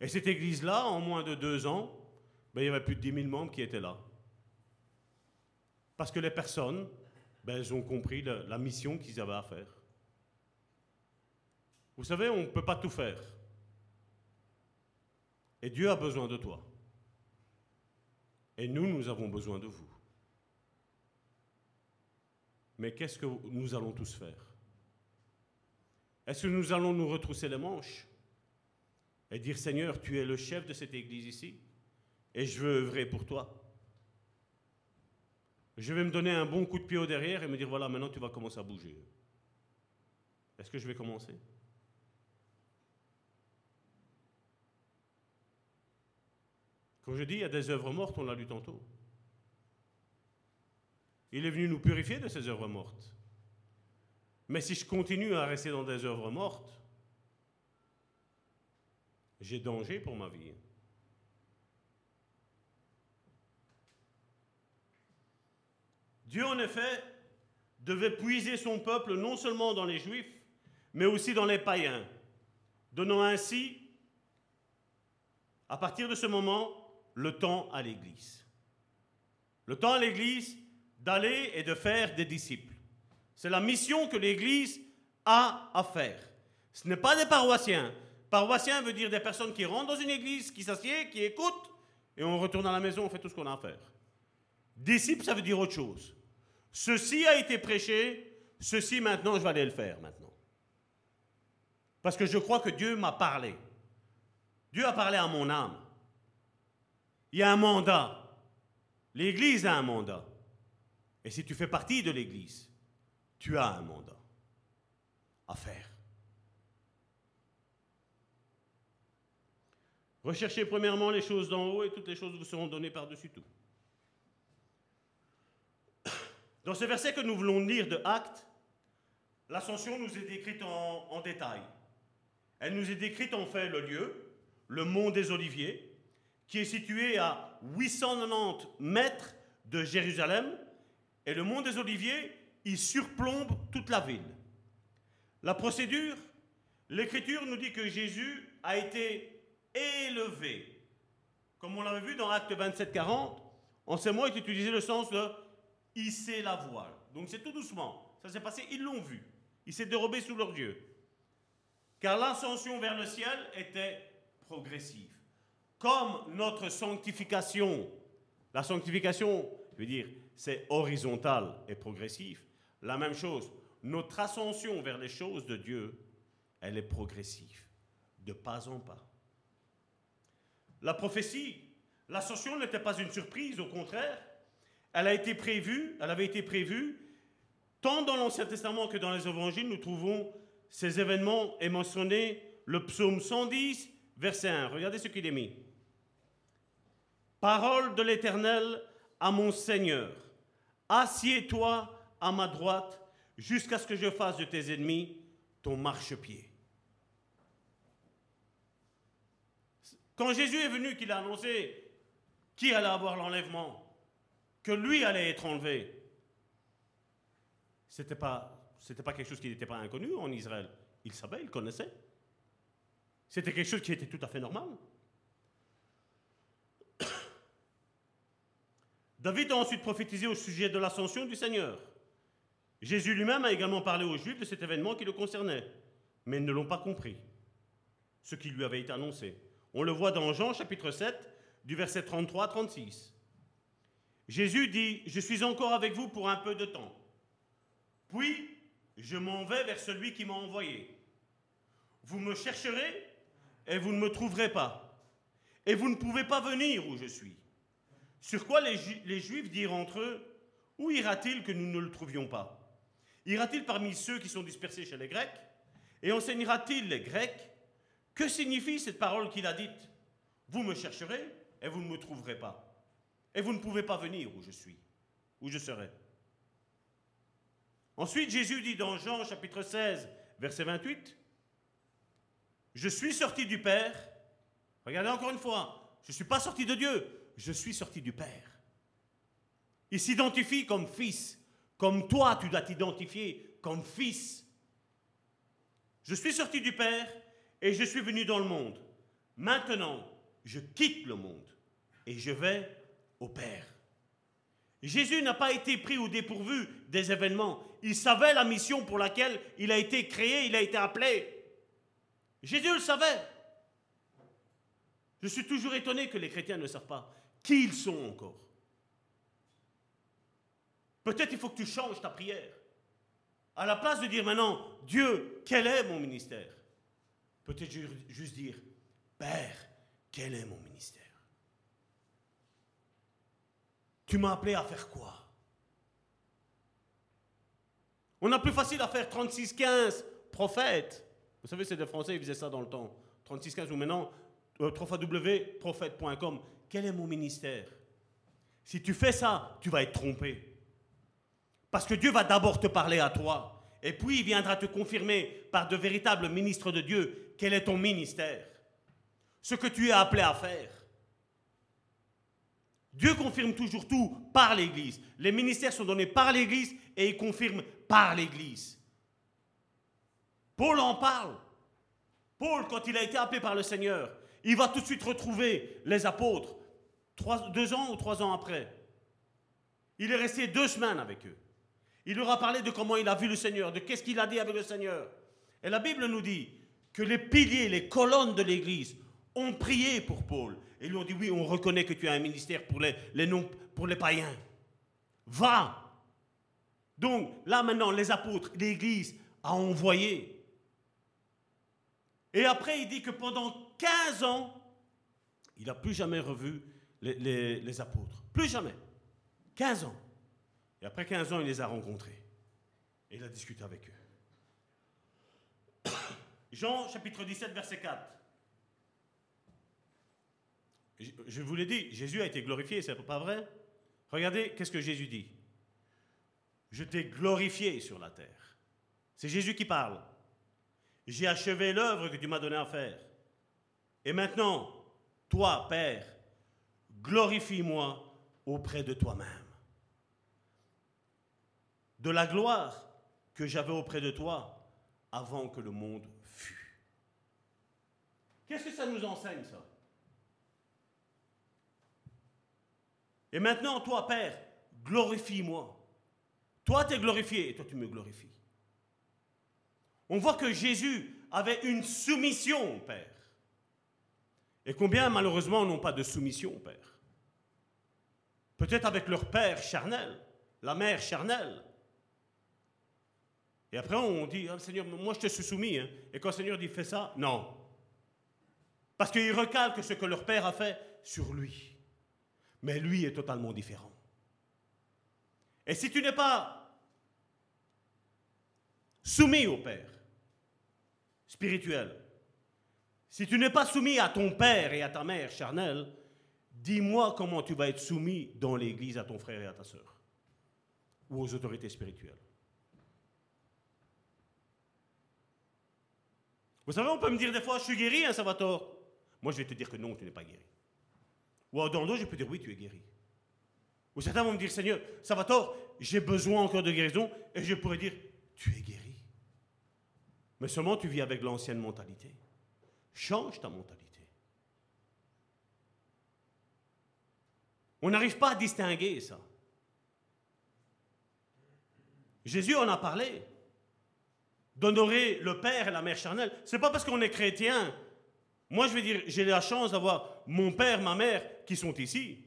Et cette église-là, en moins de deux ans, ben, il y avait plus de 10 000 membres qui étaient là. Parce que les personnes, ben, elles ont compris la, la mission qu'ils avaient à faire. Vous savez, on ne peut pas tout faire. Et Dieu a besoin de toi. Et nous, nous avons besoin de vous. Mais qu'est-ce que nous allons tous faire? Est-ce que nous allons nous retrousser les manches et dire Seigneur, tu es le chef de cette église ici et je veux œuvrer pour toi? Je vais me donner un bon coup de pied au derrière et me dire voilà, maintenant tu vas commencer à bouger. Est-ce que je vais commencer? Quand je dis il y a des œuvres mortes, on l'a lu tantôt. Il est venu nous purifier de ces œuvres mortes. Mais si je continue à rester dans des œuvres mortes, j'ai danger pour ma vie. Dieu, en effet, devait puiser son peuple non seulement dans les juifs, mais aussi dans les païens. donnant ainsi, à partir de ce moment, le temps à l'Église. Le temps à l'Église d'aller et de faire des disciples. C'est la mission que l'Église a à faire. Ce n'est pas des paroissiens. Paroissien veut dire des personnes qui rentrent dans une église, qui s'assiedent, qui écoutent, et on retourne à la maison, on fait tout ce qu'on a à faire. Disciple, ça veut dire autre chose. Ceci a été prêché, ceci maintenant, je vais aller le faire maintenant. Parce que je crois que Dieu m'a parlé. Dieu a parlé à mon âme. Il y a un mandat. L'Église a un mandat. Et si tu fais partie de l'Église, tu as un mandat à faire. Recherchez premièrement les choses d'en haut et toutes les choses vous seront données par-dessus tout. Dans ce verset que nous voulons lire de Actes, l'ascension nous est décrite en, en, détail. Elle nous est décrite en fait le lieu, le mont des Oliviers, qui est situé à 890 mètres de Jérusalem, et le mont des Oliviers, il surplombe toute la ville. La procédure, l'Écriture nous dit que Jésus a été élevé. Comme on l'avait vu dans Acte 27, 40, en ces mots est utilisé le sens de hisser la voile. Donc c'est tout doucement. Ça s'est passé, ils l'ont vu. Il s'est dérobé sous leurs yeux. Car l'ascension vers le ciel était progressive. Comme notre sanctification, la sanctification, je veux dire, c'est horizontal et progressif. La même chose, notre ascension vers les choses de Dieu, elle est progressive, de pas en pas. La prophétie, l'ascension n'était pas une surprise, au contraire, elle a été prévue, elle avait été prévue, tant dans l'Ancien Testament que dans les Évangiles, nous trouvons ces événements et le psaume 110, verset 1. Regardez ce qu'il est mis. Parole de l'Éternel à mon Seigneur, assieds-toi à ma droite jusqu'à ce que je fasse de tes ennemis ton marchepied. Quand Jésus est venu, qu'il a annoncé qui allait avoir l'enlèvement, que lui allait être enlevé, c'était pas pas quelque chose qui n'était pas inconnu en Israël. Il savait, il connaissait. C'était quelque chose qui était tout à fait normal. David a ensuite prophétisé au sujet de l'ascension du Seigneur. Jésus lui-même a également parlé aux Juifs de cet événement qui le concernait, mais ils ne l'ont pas compris, ce qui lui avait été annoncé. On le voit dans Jean chapitre 7, du verset 33 à 36. Jésus dit, je suis encore avec vous pour un peu de temps. Puis, je m'en vais vers celui qui m'a envoyé. Vous me chercherez et vous ne me trouverez pas. Et vous ne pouvez pas venir où je suis. Sur quoi les, Juifs dirent entre eux, où ira-t-il que nous ne le trouvions pas? Ira-t-il parmi ceux qui sont dispersés chez les Grecs Et enseignera-t-il les Grecs Que signifie cette parole qu'il a dite? Vous me chercherez et vous ne me trouverez pas. Et vous ne pouvez pas venir où je suis, où je serai. Ensuite, Jésus dit dans Jean chapitre 16, verset 28, Je suis sorti du Père. Regardez encore une fois, je ne suis pas sorti de Dieu, je suis sorti du Père. Il s'identifie comme fils, comme toi tu dois t'identifier comme fils. Je suis sorti du Père et je suis venu dans le monde. Maintenant, je quitte le monde et je vais au Père. Jésus n'a pas été pris au dépourvu des événements. Il savait la mission pour laquelle il a été créé, il a été appelé. Jésus le savait. Je suis toujours étonné que les chrétiens ne savent pas qui ils sont encore? Peut-être il faut que tu changes ta prière. À la place de dire maintenant, Dieu, quel est mon ministère? Peut-être juste dire, Père, quel est mon ministère? Tu m'as appelé à faire quoi? On a plus facile à faire 36-15 prophètes. Vous savez, c'est des Français, ils faisaient ça dans le temps. 36-15 ou maintenant, euh, www.prophète.com. Quel est mon ministère? Si tu fais ça, tu vas être trompé. Parce que Dieu va d'abord te parler à toi. Et puis il viendra te confirmer par de véritables ministres de Dieu quel est ton ministère. Ce que tu es appelé à faire. Dieu confirme toujours tout par l'Église. Les ministères sont donnés par l'Église et ils confirment par l'Église. Paul en parle. Paul, quand il a été appelé par le Seigneur, il va tout de suite retrouver les apôtres, deux ans ou trois ans après. Il est resté deux semaines avec eux. Il leur a parlé de comment il a vu le Seigneur, de qu'est-ce qu'il a dit avec le Seigneur. Et la Bible nous dit que les piliers, les colonnes de l'Église ont prié pour Paul. Et lui ont dit, oui, on reconnaît que tu as un ministère pour les, les non, pour les païens. Va. Donc là maintenant, les apôtres, l'Église a envoyé. Et après, il dit que pendant 15 ans, il n'a plus jamais revu les, apôtres. Plus jamais. 15 ans. Et après 15 ans, il les a rencontrés. Et il a discuté avec eux. Jean chapitre 17, verset 4. Je vous l'ai dit, Jésus a été glorifié, c'est pas vrai? Regardez, qu'est-ce que Jésus dit? Je t'ai glorifié sur la terre. C'est Jésus qui parle. J'ai achevé l'œuvre que tu m'as donné à faire. Et maintenant, toi, Père, glorifie-moi auprès de toi-même. De la gloire que j'avais auprès de toi avant que le monde fût. Qu'est-ce que ça nous enseigne, ça? Et maintenant, toi, Père, glorifie-moi. Toi, tu es glorifié et toi, tu me glorifies. On voit que Jésus avait une soumission Père. Et combien, malheureusement, n'ont pas de soumission Père? Peut-être avec leur Père charnel, la mère charnelle. Et après, on dit, ah, Seigneur, moi je te suis soumis. Hein. Et quand le Seigneur dit, fais ça, non. Parce qu'il recalque ce que leur Père a fait sur lui. Mais lui est totalement différent. Et si tu n'es pas soumis au Père spirituel, si tu n'es pas soumis à ton Père et à ta mère charnelle, dis-moi comment tu vas être soumis dans l'Église à ton frère et à ta sœur, ou aux autorités spirituelles. Vous savez, on peut me dire des fois, je suis guéri, hein, Salvatore. Moi, je vais te dire que non, tu n'es pas guéri. Ou dans le dos, je peux dire oui, tu es guéri. Ou certains vont me dire, Seigneur, ça va tort, j'ai besoin encore de guérison, et je pourrais dire, tu es guéri. Mais seulement tu vis avec l'ancienne mentalité. Change ta mentalité. On n'arrive pas à distinguer ça. Jésus en a parlé. D'honorer le Père et la Mère charnelle. C'est pas parce qu'on est chrétien moi, je vais dire, j'ai la chance d'avoir mon père, ma mère qui sont ici.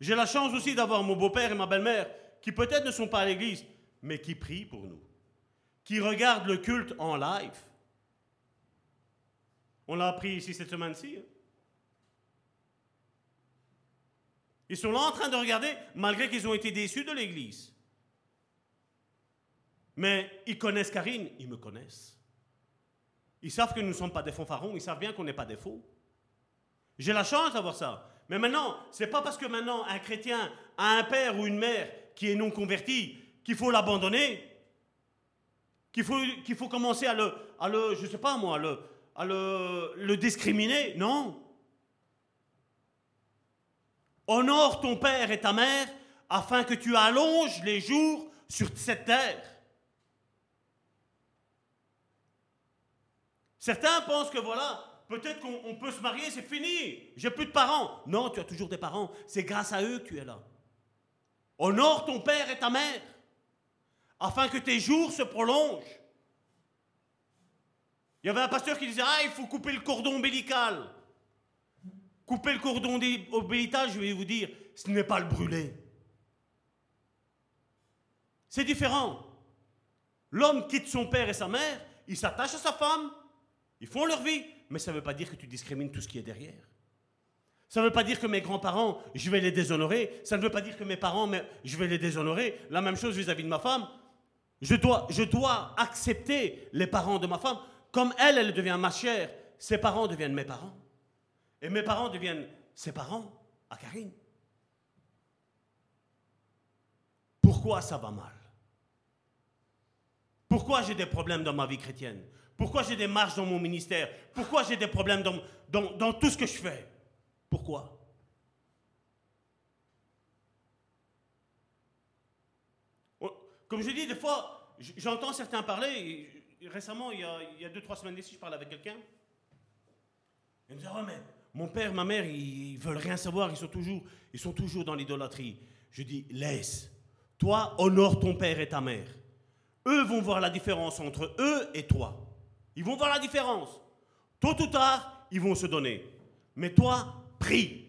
J'ai la chance aussi d'avoir mon beau-père et ma belle-mère qui peut-être ne sont pas à l'église, mais qui prient pour nous, qui regardent le culte en live. On l'a appris ici cette semaine-ci. Hein. Ils sont là en train de regarder, malgré qu'ils ont été déçus de l'église. Mais ils connaissent Karine, ils me connaissent. Ils savent que nous ne sommes pas des fanfarons, ils savent bien qu'on n'est pas des faux. J'ai la chance d'avoir ça. Mais maintenant, c'est pas parce que maintenant un chrétien a un père ou une mère qui est non converti qu'il faut l'abandonner, qu'il faut, faut commencer à le, à le, je sais pas moi, à le, à le, le discriminer. Non. Honore ton père et ta mère afin que tu allonges les jours sur cette terre. Certains pensent que voilà, peut-être qu'on peut se marier, c'est fini, j'ai plus de parents. Non, tu as toujours des parents, c'est grâce à eux que tu es là. Honore ton père et ta mère, afin que tes jours se prolongent. Il y avait un pasteur qui disait, ah, il faut couper le cordon ombilical. Couper le cordon ombilical, je vais vous dire, ce n'est pas le brûler. C'est différent. L'homme quitte son père et sa mère, il s'attache à sa femme, ils font leur vie, mais ça ne veut pas dire que tu discrimines tout ce qui est derrière. Ça ne veut pas dire que mes grands-parents, je vais les déshonorer. Ça ne veut pas dire que mes parents, je vais les déshonorer. La même chose vis-à-vis de ma femme. Je dois, je dois accepter les parents de ma femme. Comme elle, elle devient ma chère, ses parents deviennent mes parents. Et mes parents deviennent ses parents à Karine. Pourquoi ça va mal? Pourquoi j'ai des problèmes dans ma vie chrétienne? Pourquoi j'ai des marches dans mon ministère? Pourquoi j'ai des problèmes dans, tout ce que je fais? Pourquoi? Comme je dis, des fois, j'entends certains parler, récemment, il y, a, il y a deux, trois semaines d'ici, je parlais avec quelqu'un. Il me dit, oh, mais mon père, ma mère, ils, veulent rien savoir, ils sont toujours, ils sont toujours dans l'idolâtrie. Je dis, laisse. Toi, honore ton père et ta mère. Eux vont voir la différence entre eux et toi. Ils vont voir la différence. Tôt ou tard, ils vont se donner. Mais toi, prie.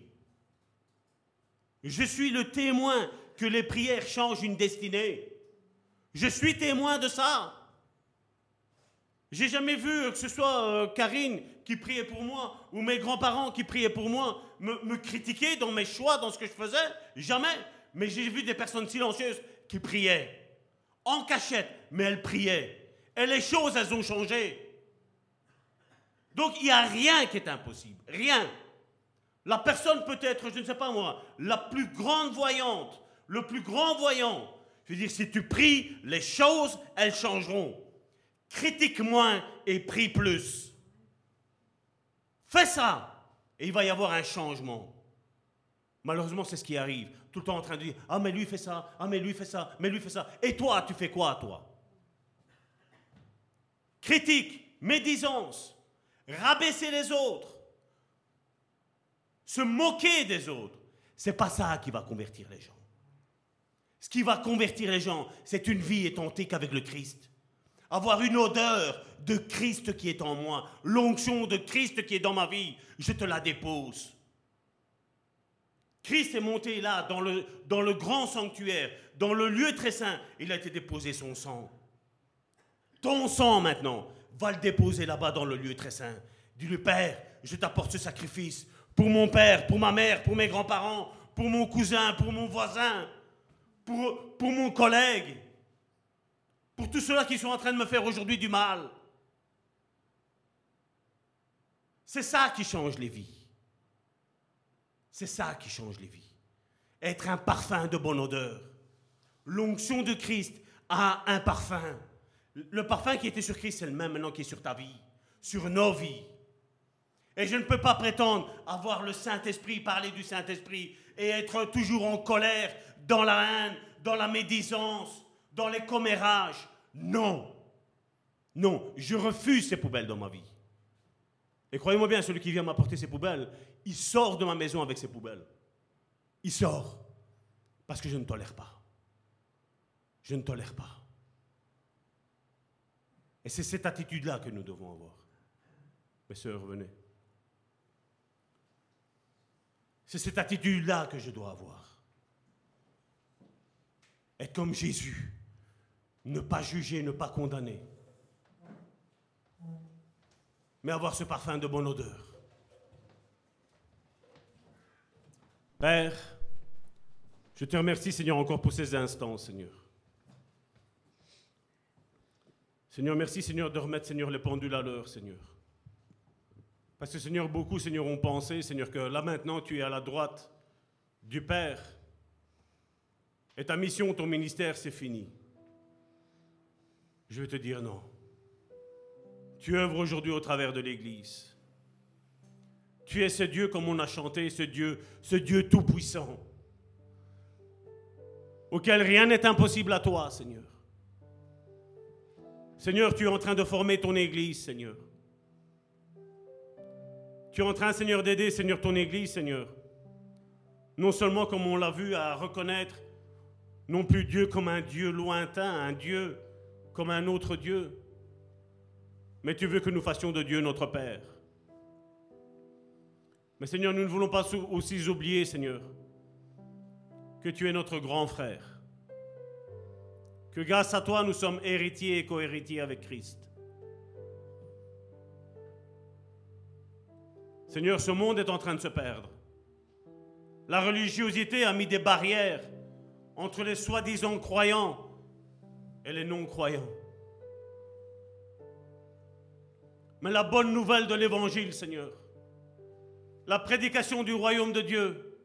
Je suis le témoin que les prières changent une destinée. Je suis témoin de ça. J'ai jamais vu que ce soit euh, Karine qui priait pour moi ou mes grands-parents qui priaient pour moi me, me critiquer dans mes choix, dans ce que je faisais. Jamais. Mais j'ai vu des personnes silencieuses qui priaient. En cachette, mais elles priaient. Et les choses, elles ont changé. Donc il n'y a rien qui est impossible. Rien. La personne peut être, je ne sais pas moi, la plus grande voyante, le plus grand voyant. Je veux dire, si tu pries, les choses, elles changeront. Critique moins et prie plus. Fais ça et il va y avoir un changement. Malheureusement, c'est ce qui arrive. Tout le temps en train de dire Ah, mais lui fait ça, ah, mais lui fait ça, mais lui fait ça. Et toi, tu fais quoi, toi? Critique, médisance, rabaisser les autres, se moquer des autres. C'est pas ça qui va convertir les gens. Ce qui va convertir les gens, c'est une vie authentique avec le Christ. Avoir une odeur de Christ qui est en moi, l'onction de Christ qui est dans ma vie, je te la dépose. Christ est monté là, dans le, grand sanctuaire, dans le lieu très saint, il a été déposé son sang. Ton sang maintenant, va le déposer là-bas dans le lieu très saint. Dis-lui, Père, je t'apporte ce sacrifice pour mon père, pour ma mère, pour mes grands-parents, pour mon cousin, pour mon voisin, pour, pour mon collègue, pour tous ceux-là qui sont en train de me faire aujourd'hui du mal. C'est ça qui change les vies. C'est ça qui change les vies. Être un parfum de bonne odeur. L'onction de Christ a un parfum. Le parfum qui était sur Christ, c'est le même maintenant qui est sur ta vie, sur nos vies. Et je ne peux pas prétendre avoir le Saint-Esprit, parler du Saint-Esprit et être toujours en colère, dans la haine, dans la médisance, dans les commérages. Non. Non, je refuse ces poubelles dans ma vie. Et croyez-moi bien, celui qui vient m'apporter ces poubelles, il sort de ma maison avec ces poubelles. Il sort. Parce que je ne tolère pas. Je ne tolère pas. Et c'est cette attitude-là que nous devons avoir. Mes sœurs, venez. C'est cette attitude-là que je dois avoir. Être comme Jésus. Ne pas juger, ne pas condamner. Mais avoir ce parfum de bonne odeur. Père, je te remercie, Seigneur, encore pour ces instants, Seigneur. Seigneur, merci Seigneur de remettre Seigneur les pendules à l'heure, Seigneur. Parce que Seigneur, beaucoup Seigneur ont pensé, Seigneur, que là maintenant tu es à la droite du Père. Et ta mission, ton ministère, c'est fini. Je vais te dire non. Tu œuvres aujourd'hui au travers de l'Église. Tu es ce Dieu comme on a chanté, ce Dieu, ce Dieu tout-puissant, auquel rien n'est impossible à toi, Seigneur. Seigneur, tu es en train de former ton Église, Seigneur. Tu es en train, Seigneur, d'aider, Seigneur, ton Église, Seigneur. Non seulement, comme on l'a vu, à reconnaître non plus Dieu comme un Dieu lointain, un Dieu comme un autre Dieu, mais tu veux que nous fassions de Dieu notre Père. Mais Seigneur, nous ne voulons pas aussi oublier, Seigneur, que tu es notre grand frère que grâce à toi, nous sommes héritiers et co-héritiers avec Christ. Seigneur, ce monde est en train de se perdre. La religiosité a mis des barrières entre les soi-disant croyants et les non-croyants. Mais la bonne nouvelle de l'Évangile, Seigneur, la prédication du royaume de Dieu,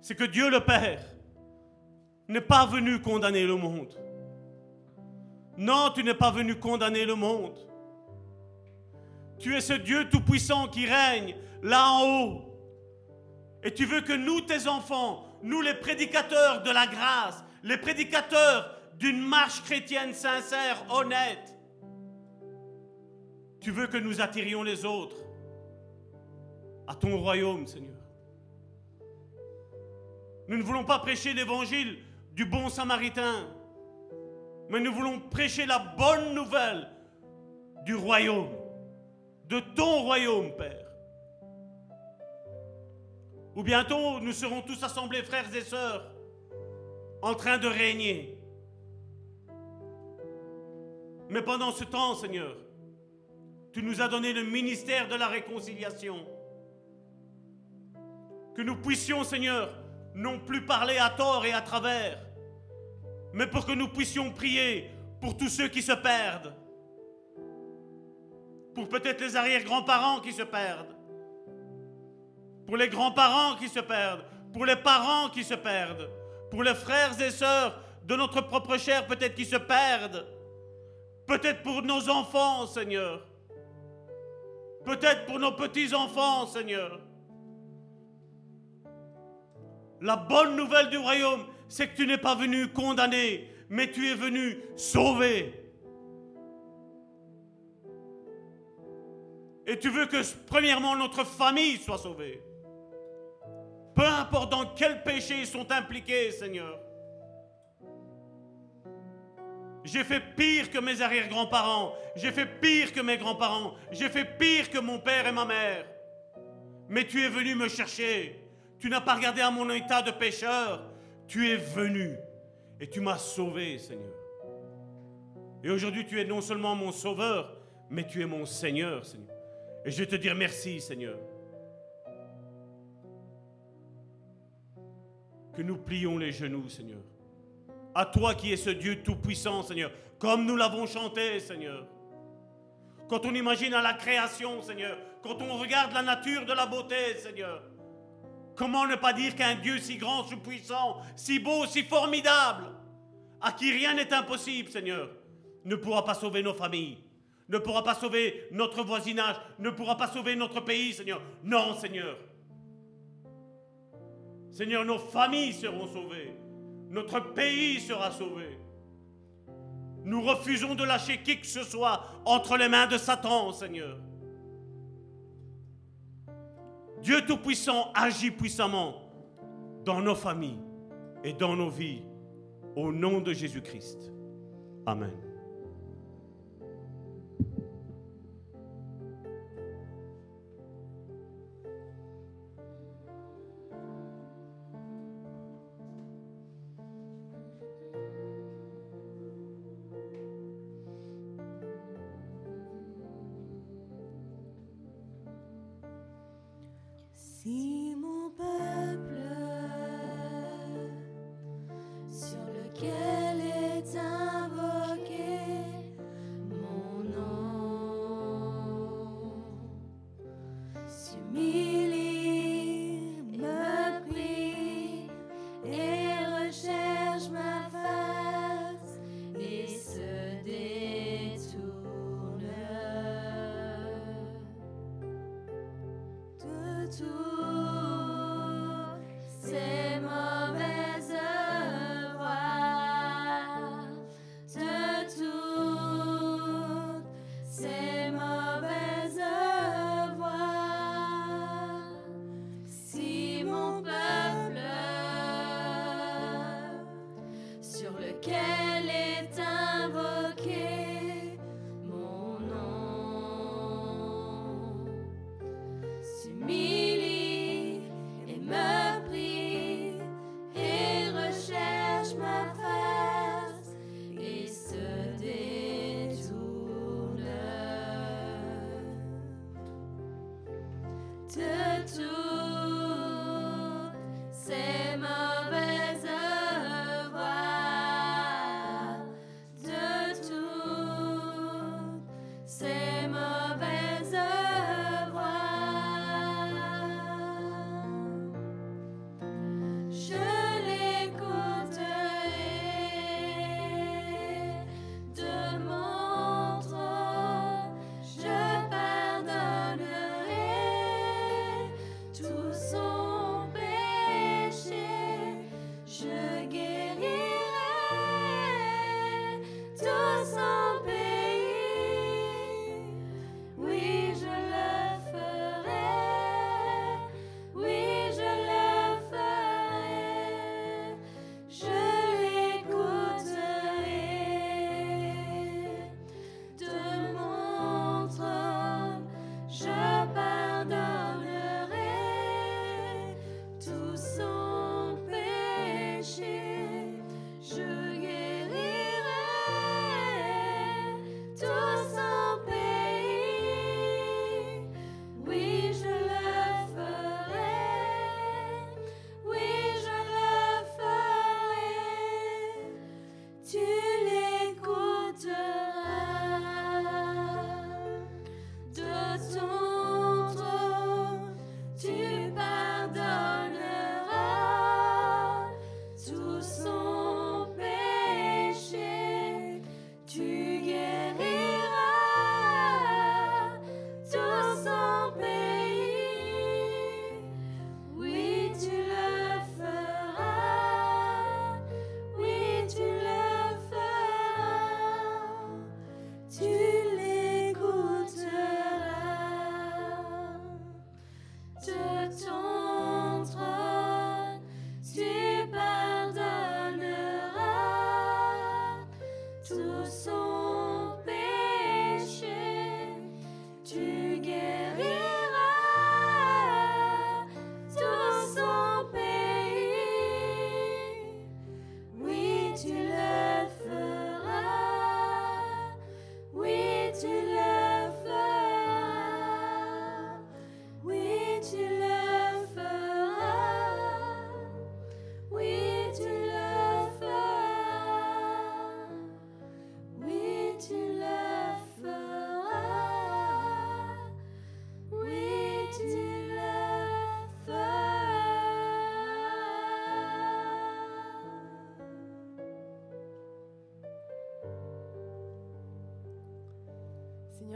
c'est que Dieu le Père n'est pas venu condamner le monde. Non, tu n'es pas venu condamner le monde. Tu es ce Dieu tout-puissant qui règne là en haut. Et tu veux que nous, tes enfants, nous les prédicateurs de la grâce, les prédicateurs d'une marche chrétienne sincère, honnête, Tu veux que nous attirions les autres à ton royaume, Seigneur. Nous ne voulons pas prêcher l'évangile du bon samaritain, mais nous voulons prêcher la bonne nouvelle du royaume, de ton royaume, Père. Ou bientôt, nous serons tous assemblés, frères et sœurs, en train de régner. Mais pendant ce temps, Seigneur, tu nous as donné le ministère de la réconciliation. Que nous puissions, Seigneur, non plus parler à tort et à travers, mais pour que nous puissions prier pour tous ceux qui se perdent, pour peut-être les arrière-grands-parents qui se perdent, pour les grands-parents qui se perdent, pour les parents qui se perdent, pour les frères et sœurs de notre propre chair peut-être qui se perdent, peut-être pour nos enfants, Seigneur, peut-être pour nos petits-enfants, Seigneur. La bonne nouvelle du royaume, c'est que tu n'es pas venu condamner, mais tu es venu sauver. Et tu veux que, premièrement, notre famille soit sauvée. Peu importe dans quel péché ils sont impliqués, Seigneur. J'ai fait pire que mes arrière-grands-parents. J'ai fait pire que mes grands-parents. J'ai fait pire que mon père et ma mère. Mais tu es venu me chercher. Tu n'as pas regardé à mon état de pécheur. Tu es venu et tu m'as sauvé, Seigneur. Et aujourd'hui, tu es non seulement mon sauveur, mais tu es mon Seigneur, Seigneur. Et je vais te dire merci, Seigneur. Que nous plions les genoux, Seigneur. À toi qui es ce Dieu tout-puissant, Seigneur. Comme nous l'avons chanté, Seigneur. Quand on imagine à la création, Seigneur. Quand on regarde la nature de la beauté, Seigneur. Comment ne pas dire qu'un Dieu si grand, si puissant, si beau, si formidable, à qui rien n'est impossible, Seigneur, ne pourra pas sauver nos familles, ne pourra pas sauver notre voisinage, ne pourra pas sauver notre pays, Seigneur. Non, Seigneur. Seigneur, nos familles seront sauvées, notre pays sera sauvé. Nous refusons de lâcher qui que ce soit entre les mains de Satan, Seigneur. Dieu Tout-Puissant agit puissamment dans nos familles et dans nos vies. Au nom de Jésus-Christ. Amen.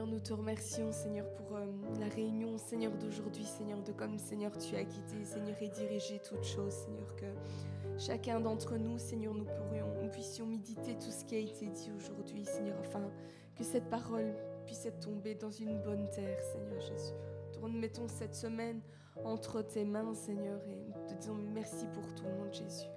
Nous te remercions, Seigneur, pour euh, la réunion, Seigneur, d'aujourd'hui, Seigneur, de comme, Seigneur, tu as quitté, Seigneur, et dirigé toutes choses, Seigneur, que chacun d'entre nous, Seigneur, nous pourrions, nous puissions méditer tout ce qui a été dit aujourd'hui, Seigneur, afin que cette parole puisse être tombée dans une bonne terre, Seigneur Jésus. Nous mettons cette semaine entre tes mains, Seigneur, et nous te disons merci pour tout, nom de Jésus.